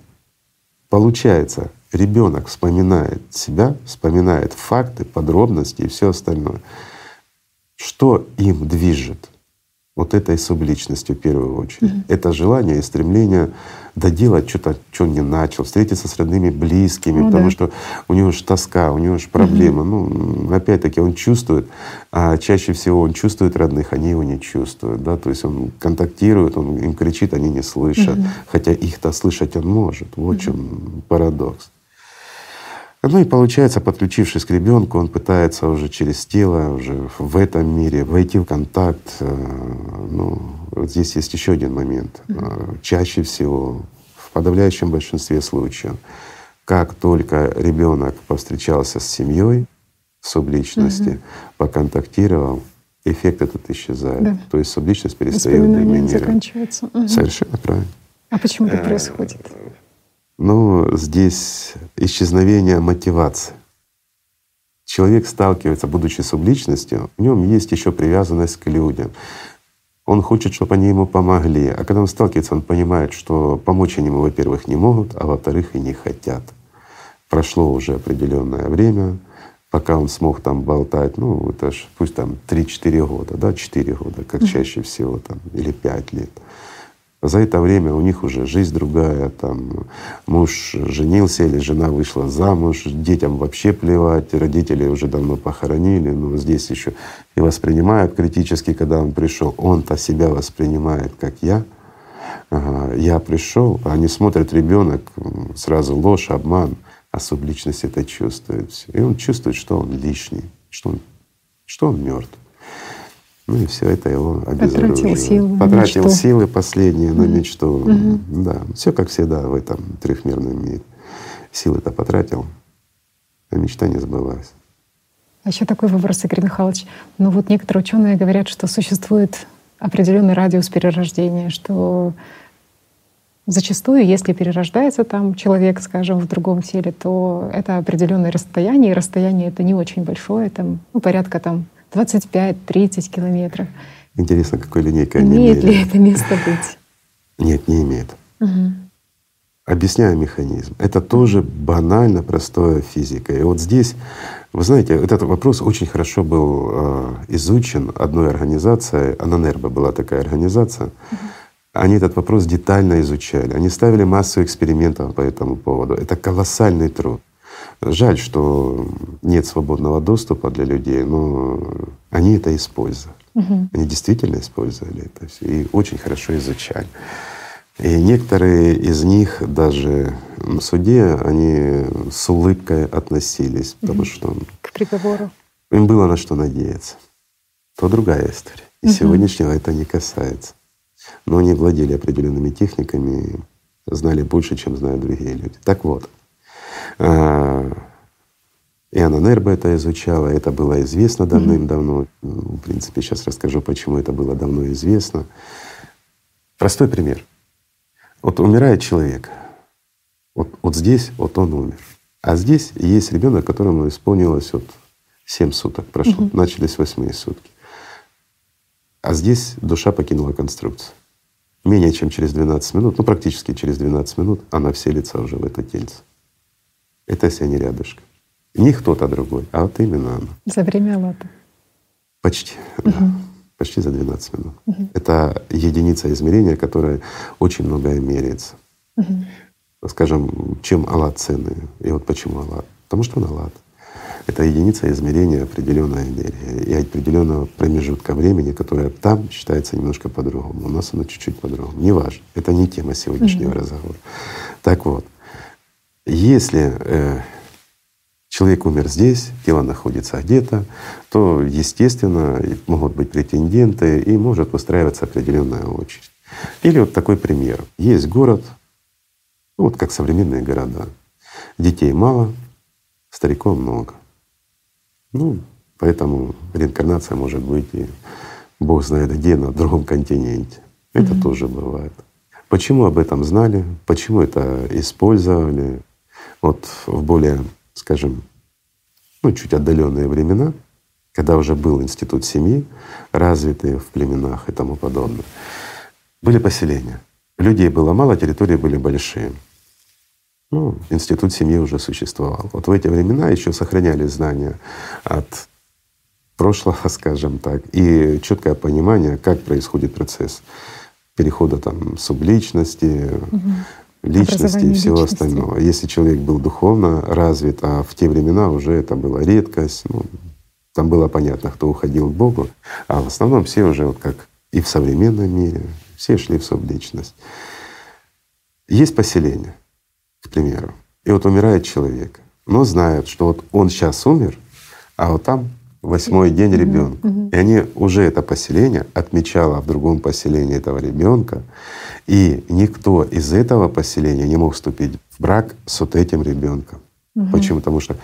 получается, ребенок вспоминает себя, вспоминает факты, подробности и все остальное. Что им движет? Вот этой субличностью в первую очередь. Mm-hmm. Это желание и стремление доделать что-то, что он не начал, встретиться с родными, близкими, ну, потому да. что у него же тоска, у него же проблема. Mm-hmm. Ну, опять-таки, он чувствует, а чаще всего он чувствует родных, они его не чувствуют. Да? То есть он контактирует, он им кричит, они не слышат. Mm-hmm. Хотя их-то слышать он может. Вот в mm-hmm. чем парадокс. Ну и получается, подключившись к ребенку, он пытается уже через тело, уже в этом мире войти в контакт. Э, ну, вот здесь есть еще один момент. Mm-hmm. Чаще всего, в подавляющем большинстве случаев, как только ребенок повстречался с семьей, субличности, mm-hmm. поконтактировал, эффект этот исчезает. Да. То есть субличность перестает доминировать. Угу. Совершенно правильно. А почему это происходит? Ну, здесь исчезновение мотивации. Человек сталкивается, будучи субличностью, в нем есть еще привязанность к людям. Он хочет, чтобы они ему помогли. А когда он сталкивается, он понимает, что помочь они ему, во-первых, не могут, а во-вторых, и не хотят. Прошло уже определенное время, пока он смог там болтать, ну это ж пусть там 3-4 года, да, 4 года, как чаще всего там, или 5 лет. За это время у них уже жизнь другая, там муж женился или жена вышла замуж, детям вообще плевать, родители уже давно похоронили, но здесь еще и воспринимают критически, когда он пришел. Он-то себя воспринимает как я. Я пришел, а они смотрят ребенок, сразу ложь, обман, а субличность это чувствует. И он чувствует, что он лишний, что он, что он мертв. Ну и все это его обезоруживает. Потратил силы. Потратил мечту. силы последние на мечту. mm Да, все как всегда в этом трехмерном мире. Силы-то потратил, а мечта не сбылась. А еще такой вопрос, Игорь Михайлович. Ну вот некоторые ученые говорят, что существует определенный радиус перерождения, что Зачастую, если перерождается там человек, скажем, в другом теле, то это определенное расстояние, и расстояние это не очень большое, там ну, порядка там 25-30 километров. Интересно, какой линейкой Имеет ли это место быть? Нет, не имеет. Угу. Объясняю механизм. Это тоже банально простая физика. И вот здесь, вы знаете, этот вопрос очень хорошо был э, изучен одной организацией. Ананербо была такая организация. Угу. Они этот вопрос детально изучали. Они ставили массу экспериментов по этому поводу. Это колоссальный труд. Жаль, что нет свободного доступа для людей, но они это использовали. Угу. Они действительно использовали это все и очень хорошо изучали. И некоторые из них даже на суде они с улыбкой относились, потому угу. что к приговору им было на что надеяться. То другая история. И угу. сегодняшнего это не касается. Но они владели определенными техниками, знали больше, чем знают другие люди. Так вот, а, и Ананербо это изучала, это было известно давным-давно. В принципе, сейчас расскажу, почему это было давно известно. Простой пример. Вот умирает человек, вот, вот здесь вот он умер. А здесь есть ребенок, которому исполнилось вот 7 суток прошло, угу. начались восьмые сутки. А здесь душа покинула конструкцию. Менее чем через 12 минут, ну практически через 12 минут она вселится уже в это тельце. Это если они рядышком. Не кто-то другой, а вот именно она. За время Аллата. Почти, угу. да. Почти за 12 минут. Угу. Это единица измерения, которая очень многое меряется. Угу. Скажем, чем Аллат ценный? И вот почему Аллат? Потому что он Аллат. Это единица измерения определенной энергии и определенного промежутка времени, которое там считается немножко по-другому. У нас оно чуть-чуть по-другому. Неважно. Это не тема сегодняшнего угу. разговора. Так вот, если э, человек умер здесь, тело находится где-то, то, естественно, могут быть претенденты и может устраиваться определенная очередь. Или вот такой пример. Есть город, ну, вот как современные города. Детей мало, стариков много. Ну, поэтому реинкарнация может быть и Бог знает где, на другом континенте. Это mm-hmm. тоже бывает. Почему об этом знали, почему это использовали? Вот в более, скажем, ну, чуть отдаленные времена, когда уже был институт семьи, развитый в племенах и тому подобное, были поселения. Людей было мало, территории были большие. Ну, институт семьи уже существовал. Вот в эти времена еще сохранялись знания от прошлого, скажем так, и четкое понимание, как происходит процесс перехода там субличности, угу. Личности и всего личности. остального. Если человек был духовно развит, а в те времена уже это была редкость, ну, там было понятно, кто уходил к Богу, а в основном все уже вот как и в современном мире, все шли в субличность. Есть поселение, к примеру, и вот умирает человек, но знают, что вот он сейчас умер, а вот там восьмой день ребенка. И они уже это поселение отмечало в другом поселении этого ребенка, и никто из этого поселения не мог вступить в брак с вот этим ребенком. Почему? Потому что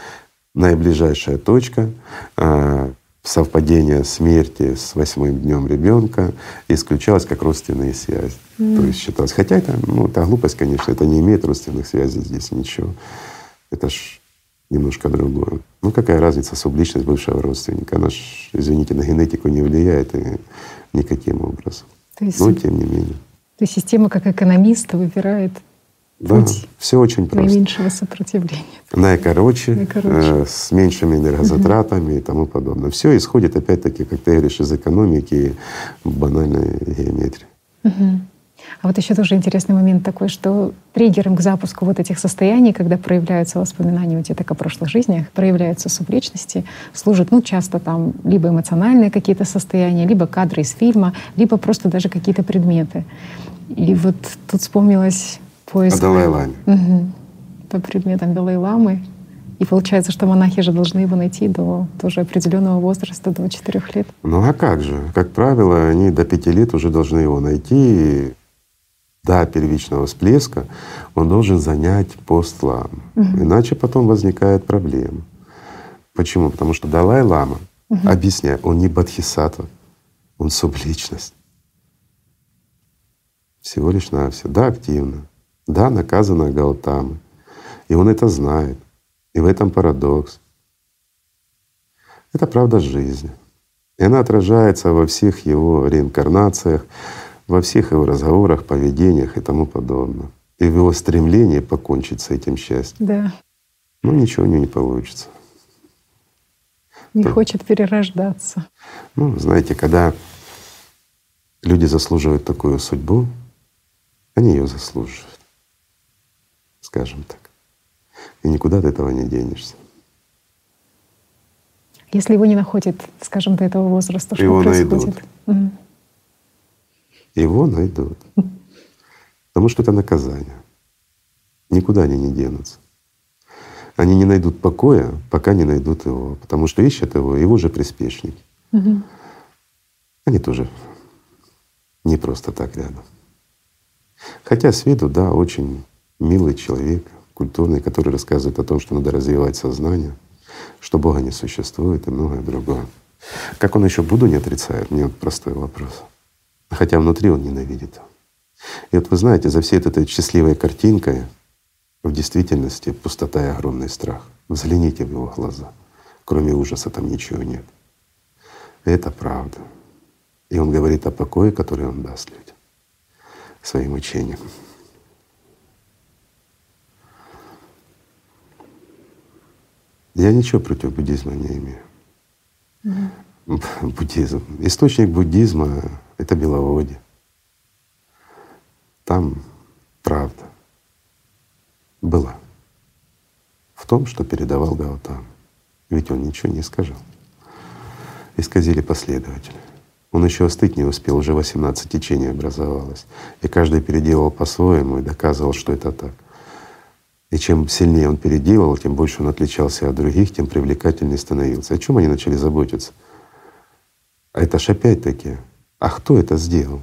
наиближайшая точка э, совпадения смерти с восьмым днем ребенка исключалась как родственные связи. Mm. То есть считалось, хотя это, ну, это глупость, конечно, это не имеет родственных связей здесь ничего. Это ж немножко другое. Ну какая разница, субличность бывшего родственника? Она ж, извините, на генетику не влияет и никаким образом. То есть, Но тем не менее. То есть система как экономист выбирает да, путь все очень просто. Наименьшего сопротивления. Наикороче, Наикороче. Э, с меньшими энергозатратами угу. и тому подобное. Все исходит опять-таки, как ты говоришь, из экономики и банальной геометрии. Угу. А вот еще тоже интересный момент такой, что триггером к запуску вот этих состояний, когда проявляются воспоминания у деток о прошлых жизнях, проявляются субличности, служат, ну, часто там либо эмоциональные какие-то состояния, либо кадры из фильма, либо просто даже какие-то предметы. И вот тут вспомнилось поиск... О Далай-Ламе. Угу. По предметам Далай-Ламы. И получается, что монахи же должны его найти до тоже определенного возраста, до 4 лет. Ну а как же? Как правило, они до 5 лет уже должны его найти до первичного всплеска он должен занять пост ламы. Угу. Иначе потом возникает проблема. Почему? Потому что Далай-лама, угу. объясняю, он не бодхисаттва, он субличность. Всего лишь навсего. Да, активно. Да, наказана Гаутамы. И он это знает. И в этом парадокс. Это правда жизни. И она отражается во всех его реинкарнациях, во всех его разговорах, поведениях и тому подобное. И в его стремлении покончить с этим счастьем. Да. Ну ничего у него не получится. Не То, хочет перерождаться. Ну, знаете, когда люди заслуживают такую судьбу, они ее заслуживают, скажем так. И никуда от этого не денешься. Если его не находит, скажем, до этого возраста, что его происходит? Найдут его найдут. Потому что это наказание. Никуда они не денутся. Они не найдут покоя, пока не найдут его, потому что ищут его его же приспешники. Угу. Они тоже не просто так рядом. Хотя с виду, да, очень милый человек, культурный, который рассказывает о том, что надо развивать сознание, что Бога не существует и многое другое. Как он еще Буду не отрицает? Мне вот простой вопрос хотя внутри он ненавидит. И вот вы знаете, за всей этой счастливой картинкой в действительности пустота и огромный страх. Взгляните в его глаза. Кроме ужаса там ничего нет. Это правда. И он говорит о покое, который он даст людям своим учением. Я ничего против буддизма не имею. Mm-hmm. Буддизм. Источник буддизма это Беловодье. Там правда была в том, что передавал Гаутам. Ведь он ничего не сказал. Исказили последователи. Он еще остыть не успел, уже 18 течений образовалось. И каждый переделал по-своему и доказывал, что это так. И чем сильнее он переделал, тем больше он отличался от других, тем привлекательнее становился. О чем они начали заботиться? А это ж опять-таки, а кто это сделал?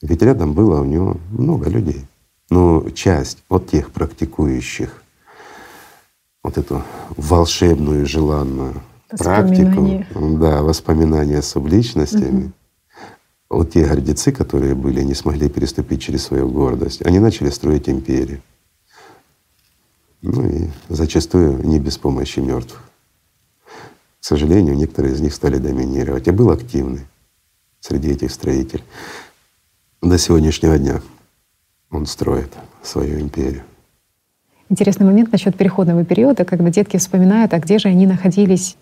Ведь рядом было у него много людей. Но часть вот тех практикующих вот эту волшебную, желанную практику, да, воспоминания с субличностями, угу. вот те гордецы, которые были, не смогли переступить через свою гордость, они начали строить империю. Ну и зачастую не без помощи мертвых. К сожалению, некоторые из них стали доминировать. Я был активный среди этих строителей. До сегодняшнего дня он строит свою империю. Интересный момент насчет переходного периода, когда детки вспоминают, а где же они находились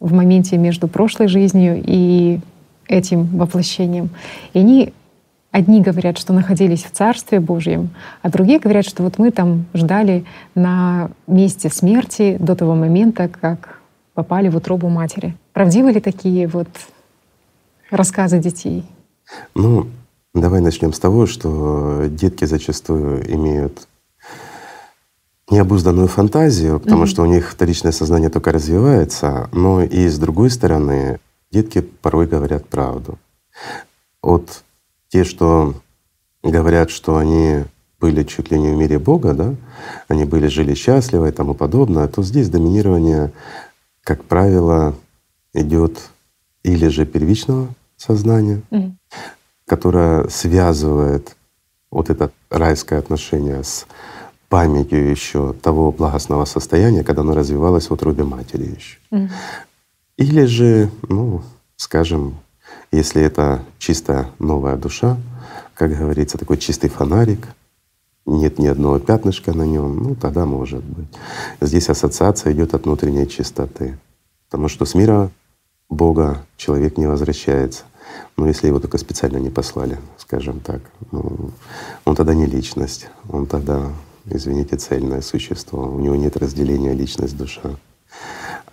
в моменте между прошлой жизнью и этим воплощением. И они одни говорят, что находились в Царстве Божьем, а другие говорят, что вот мы там ждали на месте смерти до того момента, как попали в утробу матери. Правдивы ли такие вот рассказы детей? Ну, давай начнем с того, что детки зачастую имеют необузданную фантазию, потому mm-hmm. что у них вторичное сознание только развивается, но и с другой стороны, детки порой говорят правду. Вот те, что говорят, что они были чуть ли не в мире Бога, да, они были жили счастливо и тому подобное, то здесь доминирование, как правило, идет или же первичного сознания, mm-hmm. которое связывает вот это райское отношение с памятью еще того благостного состояния, когда оно развивалось в утробе матери еще. Mm. Или же, ну, скажем, если это чисто новая душа, как говорится, такой чистый фонарик, нет ни одного пятнышка на нем, ну тогда может быть. Здесь ассоциация идет от внутренней чистоты. Потому что с мира Бога человек не возвращается. Но если его только специально не послали, скажем так, ну, он тогда не личность, он тогда извините, цельное существо. У него нет разделения личность-душа.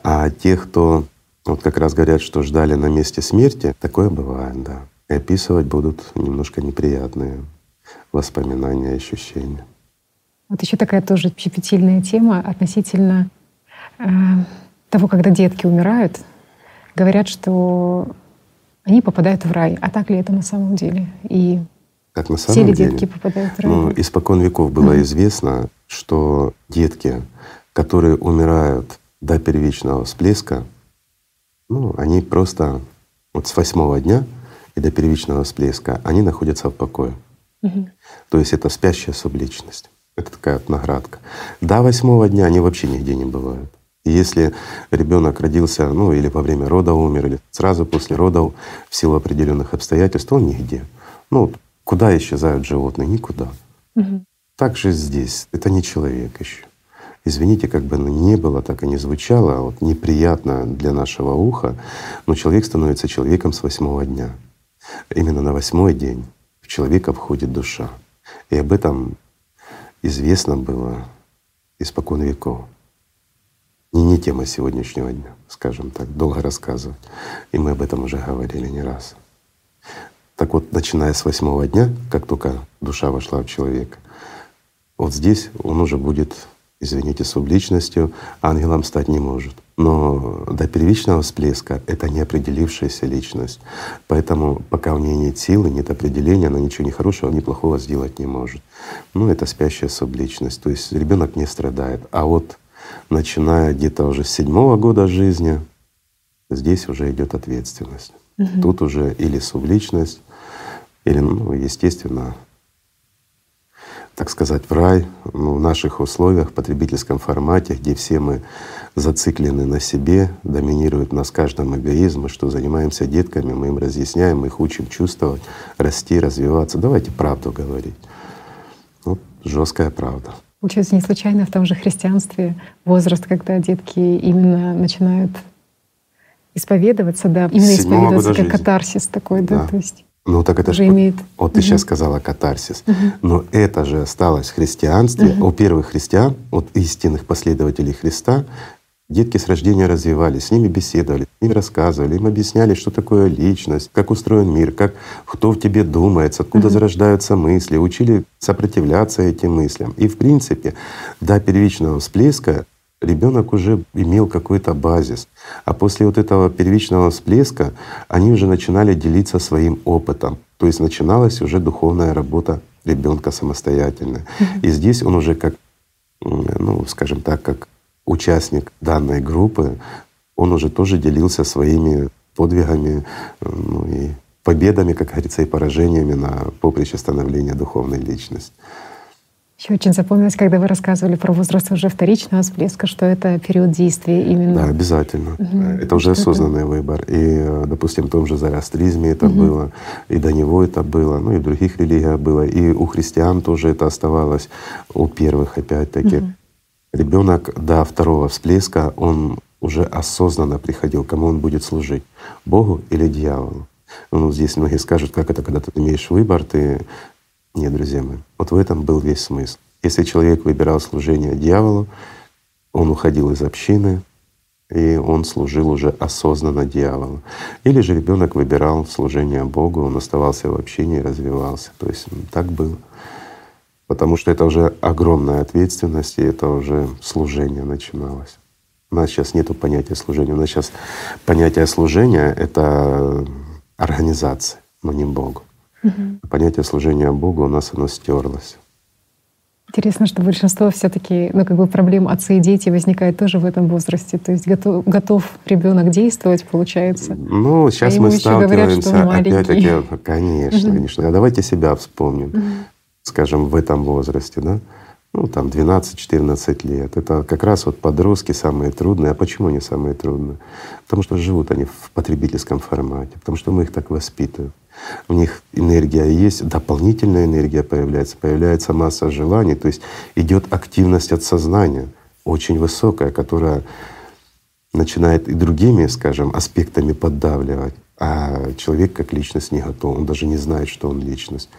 А тех, кто вот как раз говорят, что ждали на месте смерти, такое бывает, да. И описывать будут немножко неприятные воспоминания, ощущения. Вот еще такая тоже щепетильная тема относительно э, того, когда детки умирают, говорят, что они попадают в рай. А так ли это на самом деле? И как на самом Все деле. детки попадают в рай? Ну, испокон веков было mm-hmm. известно, что детки, которые умирают до первичного всплеска, ну, они просто вот с восьмого дня и до первичного всплеска они находятся в покое. Угу. То есть это спящая субличность. Это такая вот наградка. До восьмого дня они вообще нигде не бывают. И если ребенок родился, ну или во время рода умер, или сразу после родов в силу определенных обстоятельств, он нигде. Ну, Куда исчезают животные? Никуда. Угу. Так же здесь. Это не человек еще. Извините, как бы оно ни было, так и не звучало, вот неприятно для нашего уха, но человек становится человеком с восьмого дня. Именно на восьмой день в человека входит душа. И об этом известно было испокон веков. Не, не тема сегодняшнего дня, скажем так, долго рассказывать. И мы об этом уже говорили не раз. Так вот, начиная с восьмого дня, как только душа вошла в человека, вот здесь он уже будет, извините, субличностью, ангелом стать не может. Но до первичного всплеска это неопределившаяся личность. Поэтому пока у нее нет силы, нет определения, она ничего ни хорошего, ни плохого сделать не может. Ну, это спящая субличность. То есть ребенок не страдает. А вот начиная где-то уже с седьмого года жизни, здесь уже идет ответственность. Угу. Тут уже или субличность, или, ну, естественно, так сказать, в рай ну, в наших условиях, в потребительском формате, где все мы зациклены на себе, доминирует нас каждом эгоизм, мы что занимаемся детками, мы им разъясняем, мы их учим чувствовать, расти, развиваться. Давайте правду говорить. Вот жесткая правда. Получается, не случайно в том же христианстве возраст, когда детки именно начинают исповедоваться, да, именно исповедоваться как жизни. катарсис такой, да, да. то есть. Ну так это же имеет. Вот ты угу. сейчас сказала катарсис, угу. но это же осталось в христианстве. Угу. У первых христиан, вот истинных последователей Христа, Детки с рождения развивались, с ними беседовали, им рассказывали, им объясняли, что такое личность, как устроен мир, как кто в тебе думается, откуда mm-hmm. зарождаются мысли, учили сопротивляться этим мыслям. И в принципе до первичного всплеска ребенок уже имел какой-то базис. А после вот этого первичного всплеска они уже начинали делиться своим опытом. То есть начиналась уже духовная работа ребенка самостоятельная. Mm-hmm. И здесь он уже как, ну, скажем так, как участник данной группы, он уже тоже делился своими подвигами ну, и победами, как говорится, и поражениями на поприще становления духовной личности. Еще очень запомнилось, когда вы рассказывали про возраст уже вторичного всплеска, что это период действия именно. Да, обязательно. Угу. Это уже осознанный выбор. И, допустим, в том же зороастризме это угу. было, и до него это было, ну и в других религиях было, и у христиан тоже это оставалось, у первых опять-таки. Угу. Ребенок до второго всплеска, он уже осознанно приходил, кому он будет служить, Богу или дьяволу. Ну, здесь многие скажут, как это, когда ты имеешь выбор, ты… Нет, друзья мои, вот в этом был весь смысл. Если человек выбирал служение дьяволу, он уходил из общины, и он служил уже осознанно дьяволу. Или же ребенок выбирал служение Богу, он оставался в общине и развивался. То есть так было потому что это уже огромная ответственность, и это уже служение начиналось. У нас сейчас нет понятия служения. У нас сейчас понятие служения — это организация, но не Богу. Угу. Понятие служения Богу у нас оно стерлось. Интересно, что большинство все-таки, ну, как бы проблем отцы и дети возникает тоже в этом возрасте. То есть готов, готов ребенок действовать, получается. Ну, сейчас а мы сталкиваемся опять-таки, конечно, конечно. А давайте себя вспомним. Угу скажем, в этом возрасте, да, ну там 12-14 лет. Это как раз вот подростки самые трудные. А почему они самые трудные? Потому что живут они в потребительском формате, потому что мы их так воспитываем. У них энергия есть, дополнительная энергия появляется, появляется масса желаний, то есть идет активность от сознания, очень высокая, которая начинает и другими, скажем, аспектами поддавливать. А человек как личность не готов, он даже не знает, что он личность.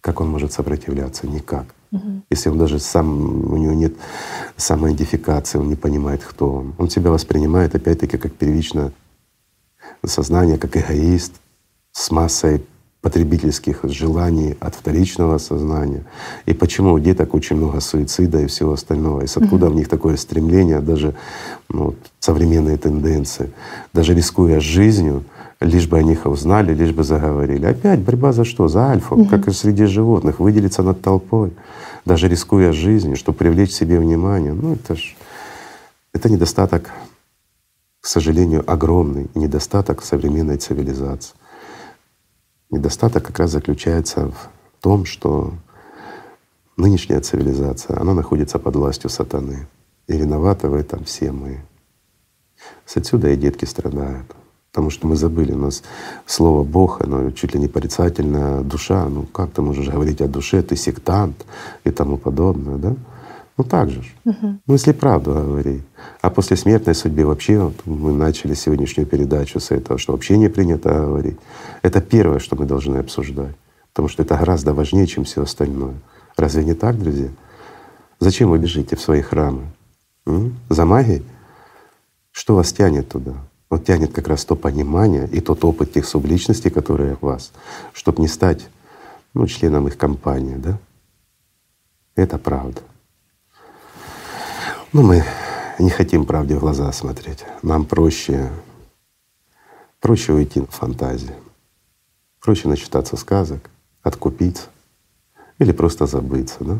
Как он может сопротивляться? Никак. Угу. Если он даже сам, у него нет самоидентификации, он не понимает, кто он. Он себя воспринимает опять-таки как первичное сознание, как эгоист с массой потребительских желаний от вторичного сознания. И почему у деток очень много суицида и всего остального. И с откуда mm в них такое стремление, даже ну, современные тенденции, даже рискуя жизнью, лишь бы о них узнали, лишь бы заговорили. Опять борьба за что? За альфу, угу. как и среди животных, выделиться над толпой, даже рискуя жизнью, чтобы привлечь себе внимание. Ну это ж это недостаток, к сожалению, огромный недостаток современной цивилизации. Недостаток как раз заключается в том, что нынешняя цивилизация, она находится под властью сатаны. И виноваты в этом все мы. С отсюда и детки страдают. Потому что мы забыли, у нас слово Бог, оно чуть ли не порицательная душа. Ну как ты можешь говорить о душе, ты сектант и тому подобное, да? Ну так же. Угу. Ну если правду говорить. А после смертной судьбы вообще вот мы начали сегодняшнюю передачу с этого, что вообще не принято говорить. Это первое, что мы должны обсуждать. Потому что это гораздо важнее, чем все остальное. Разве не так, друзья? Зачем вы бежите в свои храмы? М? За магией? Что вас тянет туда? Вот тянет как раз то понимание и тот опыт тех субличностей, которые в вас, чтобы не стать ну, членом их компании, да? Это правда. Но мы не хотим правде в глаза смотреть. Нам проще, проще уйти в фантазии. Проще начитаться сказок, откупиться или просто забыться, да?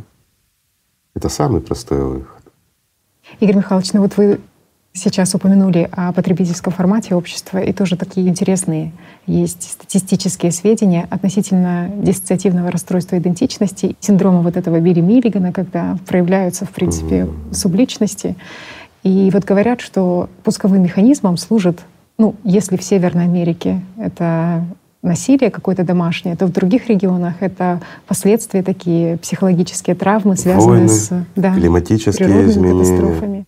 Это самый простой выход. Игорь Михайлович, ну вот вы Сейчас упомянули о потребительском формате общества, и тоже такие интересные есть статистические сведения относительно диссоциативного расстройства идентичности, синдрома вот этого Билли Миллигана, когда проявляются, в принципе, субличности. И вот говорят, что пусковым механизмом служит, ну, если в Северной Америке это насилие какое-то домашнее, то в других регионах это последствия такие психологические травмы, связанные Войны, с да, климатические изменения. катастрофами.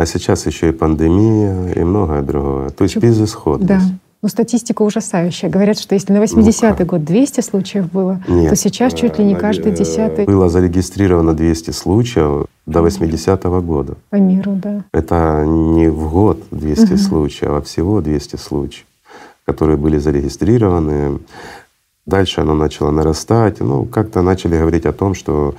А сейчас еще и пандемия и многое другое. То есть Чуп... безысходность. Да. Ну, статистика ужасающая. Говорят, что если на 80-й ну, год 200 случаев было, Нет, то сейчас чуть ли не каждый десятый. Было зарегистрировано 200 случаев до 80-го года. По миру, да. Это не в год 200 угу. случаев, а всего 200 случаев, которые были зарегистрированы. Дальше оно начало нарастать. Ну, как-то начали говорить о том, что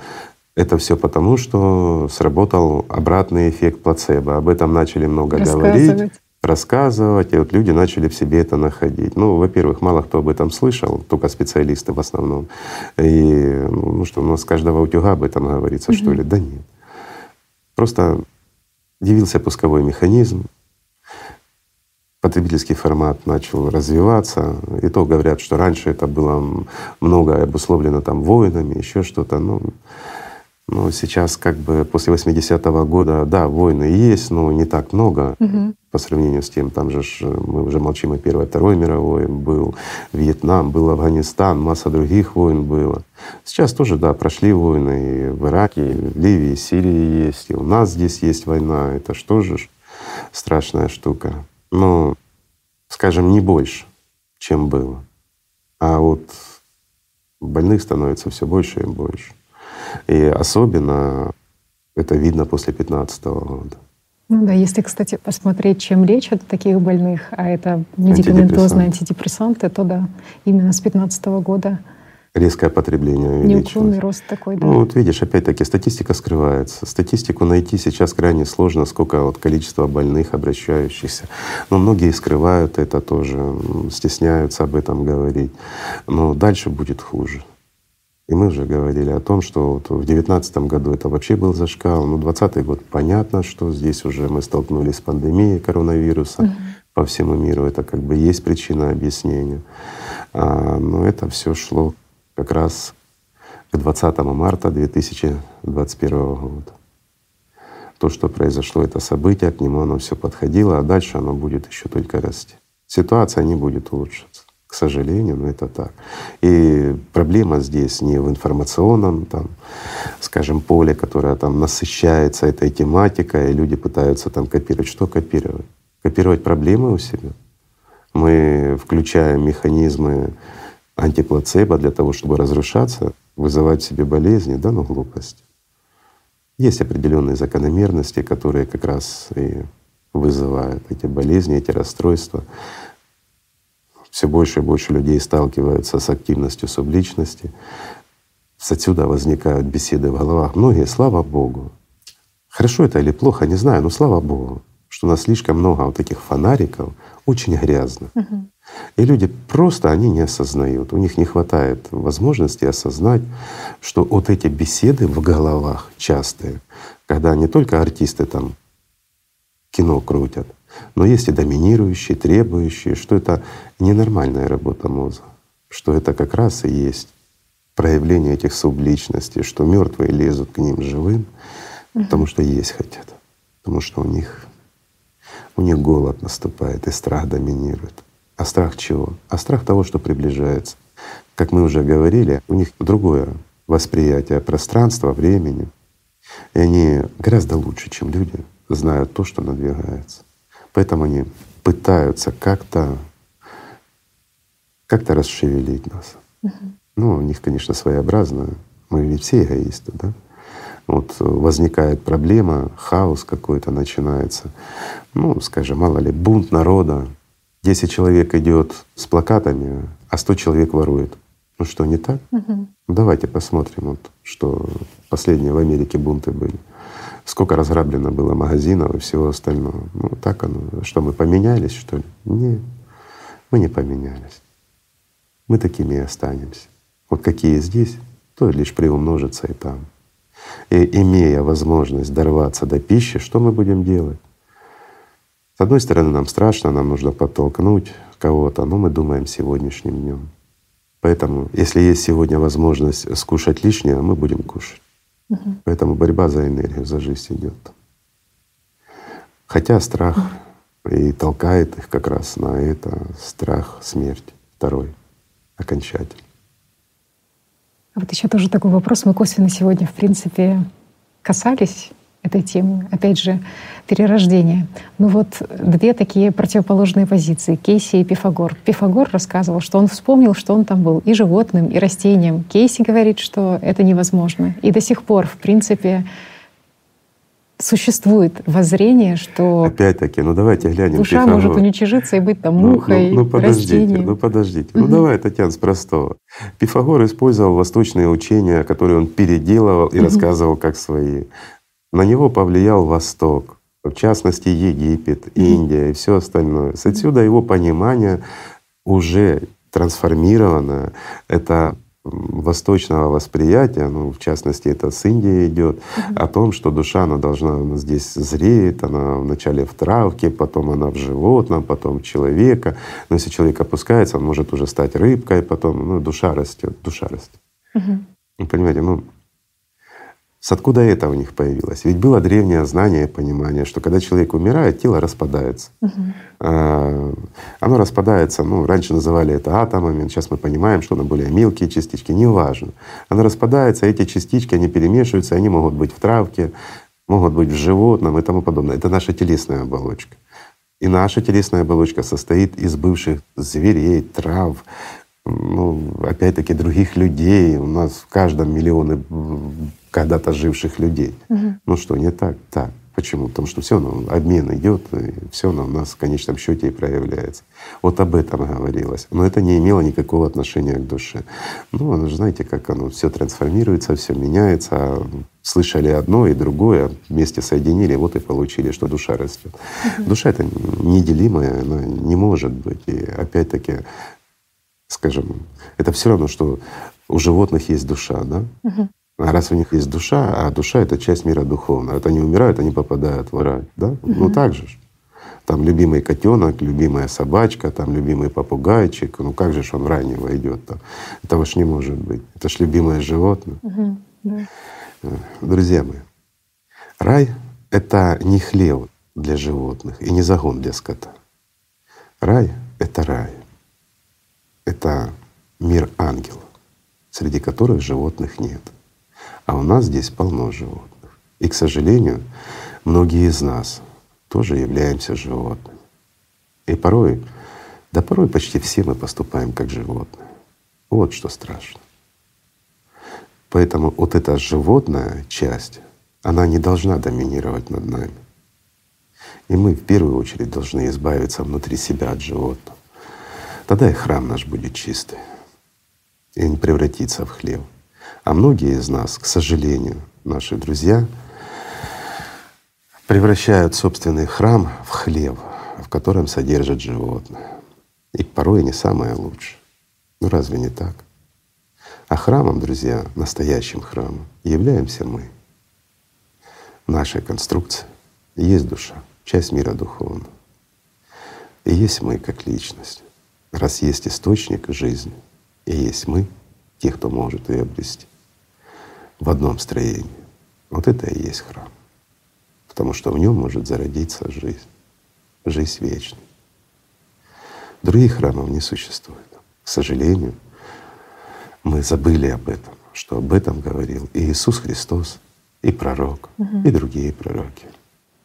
это все потому, что сработал обратный эффект плацебо. Об этом начали много говорить рассказывать, и вот люди начали в себе это находить. Ну, во-первых, мало кто об этом слышал, только специалисты в основном. И ну что, у нас с каждого утюга об этом говорится, mm-hmm. что ли? Да нет. Просто явился пусковой механизм, потребительский формат начал развиваться. И то говорят, что раньше это было много обусловлено там войнами, еще что-то. Ну, но сейчас как бы после 80-го года, да, войны есть, но не так много угу. по сравнению с тем, там же ж, мы уже молчим о Первой, Второй мировой, был Вьетнам, был Афганистан, масса других войн было. Сейчас тоже, да, прошли войны и в Ираке, и в Ливии, и Сирии есть, и у нас здесь есть война, это что же страшная штука. Но, скажем, не больше, чем было. А вот больных становится все больше и больше. И особенно это видно после 2015 года. Ну да, если, кстати, посмотреть, чем лечат таких больных, а это медикаментозные антидепрессанты, то да, именно с 2015 года резкое потребление Неуклонный рост такой, да. Ну вот видишь, опять-таки статистика скрывается. Статистику найти сейчас крайне сложно, сколько вот количество больных, обращающихся. Но многие скрывают это тоже, стесняются об этом говорить. Но дальше будет хуже. И мы уже говорили о том, что вот в девятнадцатом году это вообще был зашкал. Ну, двадцатый год понятно, что здесь уже мы столкнулись с пандемией коронавируса угу. по всему миру. Это как бы есть причина объяснения. А, но это все шло как раз к 20 марта 2021 года. То, что произошло, это событие, к нему оно все подходило, а дальше оно будет еще только расти. Ситуация не будет улучшаться к сожалению, но это так. И проблема здесь не в информационном, там, скажем, поле, которое там насыщается этой тематикой, и люди пытаются там копировать. Что копировать? Копировать проблемы у себя. Мы включаем механизмы антиплацебо для того, чтобы разрушаться, вызывать в себе болезни, да, ну глупость. Есть определенные закономерности, которые как раз и вызывают эти болезни, эти расстройства все больше и больше людей сталкиваются с активностью субличности. Отсюда возникают беседы в головах. Многие, слава Богу. Хорошо это или плохо, не знаю, но слава Богу, что у нас слишком много вот таких фонариков, очень грязно. Угу. И люди просто они не осознают, у них не хватает возможности осознать, что вот эти беседы в головах частые, когда не только артисты там кино крутят, но есть и доминирующие, требующие, что это ненормальная работа мозга, что это как раз и есть проявление этих субличностей, что мертвые лезут к ним живым, угу. потому что есть хотят, потому что у них у них голод наступает и страх доминирует. А страх чего? А страх того, что приближается. Как мы уже говорили, у них другое восприятие пространства, времени. И они гораздо лучше, чем люди, знают то, что надвигается. Поэтому они пытаются как-то как-то расшевелить нас. Угу. Ну, у них, конечно, своеобразно. Мы ведь все эгоисты, да? Вот возникает проблема, хаос какой-то начинается. Ну, скажем, мало ли, бунт народа. Десять человек идет с плакатами, а сто человек ворует. Ну что, не так? Угу. Давайте посмотрим, вот, что последние в Америке бунты были сколько разграблено было магазинов и всего остального. Ну так оно. Что мы поменялись, что ли? Нет, мы не поменялись. Мы такими и останемся. Вот какие здесь, то лишь приумножится и там. И имея возможность дорваться до пищи, что мы будем делать? С одной стороны, нам страшно, нам нужно подтолкнуть кого-то, но мы думаем сегодняшним днем. Поэтому, если есть сегодня возможность скушать лишнее, мы будем кушать. Угу. Поэтому борьба за энергию, за жизнь идет. Хотя страх угу. и толкает их как раз на это страх смерти второй, окончательный. А вот еще тоже такой вопрос. Мы косвенно сегодня, в принципе, касались этой темы. Опять же, перерождение. Ну вот две такие противоположные позиции — Кейси и Пифагор. Пифагор рассказывал, что он вспомнил, что он там был и животным, и растением. Кейси говорит, что это невозможно. И до сих пор, в принципе, существует воззрение, что опять-таки, ну давайте глянем. Душа Пифагор. может уничижиться и быть там мухой, ну, ну, ну подождите, растением. ну подождите, угу. ну давай, Татьяна, с простого. Пифагор использовал восточные учения, которые он переделывал и угу. рассказывал как свои. На него повлиял Восток, в частности Египет, Индия и все остальное. С отсюда его понимание уже трансформировано. Это восточного восприятия, ну, в частности, это с Индии идет, mm-hmm. о том, что душа, она должна, она здесь зреет, она вначале в травке, потом она в животном, потом в человека. Но если человек опускается, он может уже стать рыбкой, потом, ну, душа растет, душа растет. Mm-hmm. понимаете, ну, с откуда это у них появилось? Ведь было древнее знание и понимание, что когда человек умирает, тело распадается. Угу. А, оно распадается, ну, раньше называли это атомами, сейчас мы понимаем, что оно более мелкие частички, неважно. Оно распадается, эти частички, они перемешиваются, они могут быть в травке, могут быть в животном и тому подобное. Это наша телесная оболочка. И наша телесная оболочка состоит из бывших зверей, трав, ну, опять-таки других людей. У нас в каждом миллионы когда-то живших людей. Угу. Ну что, не так? Так. Почему? Потому что все равно обмен идет, и все равно у нас в конечном счете и проявляется. Вот об этом говорилось. Но это не имело никакого отношения к душе. Ну, оно же знаете, как оно все трансформируется, все меняется. Слышали одно и другое, вместе соединили, вот и получили, что душа растет. Душа это неделимая, она не может быть. И опять-таки, скажем, это все равно, что у животных есть душа, да? А раз у них есть душа, а душа — это часть мира духовного, вот они умирают, они попадают в рай, да? Угу. Ну так же. Там любимый котенок, любимая собачка, там любимый попугайчик. Ну как же ж он в рай не войдет там? Этого ж не может быть. Это ж любимое животное. Да. Друзья мои, рай — это не хлев для животных и не загон для скота. Рай — это рай. Это мир ангелов, среди которых животных нет. А у нас здесь полно животных. И, к сожалению, многие из нас тоже являемся животными. И порой, да порой почти все мы поступаем как животные. Вот что страшно. Поэтому вот эта животная часть, она не должна доминировать над нами. И мы в первую очередь должны избавиться внутри себя от животного. Тогда и храм наш будет чистый и не превратится в хлеб. А многие из нас, к сожалению, наши друзья, превращают собственный храм в хлев, в котором содержат животное. И порой не самое лучшее. Ну разве не так? А храмом, друзья, настоящим храмом являемся мы. Наша конструкция есть душа, часть мира духовного. И есть мы как личность. Раз есть источник жизни, и есть мы, те, кто может ее обрести в одном строении. Вот это и есть храм. Потому что в нем может зародиться жизнь, жизнь вечная. Других храмов не существует. К сожалению, мы забыли об этом, что об этом говорил и Иисус Христос, и пророк, угу. и другие пророки.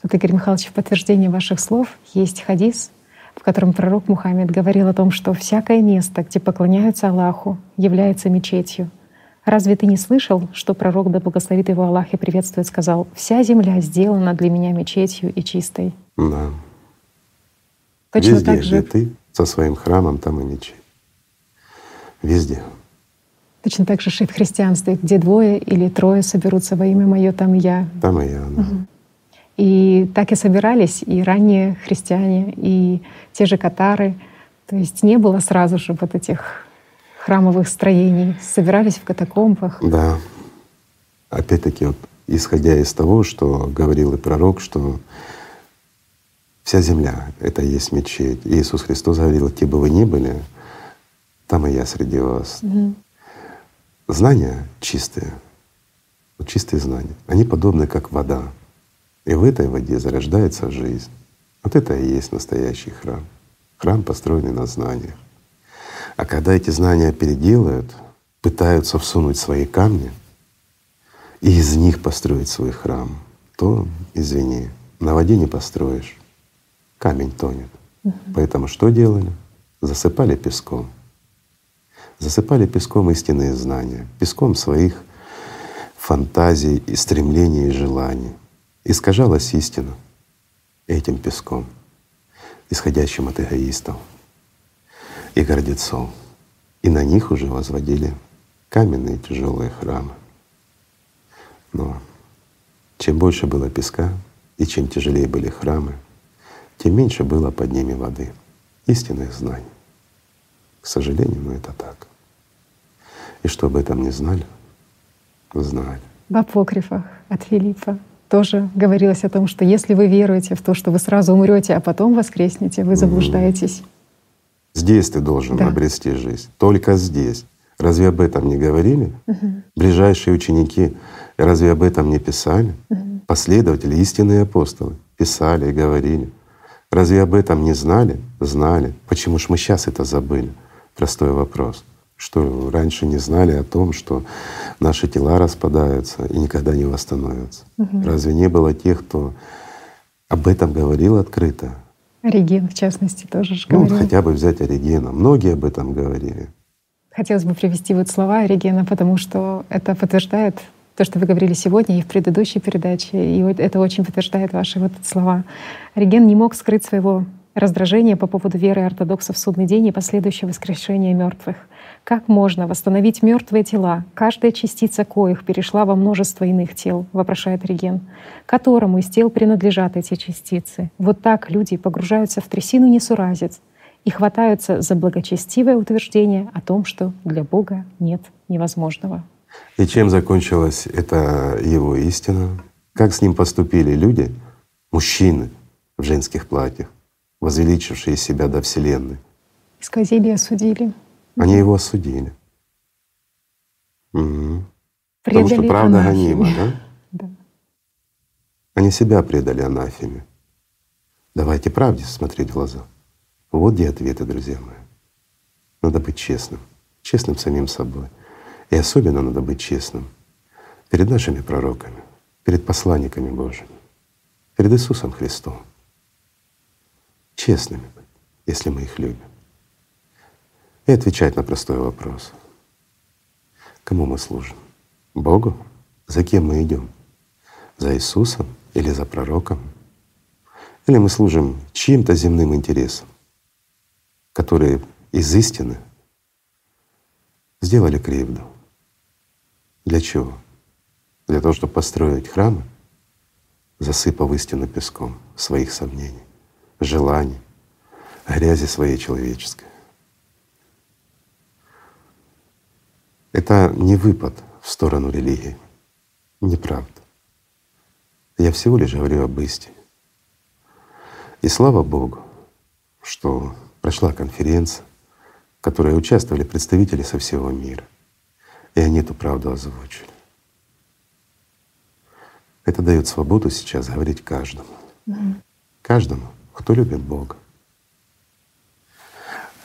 Вот, Игорь Михайлович, в подтверждение ваших слов есть хадис, в котором пророк Мухаммед говорил о том, что всякое место, где поклоняются Аллаху, является мечетью. Разве ты не слышал, что пророк, да благословит его Аллах и приветствует, сказал, «Вся земля сделана для меня мечетью и чистой». Да. Точно Везде, так же. где ты со своим храмом, там и мечеть. Везде. Точно так же и в христианстве, где двое или трое соберутся во имя Мое, там я. Там и я, да. Угу. И так и собирались и ранние христиане, и те же катары. То есть не было сразу же вот этих храмовых строений, собирались в катакомбах. Да. Опять-таки, вот, исходя из того, что говорил и пророк, что вся земля — это и есть мечеть. И Иисус Христос говорил, где бы вы ни были, там и я среди вас. Угу. Знания чистые, чистые знания, они подобны как вода. И в этой воде зарождается жизнь. Вот это и есть настоящий храм. Храм, построенный на знаниях. А когда эти знания переделают, пытаются всунуть свои камни и из них построить свой храм, то, извини, на воде не построишь, камень тонет. Поэтому что делали? Засыпали песком. Засыпали песком истинные знания, песком своих фантазий и стремлений и желаний. Искажалась истина этим песком, исходящим от эгоистов и гордецов. И на них уже возводили каменные тяжелые храмы. Но чем больше было песка и чем тяжелее были храмы, тем меньше было под ними воды, истинных знаний. К сожалению, но это так. И что об этом не знали, знали. В апокрифах от Филиппа тоже говорилось о том, что если вы веруете в то, что вы сразу умрете, а потом воскреснете, вы заблуждаетесь. Здесь ты должен да. обрести жизнь, только здесь. Разве об этом не говорили? Угу. Ближайшие ученики разве об этом не писали? Угу. Последователи, истинные апостолы писали и говорили. Разве об этом не знали? Знали. Почему ж мы сейчас это забыли? Простой вопрос. Что раньше не знали о том, что наши тела распадаются и никогда не восстановятся. Угу. Разве не было тех, кто об этом говорил открыто? Ориген, в частности, тоже же ну, говорил. хотя бы взять Оригена. Многие об этом говорили. Хотелось бы привести вот слова Оригена, потому что это подтверждает то, что вы говорили сегодня и в предыдущей передаче, и это очень подтверждает ваши вот слова. Ориген не мог скрыть своего раздражения по поводу веры ортодоксов в судный день и последующего воскрешения мертвых. Как можно восстановить мертвые тела, каждая частица коих перешла во множество иных тел, вопрошает Реген, которому из тел принадлежат эти частицы. Вот так люди погружаются в трясину несуразец и хватаются за благочестивое утверждение о том, что для Бога нет невозможного. И чем закончилась эта его истина? Как с ним поступили люди, мужчины в женских платьях, возвеличившие себя до Вселенной? Исказили и осудили. Они его осудили. Угу. Потому что правда анафеме. гонима, да? Да. Они себя предали анафеме. Давайте правде смотреть в глаза. Вот где ответы, друзья мои. Надо быть честным, честным самим собой. И особенно надо быть честным перед нашими пророками, перед посланниками Божьими, перед Иисусом Христом. Честными, если мы их любим и отвечать на простой вопрос. Кому мы служим? Богу? За кем мы идем? За Иисусом или за пророком? Или мы служим чьим-то земным интересам, которые из истины сделали кривду? Для чего? Для того, чтобы построить храмы, засыпав истину песком своих сомнений, желаний, грязи своей человеческой. Это не выпад в сторону религии. Неправда. Я всего лишь говорю об истине. И слава Богу, что прошла конференция, в которой участвовали представители со всего мира. И они эту правду озвучили. Это дает свободу сейчас говорить каждому. Каждому, кто любит Бога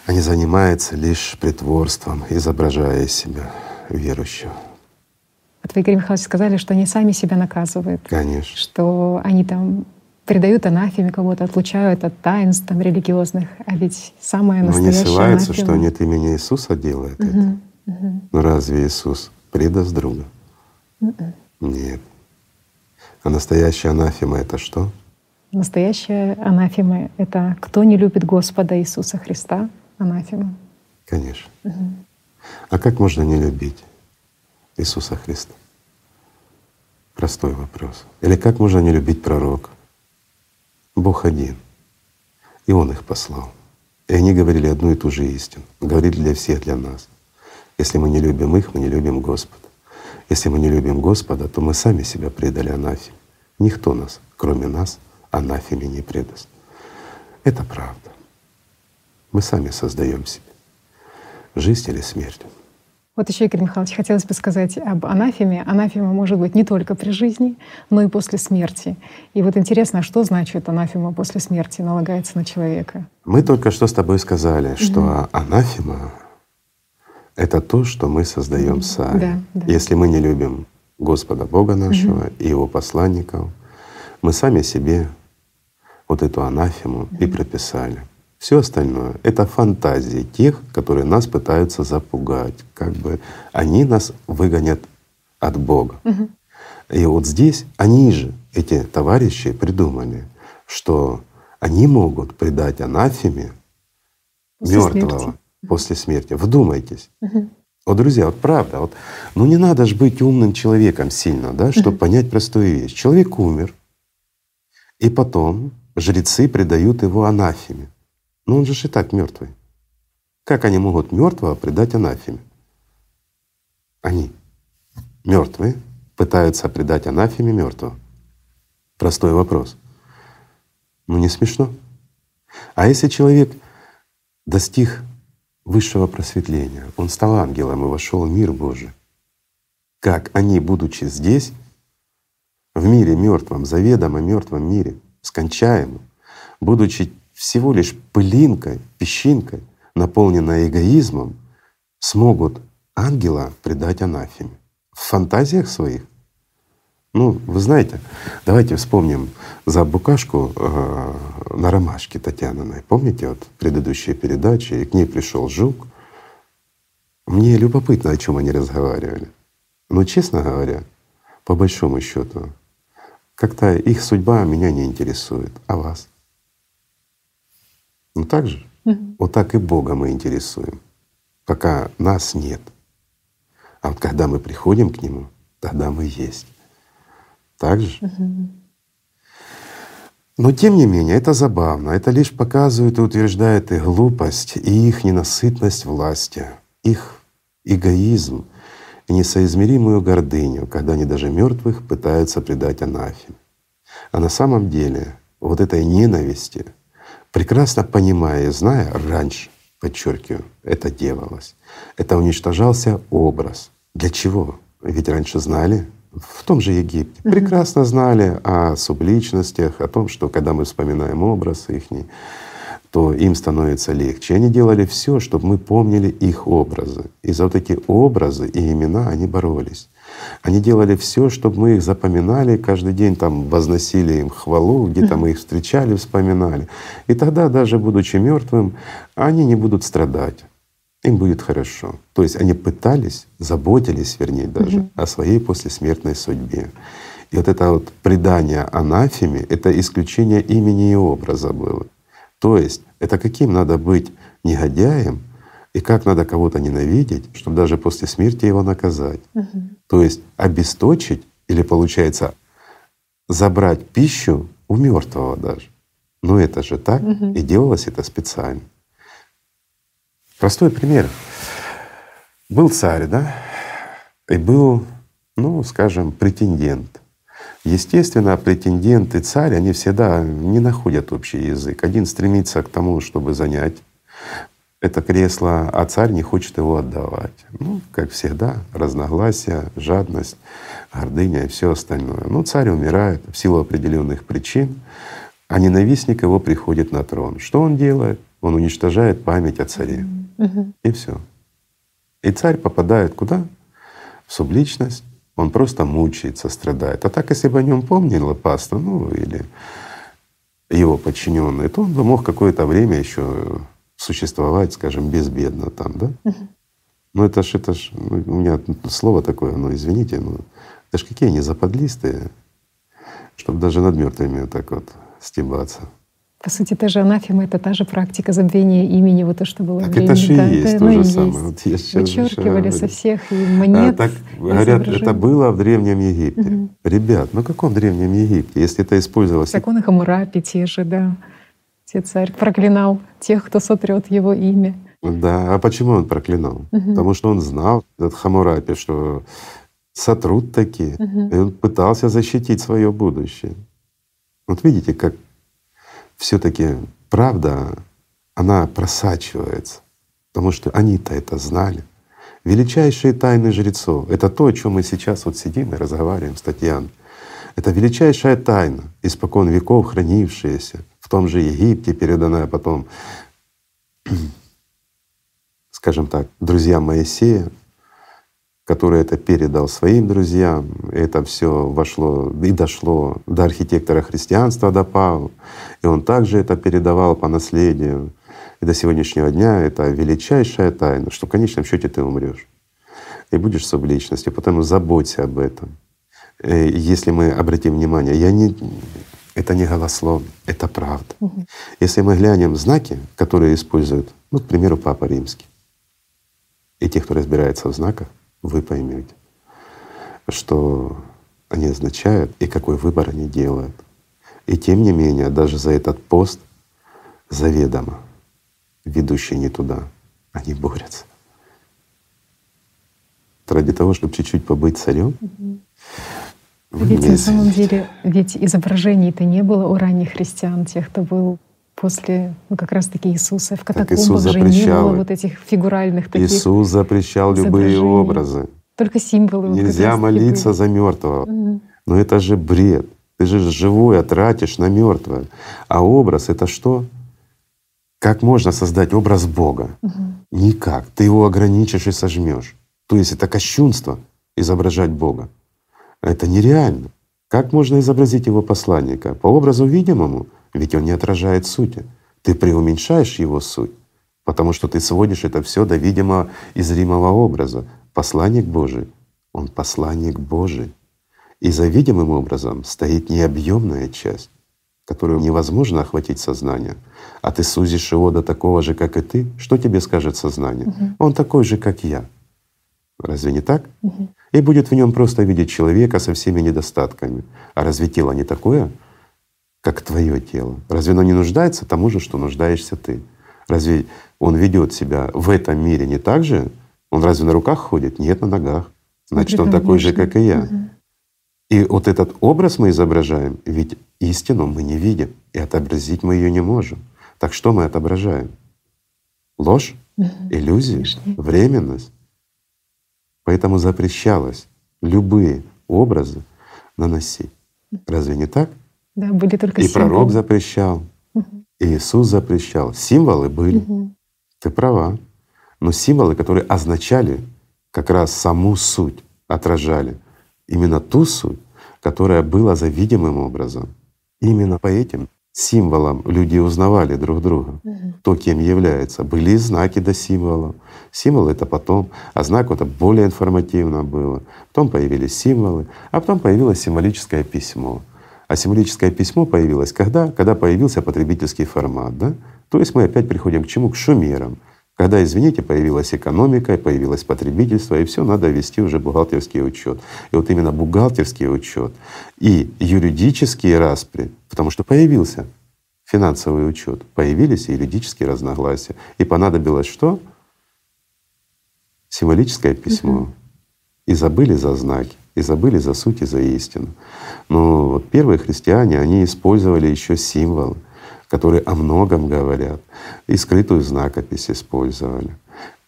а не занимается лишь притворством, изображая из себя верующего. Вот вы, Игорь Михайлович, сказали, что они сами себя наказывают. Конечно. Что они там предают анафеме кого-то, отлучают от таинств там, религиозных, а ведь самое настоящее Но не ссылаются, анафема... что нет имени Иисуса делает угу, это. Угу. Но разве Иисус предаст друга? Угу. Нет. А настоящая анафема — это что? Настоящая анафема — это кто не любит Господа Иисуса Христа, анафема. Конечно. Угу. А как можно не любить Иисуса Христа? Простой вопрос. Или как можно не любить пророка? Бог один. И Он их послал. И они говорили одну и ту же истину. Говорили для всех, для нас. Если мы не любим их, мы не любим Господа. Если мы не любим Господа, то мы сами себя предали анафеме. Никто нас, кроме нас, анафеме не предаст. Это правда. Мы сами создаем себе жизнь или смерть. Вот еще, Игорь Михайлович, хотелось бы сказать об анафеме. Анафема может быть не только при жизни, но и после смерти. И вот интересно, а что значит анафема после смерти налагается на человека? Мы только что с тобой сказали, что анафема — это то, что мы создаем сами. Да, да. Если мы не любим Господа Бога нашего и Его посланников, Мы сами себе вот эту анафему и прописали. Все остальное — это фантазии тех, которые нас пытаются запугать. Как бы они нас выгонят от Бога. И вот здесь они же, эти товарищи, придумали, что они могут предать анафеме мертвого после смерти. Вдумайтесь. Угу. Вот, друзья, вот правда, вот, ну не надо же быть умным человеком сильно, да, чтобы угу. понять простую вещь. Человек умер, и потом жрецы предают его анафеме. Ну он же и так мертвый. Как они могут мертвого предать анафеме? Они мертвые пытаются предать анафеме мертвого. Простой вопрос. Ну не смешно. А если человек достиг высшего просветления. Он стал ангелом и вошел в мир Божий. Как они, будучи здесь, в мире мертвом, заведомо мертвом мире, скончаемом, будучи всего лишь пылинкой, песчинкой, наполненной эгоизмом, смогут ангела предать анафеме в фантазиях своих. Ну, вы знаете, давайте вспомним за букашку э, на ромашке Татьяниной. Помните вот предыдущие передачи, и к ней пришел жук. Мне любопытно, о чем они разговаривали. Но, честно говоря, по большому счету, как-то их судьба меня не интересует, а вас? Ну так же? Mm-hmm. Вот так и Бога мы интересуем, пока нас нет. А вот когда мы приходим к Нему, тогда мы есть. Так же? Но тем не менее, это забавно. Это лишь показывает и утверждает их глупость и их ненасытность власти, их эгоизм и несоизмеримую гордыню, когда они даже мертвых пытаются предать анафеме. А на самом деле вот этой ненависти, прекрасно понимая и зная раньше, подчеркиваю, это делалось. Это уничтожался образ. Для чего? Ведь раньше знали, в том же Египте прекрасно знали о субличностях, о том, что когда мы вспоминаем образ их, то им становится легче. Они делали все, чтобы мы помнили их образы. И за вот эти образы и имена они боролись. Они делали все, чтобы мы их запоминали, каждый день там возносили им хвалу, где-то мы их встречали, вспоминали. И тогда, даже будучи мертвым, они не будут страдать им будет хорошо. То есть они пытались, заботились, вернее даже, угу. о своей послесмертной судьбе. И вот это вот предание анафеме — это исключение имени и образа было. То есть это каким надо быть негодяем и как надо кого-то ненавидеть, чтобы даже после смерти его наказать. Угу. То есть обесточить или, получается, забрать пищу у мертвого даже. Но это же так, угу. и делалось это специально. Простой пример. Был царь, да, и был, ну, скажем, претендент. Естественно, претендент и царь, они всегда не находят общий язык. Один стремится к тому, чтобы занять это кресло, а царь не хочет его отдавать. Ну, как всегда, разногласия, жадность, гордыня и все остальное. Ну, царь умирает в силу определенных причин, а ненавистник его приходит на трон. Что он делает? Он уничтожает память о царе. Угу. И все. И царь попадает куда? В субличность. Он просто мучается, страдает. А так, если бы о нем помнила паста, ну или его подчиненные, то он бы мог какое-то время еще существовать, скажем, безбедно там, да? Угу. Ну это ж, это ж, ну, у меня слово такое, ну извините, ну это ж какие они западлистые, чтобы даже над мертвыми вот так вот стебаться. По сути, та же анафема — это та же практика забвения имени, вот то, что было так это же и есть то же самое. Вот я Вычеркивали со всех и монет. А, так говорят, это было в Древнем Египте. Угу. Ребят, ну каком Древнем Египте, если это использовалось? Законы Хамурапи те же, да. Те царь проклинал тех, кто сотрет его имя. Да, а почему он проклинал? Угу. Потому что он знал, этот Хамурапи, что сотрут такие. Угу. И он пытался защитить свое будущее. Вот видите, как все-таки правда, она просачивается, потому что они-то это знали. Величайшие тайны жрецов — это то, о чем мы сейчас вот сидим и разговариваем с Татьяной. Это величайшая тайна, испокон веков хранившаяся в том же Египте, переданная потом, скажем так, друзьям Моисея. Который это передал своим друзьям. Это все вошло и дошло до архитектора христианства, до Павла. И он также это передавал по наследию. И до сегодняшнего дня это величайшая тайна, что в конечном счете ты умрешь и будешь субличностью, потому заботься об этом. Если мы обратим внимание, я не, это не голословно, это правда. Угу. Если мы глянем знаки, которые используют, ну, к примеру, Папа Римский, и те, кто разбирается в знаках, вы поймете, что они означают и какой выбор они делают. И тем не менее, даже за этот пост заведомо, ведущий не туда, они борются. Ради того, чтобы чуть-чуть побыть царем, угу. Ведь на самом деле, ведь изображений-то не было у ранних христиан, тех, кто был после ну, как раз-таки Иисуса. В катакомбах же не было вот этих фигуральных таких Иисус запрещал любые образы. Только символы. Нельзя молиться были. за мертвого. Угу. Но это же бред. Ты же живое тратишь на мертвое. А образ это что? Как можно создать образ Бога? Угу. Никак. Ты его ограничишь и сожмешь. То есть это кощунство изображать Бога. Это нереально. Как можно изобразить его посланника? По образу видимому, ведь он не отражает сути. Ты преуменьшаешь его суть, потому что ты сводишь это все до видимого и зримого образа. Посланник Божий, он посланник Божий. И за видимым образом стоит необъемная часть, которую невозможно охватить сознание, а ты сузишь его до такого же, как и ты, что тебе скажет сознание? Угу. Он такой же, как я. Разве не так? Угу. И будет в нем просто видеть человека со всеми недостатками. А разве тело не такое, как твое тело? Разве оно не нуждается тому же, что нуждаешься ты? Разве он ведет себя в этом мире не так же? Он разве на руках ходит? Нет, на ногах. Значит, он такой же, как и я. Угу. И вот этот образ мы изображаем, ведь истину мы не видим, и отобразить мы ее не можем. Так что мы отображаем? Ложь, угу. иллюзию, временность. Поэтому запрещалось любые образы наносить. Разве не так? Да, были только И символы. пророк запрещал, угу. и Иисус запрещал. Символы были. Угу. Ты права. Но символы, которые означали как раз саму суть, отражали именно ту суть, которая была за видимым образом. Именно по этим символам люди узнавали друг друга, угу. кто кем является. Были знаки до символов. Символ это потом, а знак это более информативно было. Потом появились символы, а потом появилось символическое письмо. А символическое письмо появилось когда? Когда появился потребительский формат. Да? То есть мы опять приходим к чему? К шумерам. Когда, извините, появилась экономика, появилось потребительство, и все надо вести уже бухгалтерский учет. И вот именно бухгалтерский учет и юридические распри, потому что появился финансовый учет, появились и юридические разногласия. И понадобилось что? Символическое письмо. Угу. И забыли за знаки, и забыли за суть и за истину. Но вот первые христиане, они использовали еще символы которые о многом говорят. И скрытую знакопись использовали,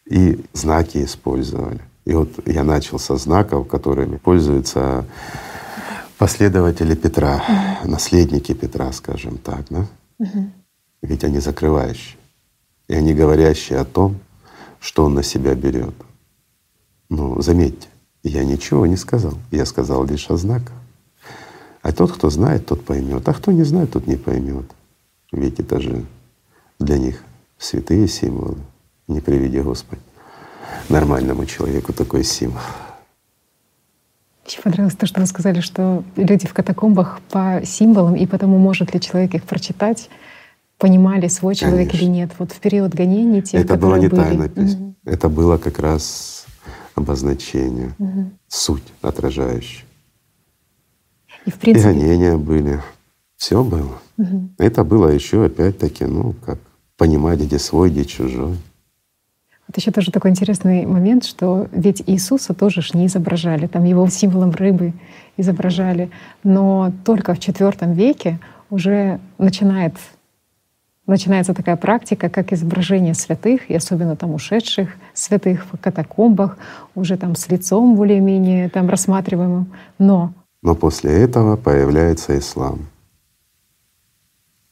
и знаки использовали. И вот я начал со знаков, которыми пользуются последователи Петра, наследники Петра, скажем так, да? Ведь они закрывающие, и они говорящие о том, что он на себя берет. Ну, заметьте, я ничего не сказал, я сказал лишь о знаках. А тот, кто знает, тот поймет, а кто не знает, тот не поймет. Ведь это же для них святые символы. Не приведи Господь нормальному человеку такой символ. Еще понравилось то, что вы сказали, что люди в катакомбах по символам и потому, может ли человек их прочитать, понимали, свой человек Конечно. или нет. Вот в период гонений те, Это было не были. тайнопись. Угу. Это было как раз обозначение, угу. суть отражающая. И, в принципе... и гонения были. Все было. Угу. Это было еще опять-таки, ну, как понимать, где свой, где чужой. Вот еще тоже такой интересный момент, что ведь Иисуса тоже ж не изображали, там его символом рыбы изображали, но только в IV веке уже начинает, начинается такая практика, как изображение святых, и особенно там ушедших святых в катакомбах, уже там с лицом более-менее там рассматриваемым. Но но после этого появляется ислам.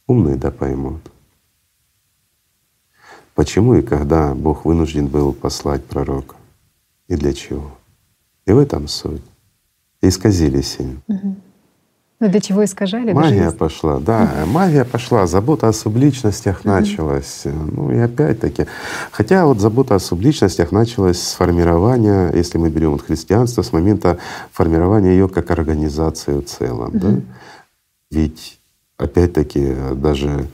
Умные да поймут. Почему и когда Бог вынужден был послать пророка? И для чего? И в этом суть. Исказились им. Угу. Ну для чего искажали? Магия Даже пошла, да, магия пошла, забота о субличностях началась. Ну и опять-таки, хотя вот забота о субличностях началась с формирования, если мы берем вот христианство, с момента формирования ее как организации в целом, да. Ведь опять-таки даже,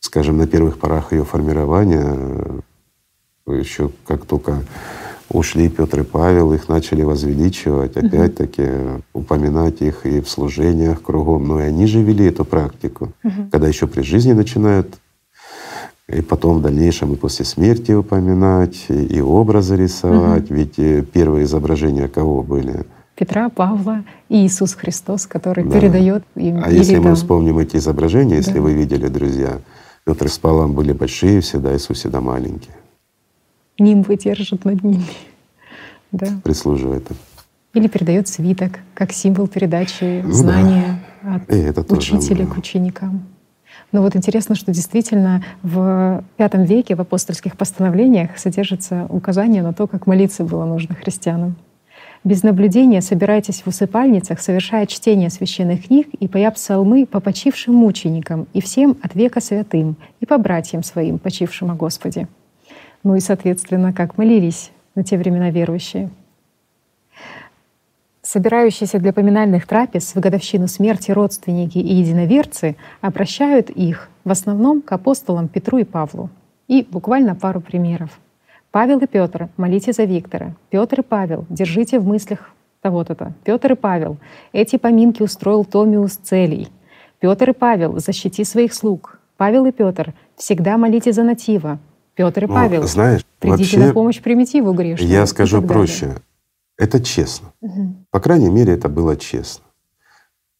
скажем, на первых порах ее формирования еще как только ушли Петр и Павел, их начали возвеличивать, опять-таки упоминать их и в служениях кругом. Но и они же вели эту практику, когда еще при жизни начинают и потом в дальнейшем и после смерти упоминать, и образы рисовать. Угу. Ведь э, первые изображения кого были? Петра, Павла и Иисус Христос, который да. передает им. А если мы вспомним эти изображения, если да. вы видели, друзья, Петр с Павлом были большие всегда, Иисус всегда маленький нимбы держит над ними. Да. Прислуживает Или передает свиток, как символ передачи ну, знания да. от это учителя тоже, к ученикам. Но вот интересно, что действительно в V веке в апостольских постановлениях содержится указание на то, как молиться было нужно христианам. Без наблюдения собирайтесь в усыпальницах, совершая чтение священных книг и поя псалмы по почившим мученикам и всем от века святым и по братьям своим, почившим о Господе ну и, соответственно, как молились на те времена верующие. Собирающиеся для поминальных трапез в годовщину смерти родственники и единоверцы обращают их в основном к апостолам Петру и Павлу. И буквально пару примеров. Павел и Петр, молите за Виктора. Петр и Павел, держите в мыслях того-то-то. Петр и Павел, эти поминки устроил Томиус целей. Петр и Павел, защити своих слуг. Павел и Петр, всегда молите за натива. Петр и ну, Павел. Знаешь, придите вообще, на помощь примитиву грешному. Я скажу проще. Это честно. Угу. По крайней мере, это было честно.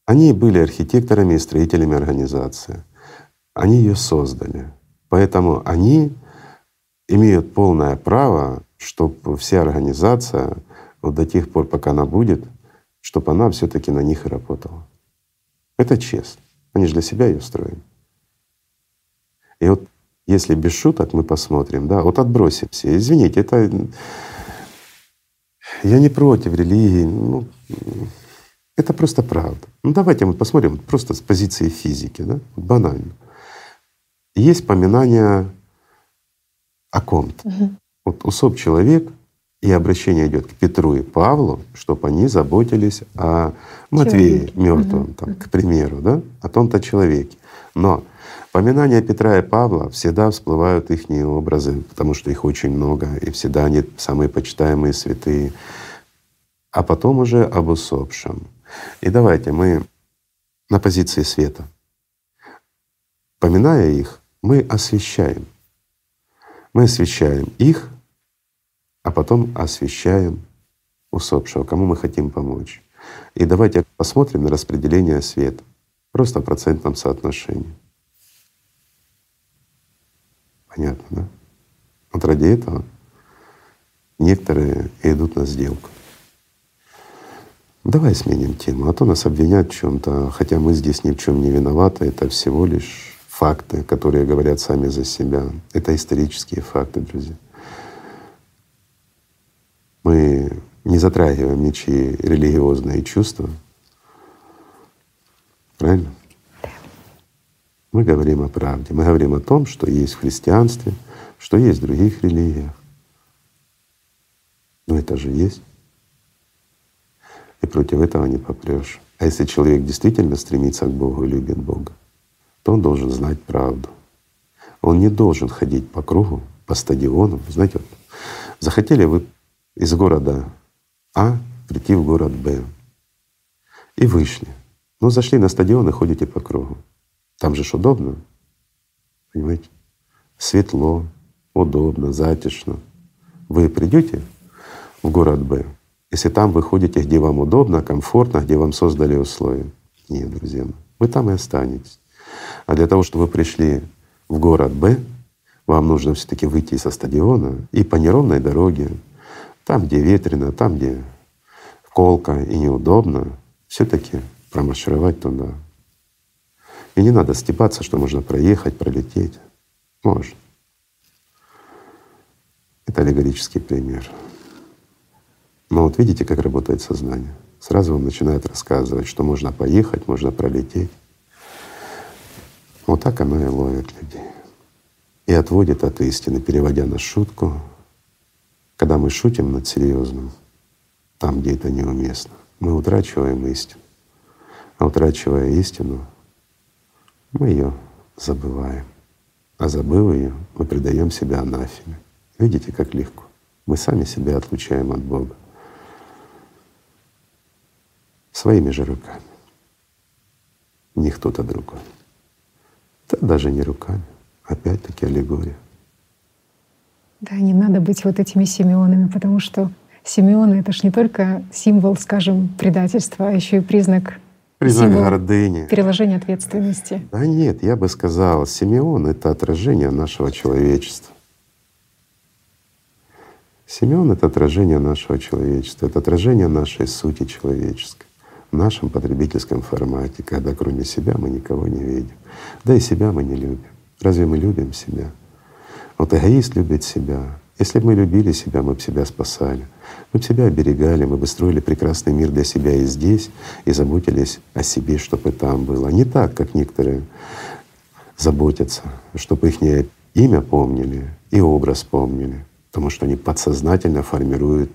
Они были архитекторами и строителями организации. Они ее создали. Поэтому они имеют полное право, чтобы вся организация вот до тех пор, пока она будет, чтобы она все-таки на них и работала. Это честно. Они же для себя ее строили. И вот если без шуток мы посмотрим, да, вот отбросим все. Извините, это я не против религии, ну, это просто правда. Ну давайте мы посмотрим просто с позиции физики, да, банально. Есть поминание о ком-то. Угу. Вот усоп человек, и обращение идет к Петру и Павлу, чтобы они заботились о Матвее мертвом, угу. там, к примеру, да, о том-то человеке. Но Поминания Петра и Павла всегда всплывают их образы, потому что их очень много, и всегда они самые почитаемые святые. А потом уже об усопшем. И давайте мы на позиции света. Поминая их, мы освещаем. Мы освещаем их, а потом освещаем усопшего, кому мы хотим помочь. И давайте посмотрим на распределение света просто в процентном соотношении. Понятно, да? Вот ради этого некоторые идут на сделку. Давай сменим тему, а то нас обвинят в чем-то, хотя мы здесь ни в чем не виноваты, это всего лишь факты, которые говорят сами за себя. Это исторические факты, друзья. Мы не затрагиваем ничьи религиозные чувства. Правильно? Мы говорим о правде, мы говорим о том, что есть в христианстве, что есть в других религиях. Но это же есть. И против этого не попрешь. А если человек действительно стремится к Богу и любит Бога, то он должен знать правду. Он не должен ходить по кругу, по стадионам. Знаете, вот захотели вы из города А прийти в город Б и вышли. Ну, зашли на стадион и ходите по кругу. Там же ж удобно, понимаете? Светло, удобно, затишно. Вы придете в город Б, если там вы ходите, где вам удобно, комфортно, где вам создали условия. Нет, друзья мои, вы там и останетесь. А для того, чтобы вы пришли в город Б, вам нужно все таки выйти со стадиона и по неровной дороге, там, где ветрено, там, где колко и неудобно, все таки промаршировать туда. И не надо степаться, что можно проехать, пролететь. Можно. Это аллегорический пример. Но вот видите, как работает сознание. Сразу он начинает рассказывать, что можно поехать, можно пролететь. Вот так оно и ловит людей. И отводит от истины, переводя на шутку. Когда мы шутим над серьезным, там, где это неуместно, мы утрачиваем истину. А утрачивая истину, мы ее забываем. А забыв ее, мы предаем себя анафеме. Видите, как легко. Мы сами себя отлучаем от Бога. Своими же руками. Не кто-то другой. Да даже не руками. Опять-таки аллегория. Да, не надо быть вот этими Симеонами, потому что Симеоны — это ж не только символ, скажем, предательства, а еще и признак Признак гордыни. Переложение ответственности. Да нет, я бы сказал, Симеон — это отражение нашего человечества. Симеон — это отражение нашего человечества, это отражение нашей сути человеческой в нашем потребительском формате, когда кроме себя мы никого не видим. Да и себя мы не любим. Разве мы любим себя? Вот эгоист любит себя, если бы мы любили себя, мы бы себя спасали, мы бы себя оберегали, мы бы строили прекрасный мир для себя и здесь, и заботились о себе, чтобы там было. Не так, как некоторые заботятся, чтобы их имя помнили и образ помнили, потому что они подсознательно формируют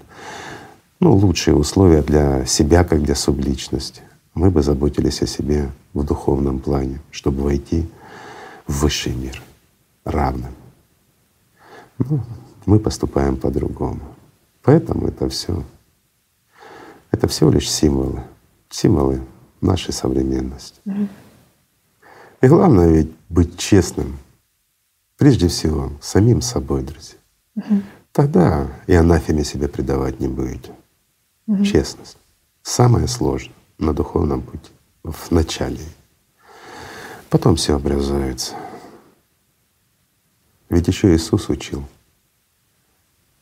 ну, лучшие условия для себя, как для субличности. Мы бы заботились о себе в духовном плане, чтобы войти в высший мир равным. Ну, мы поступаем по-другому. Поэтому это все, это всего лишь символы, символы нашей современности. И главное ведь быть честным, прежде всего, самим собой, друзья. Тогда и анафеме себе предавать не будете. Честность. Самое сложное на духовном пути, в начале. Потом все образуется. Ведь еще Иисус учил —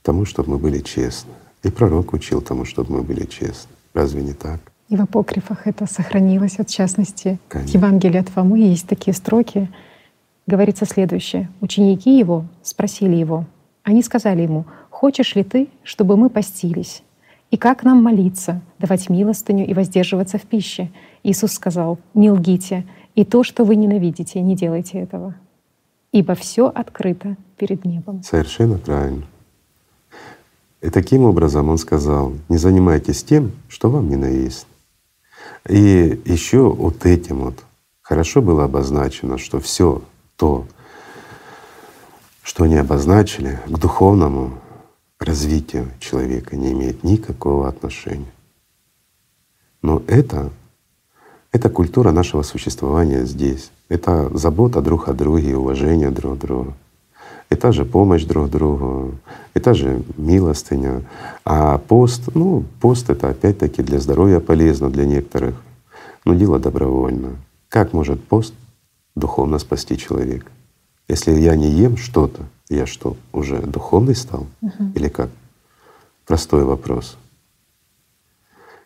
тому, чтобы мы были честны. И пророк учил тому, чтобы мы были честны. Разве не так? И в апокрифах это сохранилось, вот в частности, Конечно. в Евангелии от Фомы есть такие строки. Говорится следующее. Ученики его спросили его, они сказали ему, «Хочешь ли ты, чтобы мы постились? И как нам молиться, давать милостыню и воздерживаться в пище?» Иисус сказал, «Не лгите, и то, что вы ненавидите, не делайте этого, ибо все открыто перед небом». Совершенно правильно. И таким образом он сказал, не занимайтесь тем, что вам ненавистно. И еще вот этим вот хорошо было обозначено, что все то, что они обозначили, к духовному развитию человека не имеет никакого отношения. Но это, это культура нашего существования здесь. Это забота друг о друге, уважение друг к другу и та же помощь друг другу, и та же милостыня. А пост, ну, пост это опять-таки для здоровья полезно для некоторых, но дело добровольно. Как может пост духовно спасти человека? Если я не ем что-то, я что, уже духовный стал? Угу. Или как? Простой вопрос.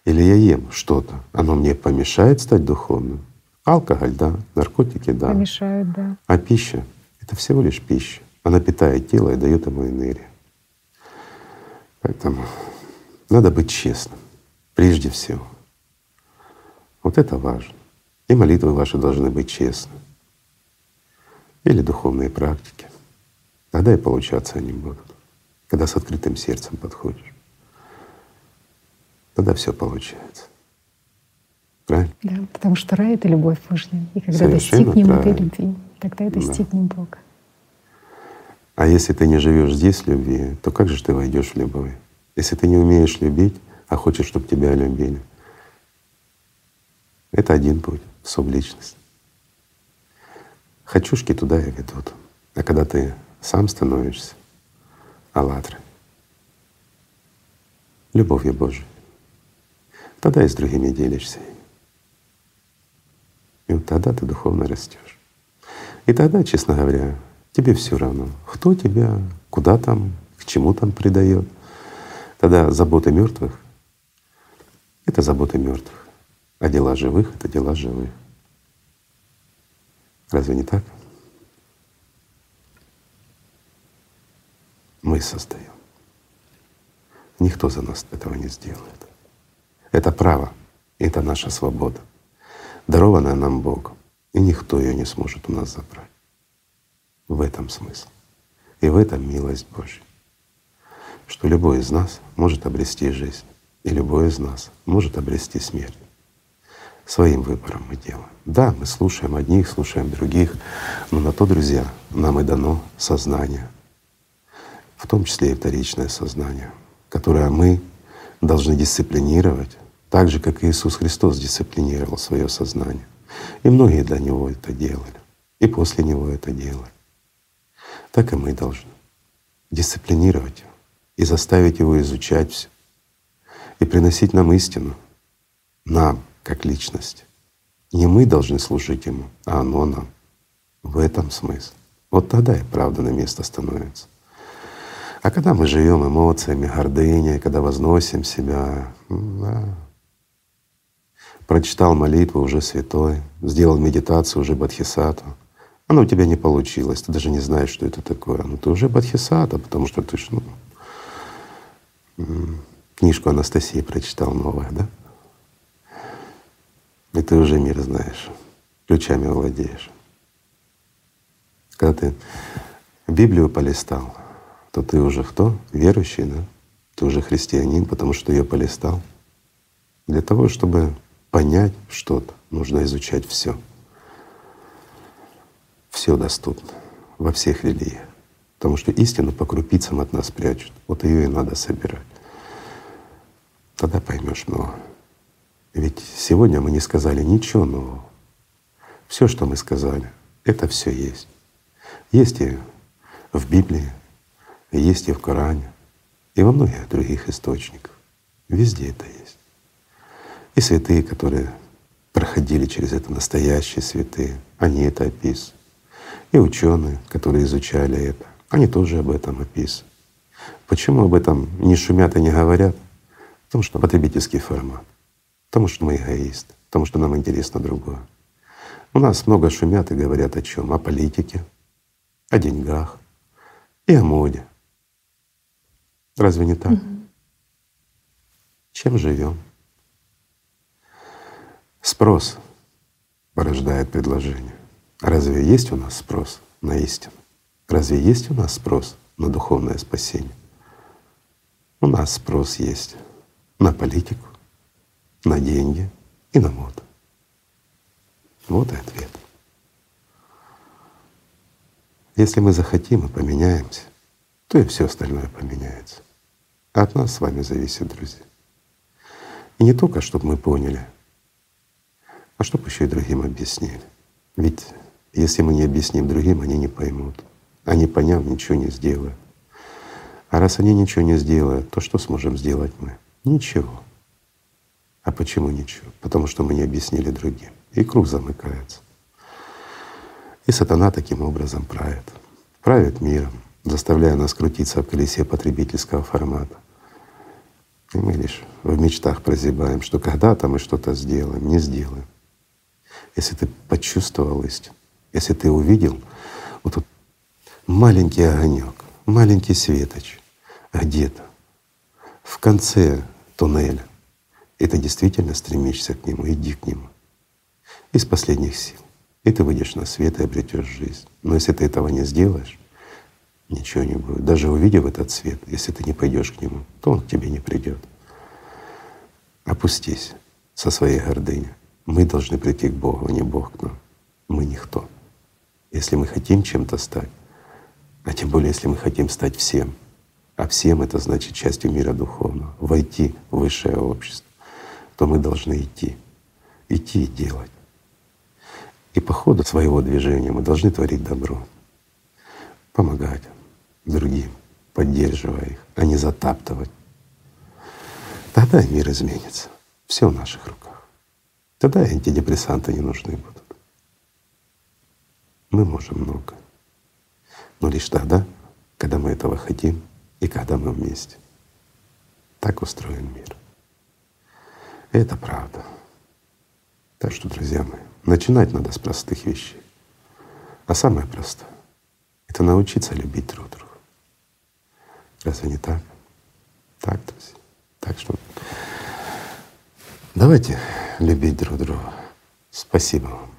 Или я ем что-то, оно мне помешает стать духовным? Алкоголь, да, наркотики, да. Помешают, да. А пища — это всего лишь пища. Она питает тело и дает ему энергию. Поэтому надо быть честным прежде всего. Вот это важно. И молитвы ваши должны быть честны. Или духовные практики. Тогда и получаться они будут. Когда с открытым сердцем подходишь. Тогда все получается. Правильно? Да, потому что рай — это любовь Божья. И когда Совершенно достигнем правильно. этой любви, тогда и достигнем да. Бога. А если ты не живешь здесь в любви, то как же ты войдешь в любовь? Если ты не умеешь любить, а хочешь, чтобы тебя любили, это один путь — субличность. Хочушки туда и ведут. А когда ты сам становишься аллатрой, любовью Божией, тогда и с другими делишься. И вот тогда ты духовно растешь. И тогда, честно говоря, тебе все равно, кто тебя, куда там, к чему там предает. Тогда заботы мертвых — это заботы мертвых, а дела живых — это дела живых. Разве не так? Мы создаем. Никто за нас этого не сделает. Это право, это наша свобода, дарованная нам Богом, и никто ее не сможет у нас забрать. В этом смысл. И в этом милость Божья, что любой из нас может обрести жизнь, и любой из нас может обрести смерть. Своим выбором мы делаем. Да, мы слушаем одних, слушаем других, но на то, друзья, нам и дано сознание, в том числе и вторичное сознание, которое мы должны дисциплинировать, так же, как Иисус Христос дисциплинировал свое сознание. И многие для Него это делали, и после Него это делали. Так и мы должны дисциплинировать его и заставить его изучать все и приносить нам истину, нам, как личность. Не мы должны служить Ему, а оно нам. В этом смысл. Вот тогда и правда на место становится. А когда мы живем эмоциями, гордыней, когда возносим себя, да. прочитал молитву уже святой, сделал медитацию уже бодхисаттва, оно у тебя не получилось, ты даже не знаешь, что это такое. Ну ты уже бодхисаттва, потому что ты ж, ну, книжку Анастасии прочитал новое, да? И ты уже мир знаешь, ключами владеешь. Когда ты Библию полистал, то ты уже кто? Верующий, да? Ты уже христианин, потому что ее полистал. Для того, чтобы понять что-то, нужно изучать все. Все доступно во всех религиях. Потому что истину по крупицам от нас прячут. Вот ее и надо собирать. Тогда поймешь много. Ведь сегодня мы не сказали ничего нового. Все, что мы сказали, это все есть. Есть и в Библии, есть и в Коране, и во многих других источниках. Везде это есть. И святые, которые проходили через это, настоящие святые, они это описывают. И ученые, которые изучали это, они тоже об этом описывают. Почему об этом не шумят и не говорят? Потому что потребительский формат. Потому что мы эгоисты, потому что нам интересно другое. У нас много шумят и говорят о чем? О политике, о деньгах и о моде. Разве не так? Угу. Чем живем? Спрос порождает предложение. Разве есть у нас спрос на истину? Разве есть у нас спрос на духовное спасение? У нас спрос есть на политику, на деньги и на моду. Вот и ответ. Если мы захотим и поменяемся, то и все остальное поменяется. От нас с вами зависит, друзья. И не только, чтобы мы поняли, а чтобы еще и другим объяснили. Ведь если мы не объясним другим, они не поймут. Они, поняв, ничего не сделают. А раз они ничего не сделают, то что сможем сделать мы? Ничего. А почему ничего? Потому что мы не объяснили другим. И круг замыкается. И сатана таким образом правит. Правит миром, заставляя нас крутиться в колесе потребительского формата. И мы лишь в мечтах прозябаем, что когда-то мы что-то сделаем, не сделаем. Если ты почувствовал истину, если ты увидел вот тут маленький огонек, маленький светоч где-то в конце туннеля, и ты действительно стремишься к нему, иди к нему из последних сил. И ты выйдешь на свет и обретешь жизнь. Но если ты этого не сделаешь, ничего не будет. Даже увидев этот свет, если ты не пойдешь к нему, то он к тебе не придет. Опустись со своей гордыней. Мы должны прийти к Богу, а не Бог к нам. Мы никто. Если мы хотим чем-то стать, а тем более, если мы хотим стать всем, а всем это значит частью мира духовного, войти в высшее общество, то мы должны идти, идти и делать. И по ходу своего движения мы должны творить добро, помогать другим, поддерживая их, а не затаптывать. Тогда мир изменится. Все в наших руках. Тогда антидепрессанты не нужны будут. Мы можем много. Но лишь тогда, когда мы этого хотим и когда мы вместе. Так устроен мир. Это правда. Так что, друзья мои, начинать надо с простых вещей. А самое простое — это научиться любить друг друга. Разве не так? Так, друзья. Так что давайте любить друг друга. Спасибо вам.